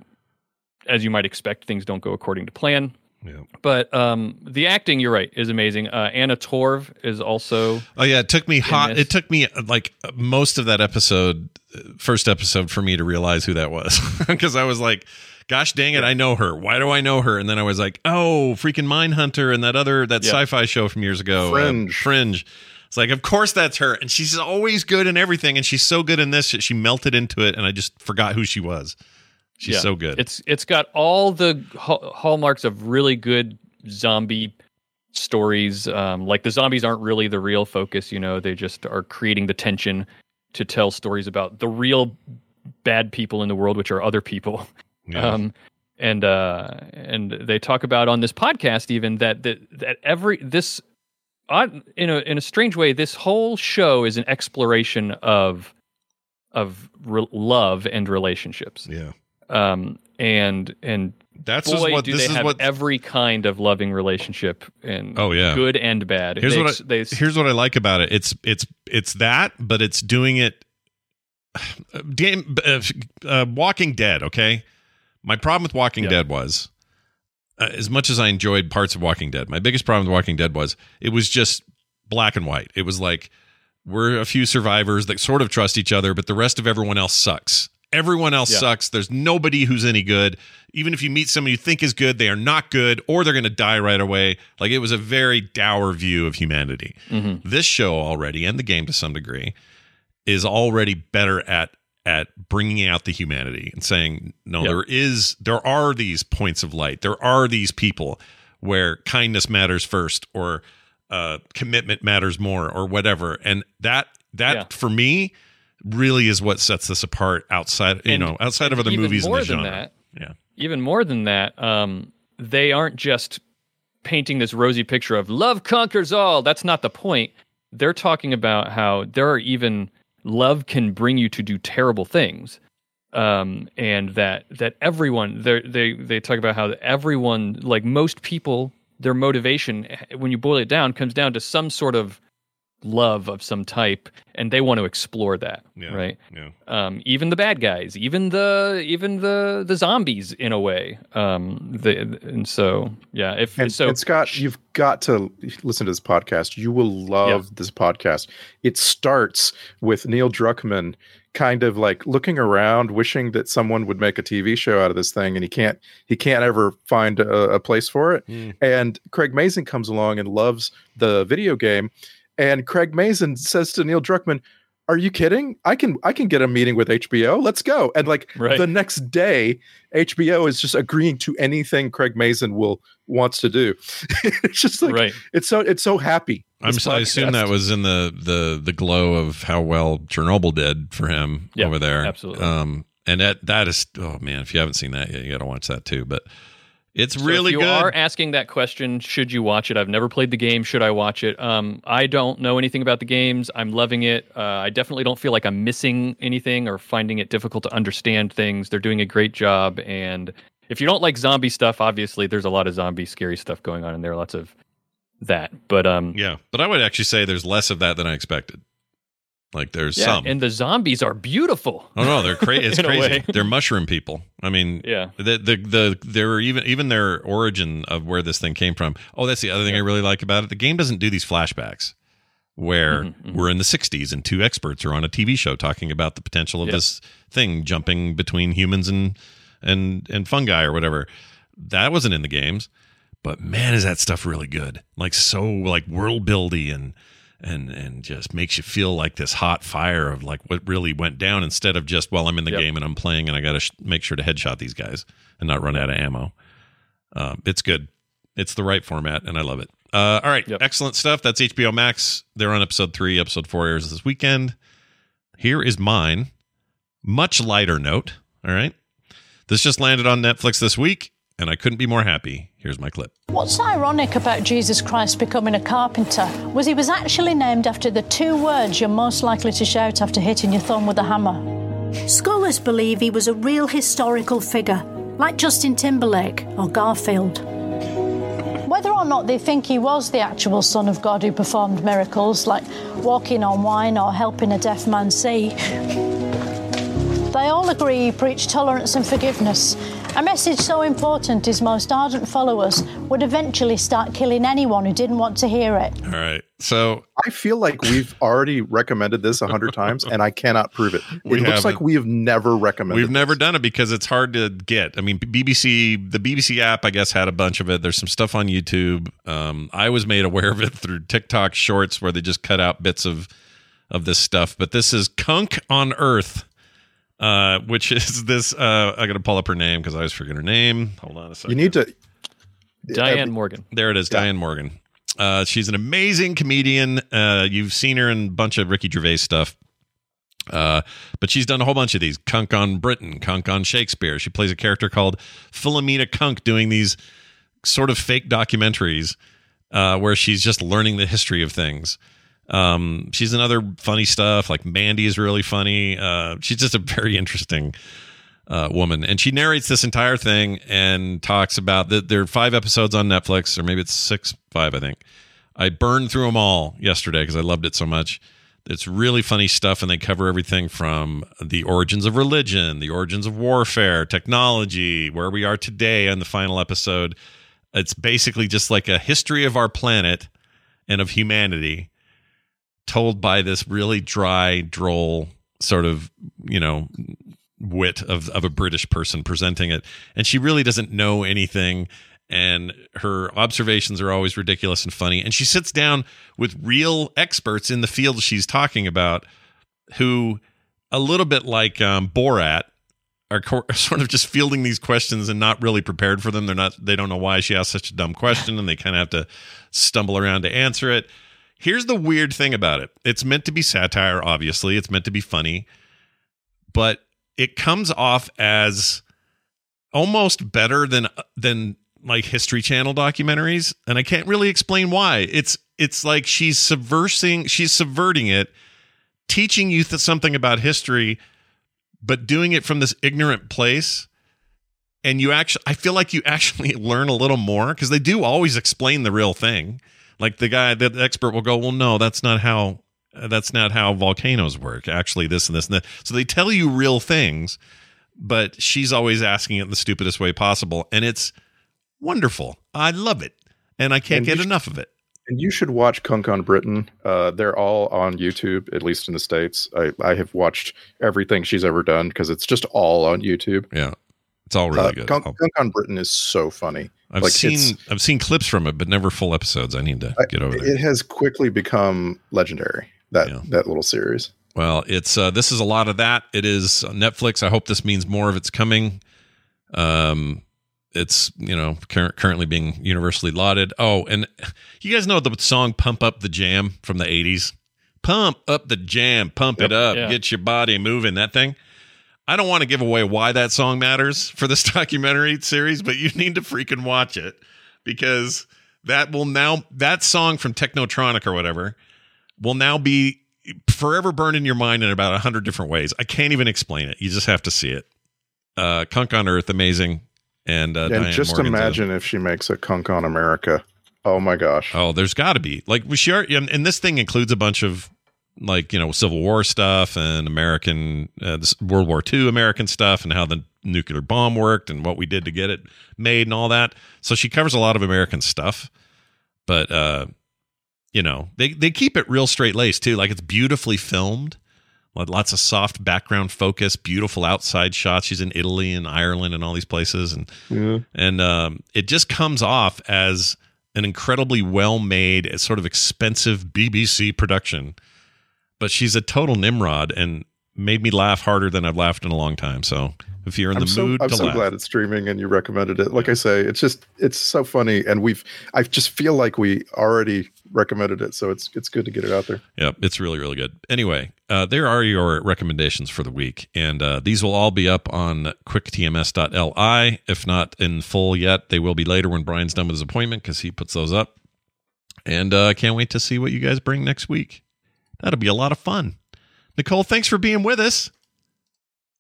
S4: as you might expect, things don't go according to plan.
S3: Yeah.
S4: But um, the acting, you're right, is amazing. Uh, Anna Torv is also.
S3: Oh yeah, it took me hot.
S4: this.
S3: It took me uh, like uh, most of that episode, uh, first episode, for me to realize who that was because I was like, "Gosh dang it, I know her. Why do I know her?" And then I was like, "Oh, freaking Mindhunter and that other that
S14: Yeah.
S3: sci-fi show from years ago, uh,
S14: Fringe.
S3: Fringe." It's like, of course that's her, and she's always good in everything, and she's so good in this. She melted into it, and I just forgot who she was. She's
S4: Yeah.
S3: so good.
S4: It's it's got all the hallmarks of really good zombie stories. Um, like the zombies aren't really the real focus, you know. They just are creating the tension to tell stories about the real bad people in the world, which are other people.
S3: Yeah.
S4: Um, and uh, and they talk about on this podcast even that that that every this in a in a strange way this whole show is an exploration of of re- love and relationships.
S3: Yeah.
S4: Um and and
S3: That's
S4: boy,
S3: what-
S4: do
S3: this
S4: they have
S3: what-
S4: every kind of loving relationship and
S3: Oh, yeah.
S4: good and bad.
S3: Here's
S4: They
S3: what I,
S4: they
S3: here's what I like about it. It's it's it's that, but it's doing it. Game uh, uh, Walking Dead. Okay, my problem with Walking Dead was, uh, as much as I enjoyed parts of Walking Dead, my biggest problem with Walking Dead was it was just black and white. It was like we're a few survivors that sort of trust each other, but the rest of everyone else sucks. Everyone else
S4: Yeah.
S3: sucks. There's nobody who's any good. Even if you meet someone you think is good, they are not good, or they're going to die right away. Like it was a very dour view of humanity.
S4: Mhm.
S3: This show already, and the game to some degree, is already better at at bringing out the humanity and saying, no,
S4: Yep.
S3: there is, there are these points of light. There are these people where kindness matters first, or uh, commitment matters more, or whatever. And that that
S4: Yeah.
S3: for me really is what sets this apart outside you
S4: And-
S3: know outside of other movies in
S4: more
S3: the
S4: than
S3: genre
S4: that,
S3: yeah
S4: even more than that, um, they aren't just painting this rosy picture of love conquers all. That's not the point. They're talking about how there are even love can bring you to do terrible things, um, and that that everyone they they they talk about how everyone like most people their motivation when you boil it down comes down to some sort of love of some type and they want to explore that
S3: Yeah,
S4: right
S3: yeah.
S4: um, even the bad guys, even the even the the zombies in a way. Um, the, and so yeah, if
S14: And,
S4: so,
S14: and Scott, you've got to listen to this podcast. You will love this podcast. It starts with Neil Druckmann kind of like looking around, wishing that someone would make a TV show out of this thing, and he can't. He can't ever find a, a place for it.
S3: Hmm.
S14: And Craig Mazin comes along and loves the video game, and Craig Mazin says to Neil Druckmann. Are you kidding? I can I can get a meeting with HBO. Let's go. And like
S4: Right.
S14: the next day, HBO is just agreeing to anything Craig Mazin will wants to do. it's just like
S4: Right.
S14: it's so it's so happy.
S3: I'm so, I assume that was in the the the glow of how well Chernobyl did for him
S4: Yeah,
S3: over there.
S4: absolutely.
S3: Um, and that that is oh man, if you haven't seen that yet, you got to watch that too. But it's
S4: So
S3: really
S4: if you
S3: good.
S4: are asking that question, should you watch it? I've never played the game. Should I watch it? Um, I don't know anything about the games. I'm loving it. Uh, I definitely don't feel like I'm missing anything or finding it difficult to understand things. They're doing a great job. And if you don't like zombie stuff, obviously there's a lot of zombie scary stuff going on in there. Lots of that. But um,
S3: yeah, but I would actually say there's less of that than I expected. Like there's
S4: yeah,
S3: some.
S4: and the zombies are beautiful.
S3: Oh no, they're crazy. It's crazy. They're mushroom people. I mean,
S4: Yeah.
S3: The the the there were even even their origin of where this thing came from. Oh, that's the other thing I really like about it. The game doesn't do these flashbacks where
S4: Mm-hmm,
S3: we're in the 60s and two experts are on a TV show talking about the potential of
S4: Yep.
S3: this thing jumping between humans and and and fungi or whatever. That wasn't in the games. But man, is that stuff really good. Like so like world buildy and and and just makes you feel like this hot fire of like what really went down instead of just well I'm in the
S4: Yep.
S3: game and I'm playing and I got to sh- make sure to headshot these guys and not run out of ammo. Um, it's good. It's the right format, and I love it. Uh, all right, excellent stuff. That's HBO Max. They're on episode three. Episode four airs this weekend. Here is mine. Much lighter note. All right. This just landed on Netflix this week, and I couldn't be more happy. Here's my clip.
S26: What's ironic about Jesus Christ becoming a carpenter was he was actually named after the two words you're most likely to shout after hitting your thumb with a hammer.
S27: Scholars believe he was a real historical figure, like Justin Timberlake or Garfield.
S26: Whether or not they think he was the actual Son of God who performed miracles, like walking on wine or helping a deaf man see, they all agree he preached tolerance and forgiveness. A message so important his most ardent followers would eventually start killing anyone who didn't want to hear it.
S3: All right. So
S14: I feel like we've already recommended this a hundred times, and I cannot prove it. It
S3: We
S14: looks like
S3: haven't.
S14: we have never recommended.
S3: We've never done it because it's hard to get. I mean, BBC, the BBC app, I guess, had a bunch of it. There's some stuff on YouTube. Um, I was made aware of it through TikTok Shorts, where they just cut out bits of of this stuff. But this is Cunk on Earth, uh, which is this. Uh, I got to pull up her name because I always forget her name. Hold on a second.
S14: You need to.
S4: Diane Morgan.
S3: There it is, Diane Morgan. Uh, she's an amazing comedian. Uh, you've seen her in a bunch of Ricky Gervais stuff. Uh, but she's done a whole bunch of these. Cunk on Britain, Cunk on Shakespeare. She plays a character called Philomena Cunk doing these sort of fake documentaries uh, where she's just learning the history of things. Um, she's another funny stuff like Mandy is really funny. Uh, she's just a very interesting uh, woman, and she narrates this entire thing and talks about that. There are five episodes on Netflix, or maybe it's six, five, I think. I burned through them all yesterday because I loved it so much. It's really funny stuff, and they cover everything from the origins of religion, the origins of warfare, technology, where we are today on the final episode. It's basically just like a history of our planet and of humanity told by this really dry, droll sort of, you know, wit of, of a British person presenting it. And she really doesn't know anything. And her observations are always ridiculous and funny. And she sits down with real experts in the field she's talking about who, a little bit like um, Borat, are sort of just fielding these questions and not really prepared for them. They're not, they don't know why she asked such a dumb question and they kind of have to stumble around to answer it. Here's the weird thing about it. It's meant to be satire, obviously, it's meant to be funny, but it comes off as almost better than than like history channel documentaries and i can't really explain why. It's it's like she's subversing she's subverting it teaching you th- something about history but doing it from this ignorant place. And you actually i feel like you actually learn a little more because they do always explain the real thing like the guy the expert will go well no that's not how that's not how volcanoes work actually this and this and that so they tell you real things but she's always asking it in the stupidest way possible and it's wonderful i love it and i can't
S14: And
S3: get enough of it
S14: And you should watch Cunk on Britain. Uh, they're all on YouTube, at least in the states. I, I have watched everything she's ever done because it's just all on YouTube.
S3: Yeah, it's all really
S14: uh,
S3: good.
S14: Cunk, Cunk on Britain is so funny.
S3: I've
S14: Like,
S3: seen i've seen clips from it but never full episodes i need to get over there
S14: It has quickly become legendary. That that little series.
S3: Well, it's uh, this is a lot of that. It is Netflix. I hope this means more of it's coming. Um, it's you know cur- currently being universally lauded. Oh, and you guys know the song "Pump Up the Jam" from the '80s. Pump up the jam, pump it up,
S4: Yeah.
S3: get your body moving. That thing. I don't want to give away why that song matters for this documentary series, but you need to freaking watch it because that will now that song from Technotronic or whatever will now be forever burned in your mind in about a hundred different ways. I can't even explain it. You just have to see it. Uh, Cunk on Earth, amazing, and uh,
S14: and
S3: Diane
S14: just
S3: Morgan's a-
S14: imagine if she makes a Cunk on America. Oh my gosh.
S3: Oh, there's got to be like we share, and, and this thing includes a bunch of like you know Civil War stuff and American uh, this World War II American stuff and how the nuclear bomb worked and what we did to get it made and all that. So she covers a lot of American stuff, but uh, you know they they keep it real straight laced too. Like it's beautifully filmed. Lots of soft background focus, beautiful outside shots. She's in Italy and Ireland and all these places, and
S14: Yeah.
S3: and um, it just comes off as an incredibly well made, sort of expensive BBC production. But she's a total Nimrod and made me laugh harder than I've laughed in a long time. So if you're in
S14: I'm
S3: the
S14: so,
S3: mood
S14: I'm so
S3: laugh.
S14: glad it's streaming and you recommended it. Like I say, it's just it's so funny, and we've I just feel like we already recommended it, so it's it's good to get it out there.
S3: Yep, it's really, really good. Anyway, uh, there are your recommendations for the week, and uh, these will all be up on quicktms.li. If not in full yet, they will be later when Brian's done with his appointment because he puts those up. And uh, I can't wait to see what you guys bring next week. That'll be a lot of fun. Nicole, thanks for being with us.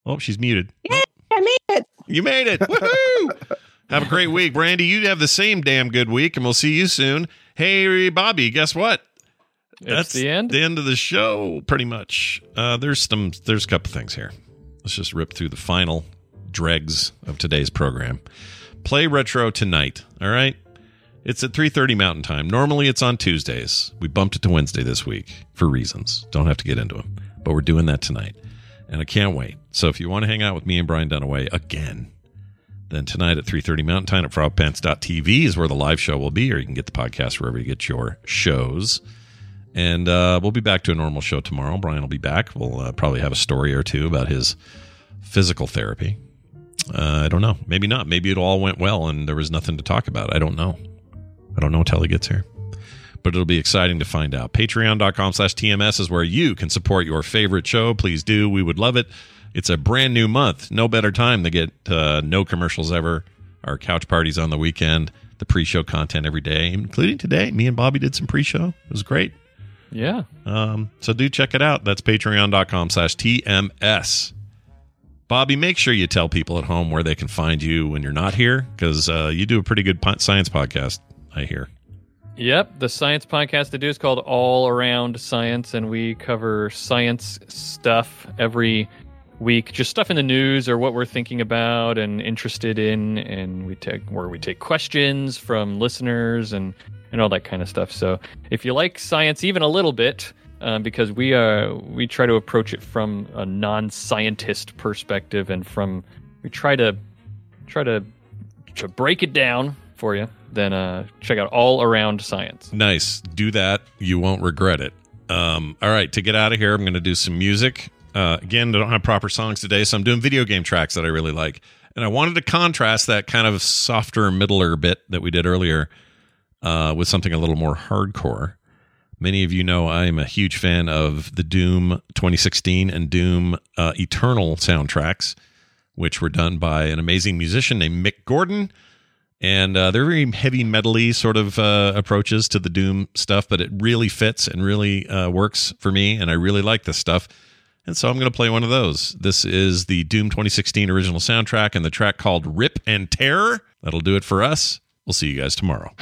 S3: Oh, she's muted.
S13: I made it.
S3: You made it. Woohoo! have a great week. Brandy, you have the same damn good week, and we'll see you soon. Hey, Bobby, guess what?
S4: It's the end?
S3: The end of the show, pretty much. Uh, there's some there's a couple things here. Let's just rip through the final dregs of today's program. Play retro tonight, all right? It's at 3:30 Mountain Time. Normally it's on Tuesdays. We bumped it to Wednesday this week for reasons. Don't have to get into them. But we're doing that tonight. And I can't wait. So if you want to hang out with me and Brian Dunaway again, then tonight at 3.30 Mountain Time at frogpants.tv is where the live show will be, or you can get the podcast wherever you get your shows. And uh, we'll be back to a normal show tomorrow. Brian will be back. We'll uh, probably have a story or two about his physical therapy. Uh, I don't know. Maybe not. Maybe it all went well and there was nothing to talk about. I don't know. I don't know until he gets here. But it'll be exciting to find out. Patreon.com slash TMS is where you can support your favorite show. Please do. We would love it. It's a brand new month. No better time to get uh, no commercials ever. Our couch parties on the weekend, the pre show content every day, including today. Me and Bobby did some pre show. It was great.
S4: Yeah.
S3: Um, so do check it out. That's patreon.com slash TMS. Bobby, make sure you tell people at home where they can find you when you're not here because uh, you do a pretty good science podcast, I hear.
S4: Yep, the science podcast I do is called All Around Science, and we cover science stuff every week, just stuff in the news or what we're thinking about and interested in, and we take where we take questions from listeners and and all that kind of stuff. So if you like science even a little bit, um, because we uh we try to approach it from a non-scientist perspective and from we try to try to to break it down for you then uh, check out all around science
S3: Nice. Do that. You won't regret it. Um, all right. To get out of here, I'm going to do some music. Uh, again, I don't have proper songs today, so I'm doing video game tracks that I really like. And I wanted to contrast that kind of softer, middler bit that we did earlier uh, with something a little more hardcore. Many of you know I'm a huge fan of the Doom 2016 and Doom uh, Eternal soundtracks, which were done by an amazing musician named Mick Gordon and uh, they're very heavy metally sort of uh, approaches to the doom stuff but it really fits and really uh, works for me and i really like this stuff. And so i'm going to play one of those. This is the doom 2016 original soundtrack and the track called rip and tear that'll do it for us. We'll see you guys tomorrow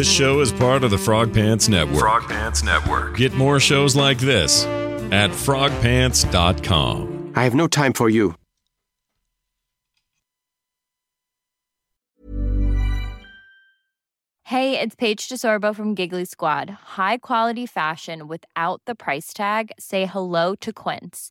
S28: This show is part of the Frog Pants Network.
S29: Frog Pants Network.
S28: Get more shows like this at frogpants.com.
S29: I have no time for you.
S30: Hey, it's Paige DeSorbo from Giggly Squad. High quality fashion without the price tag. Say hello to Quince.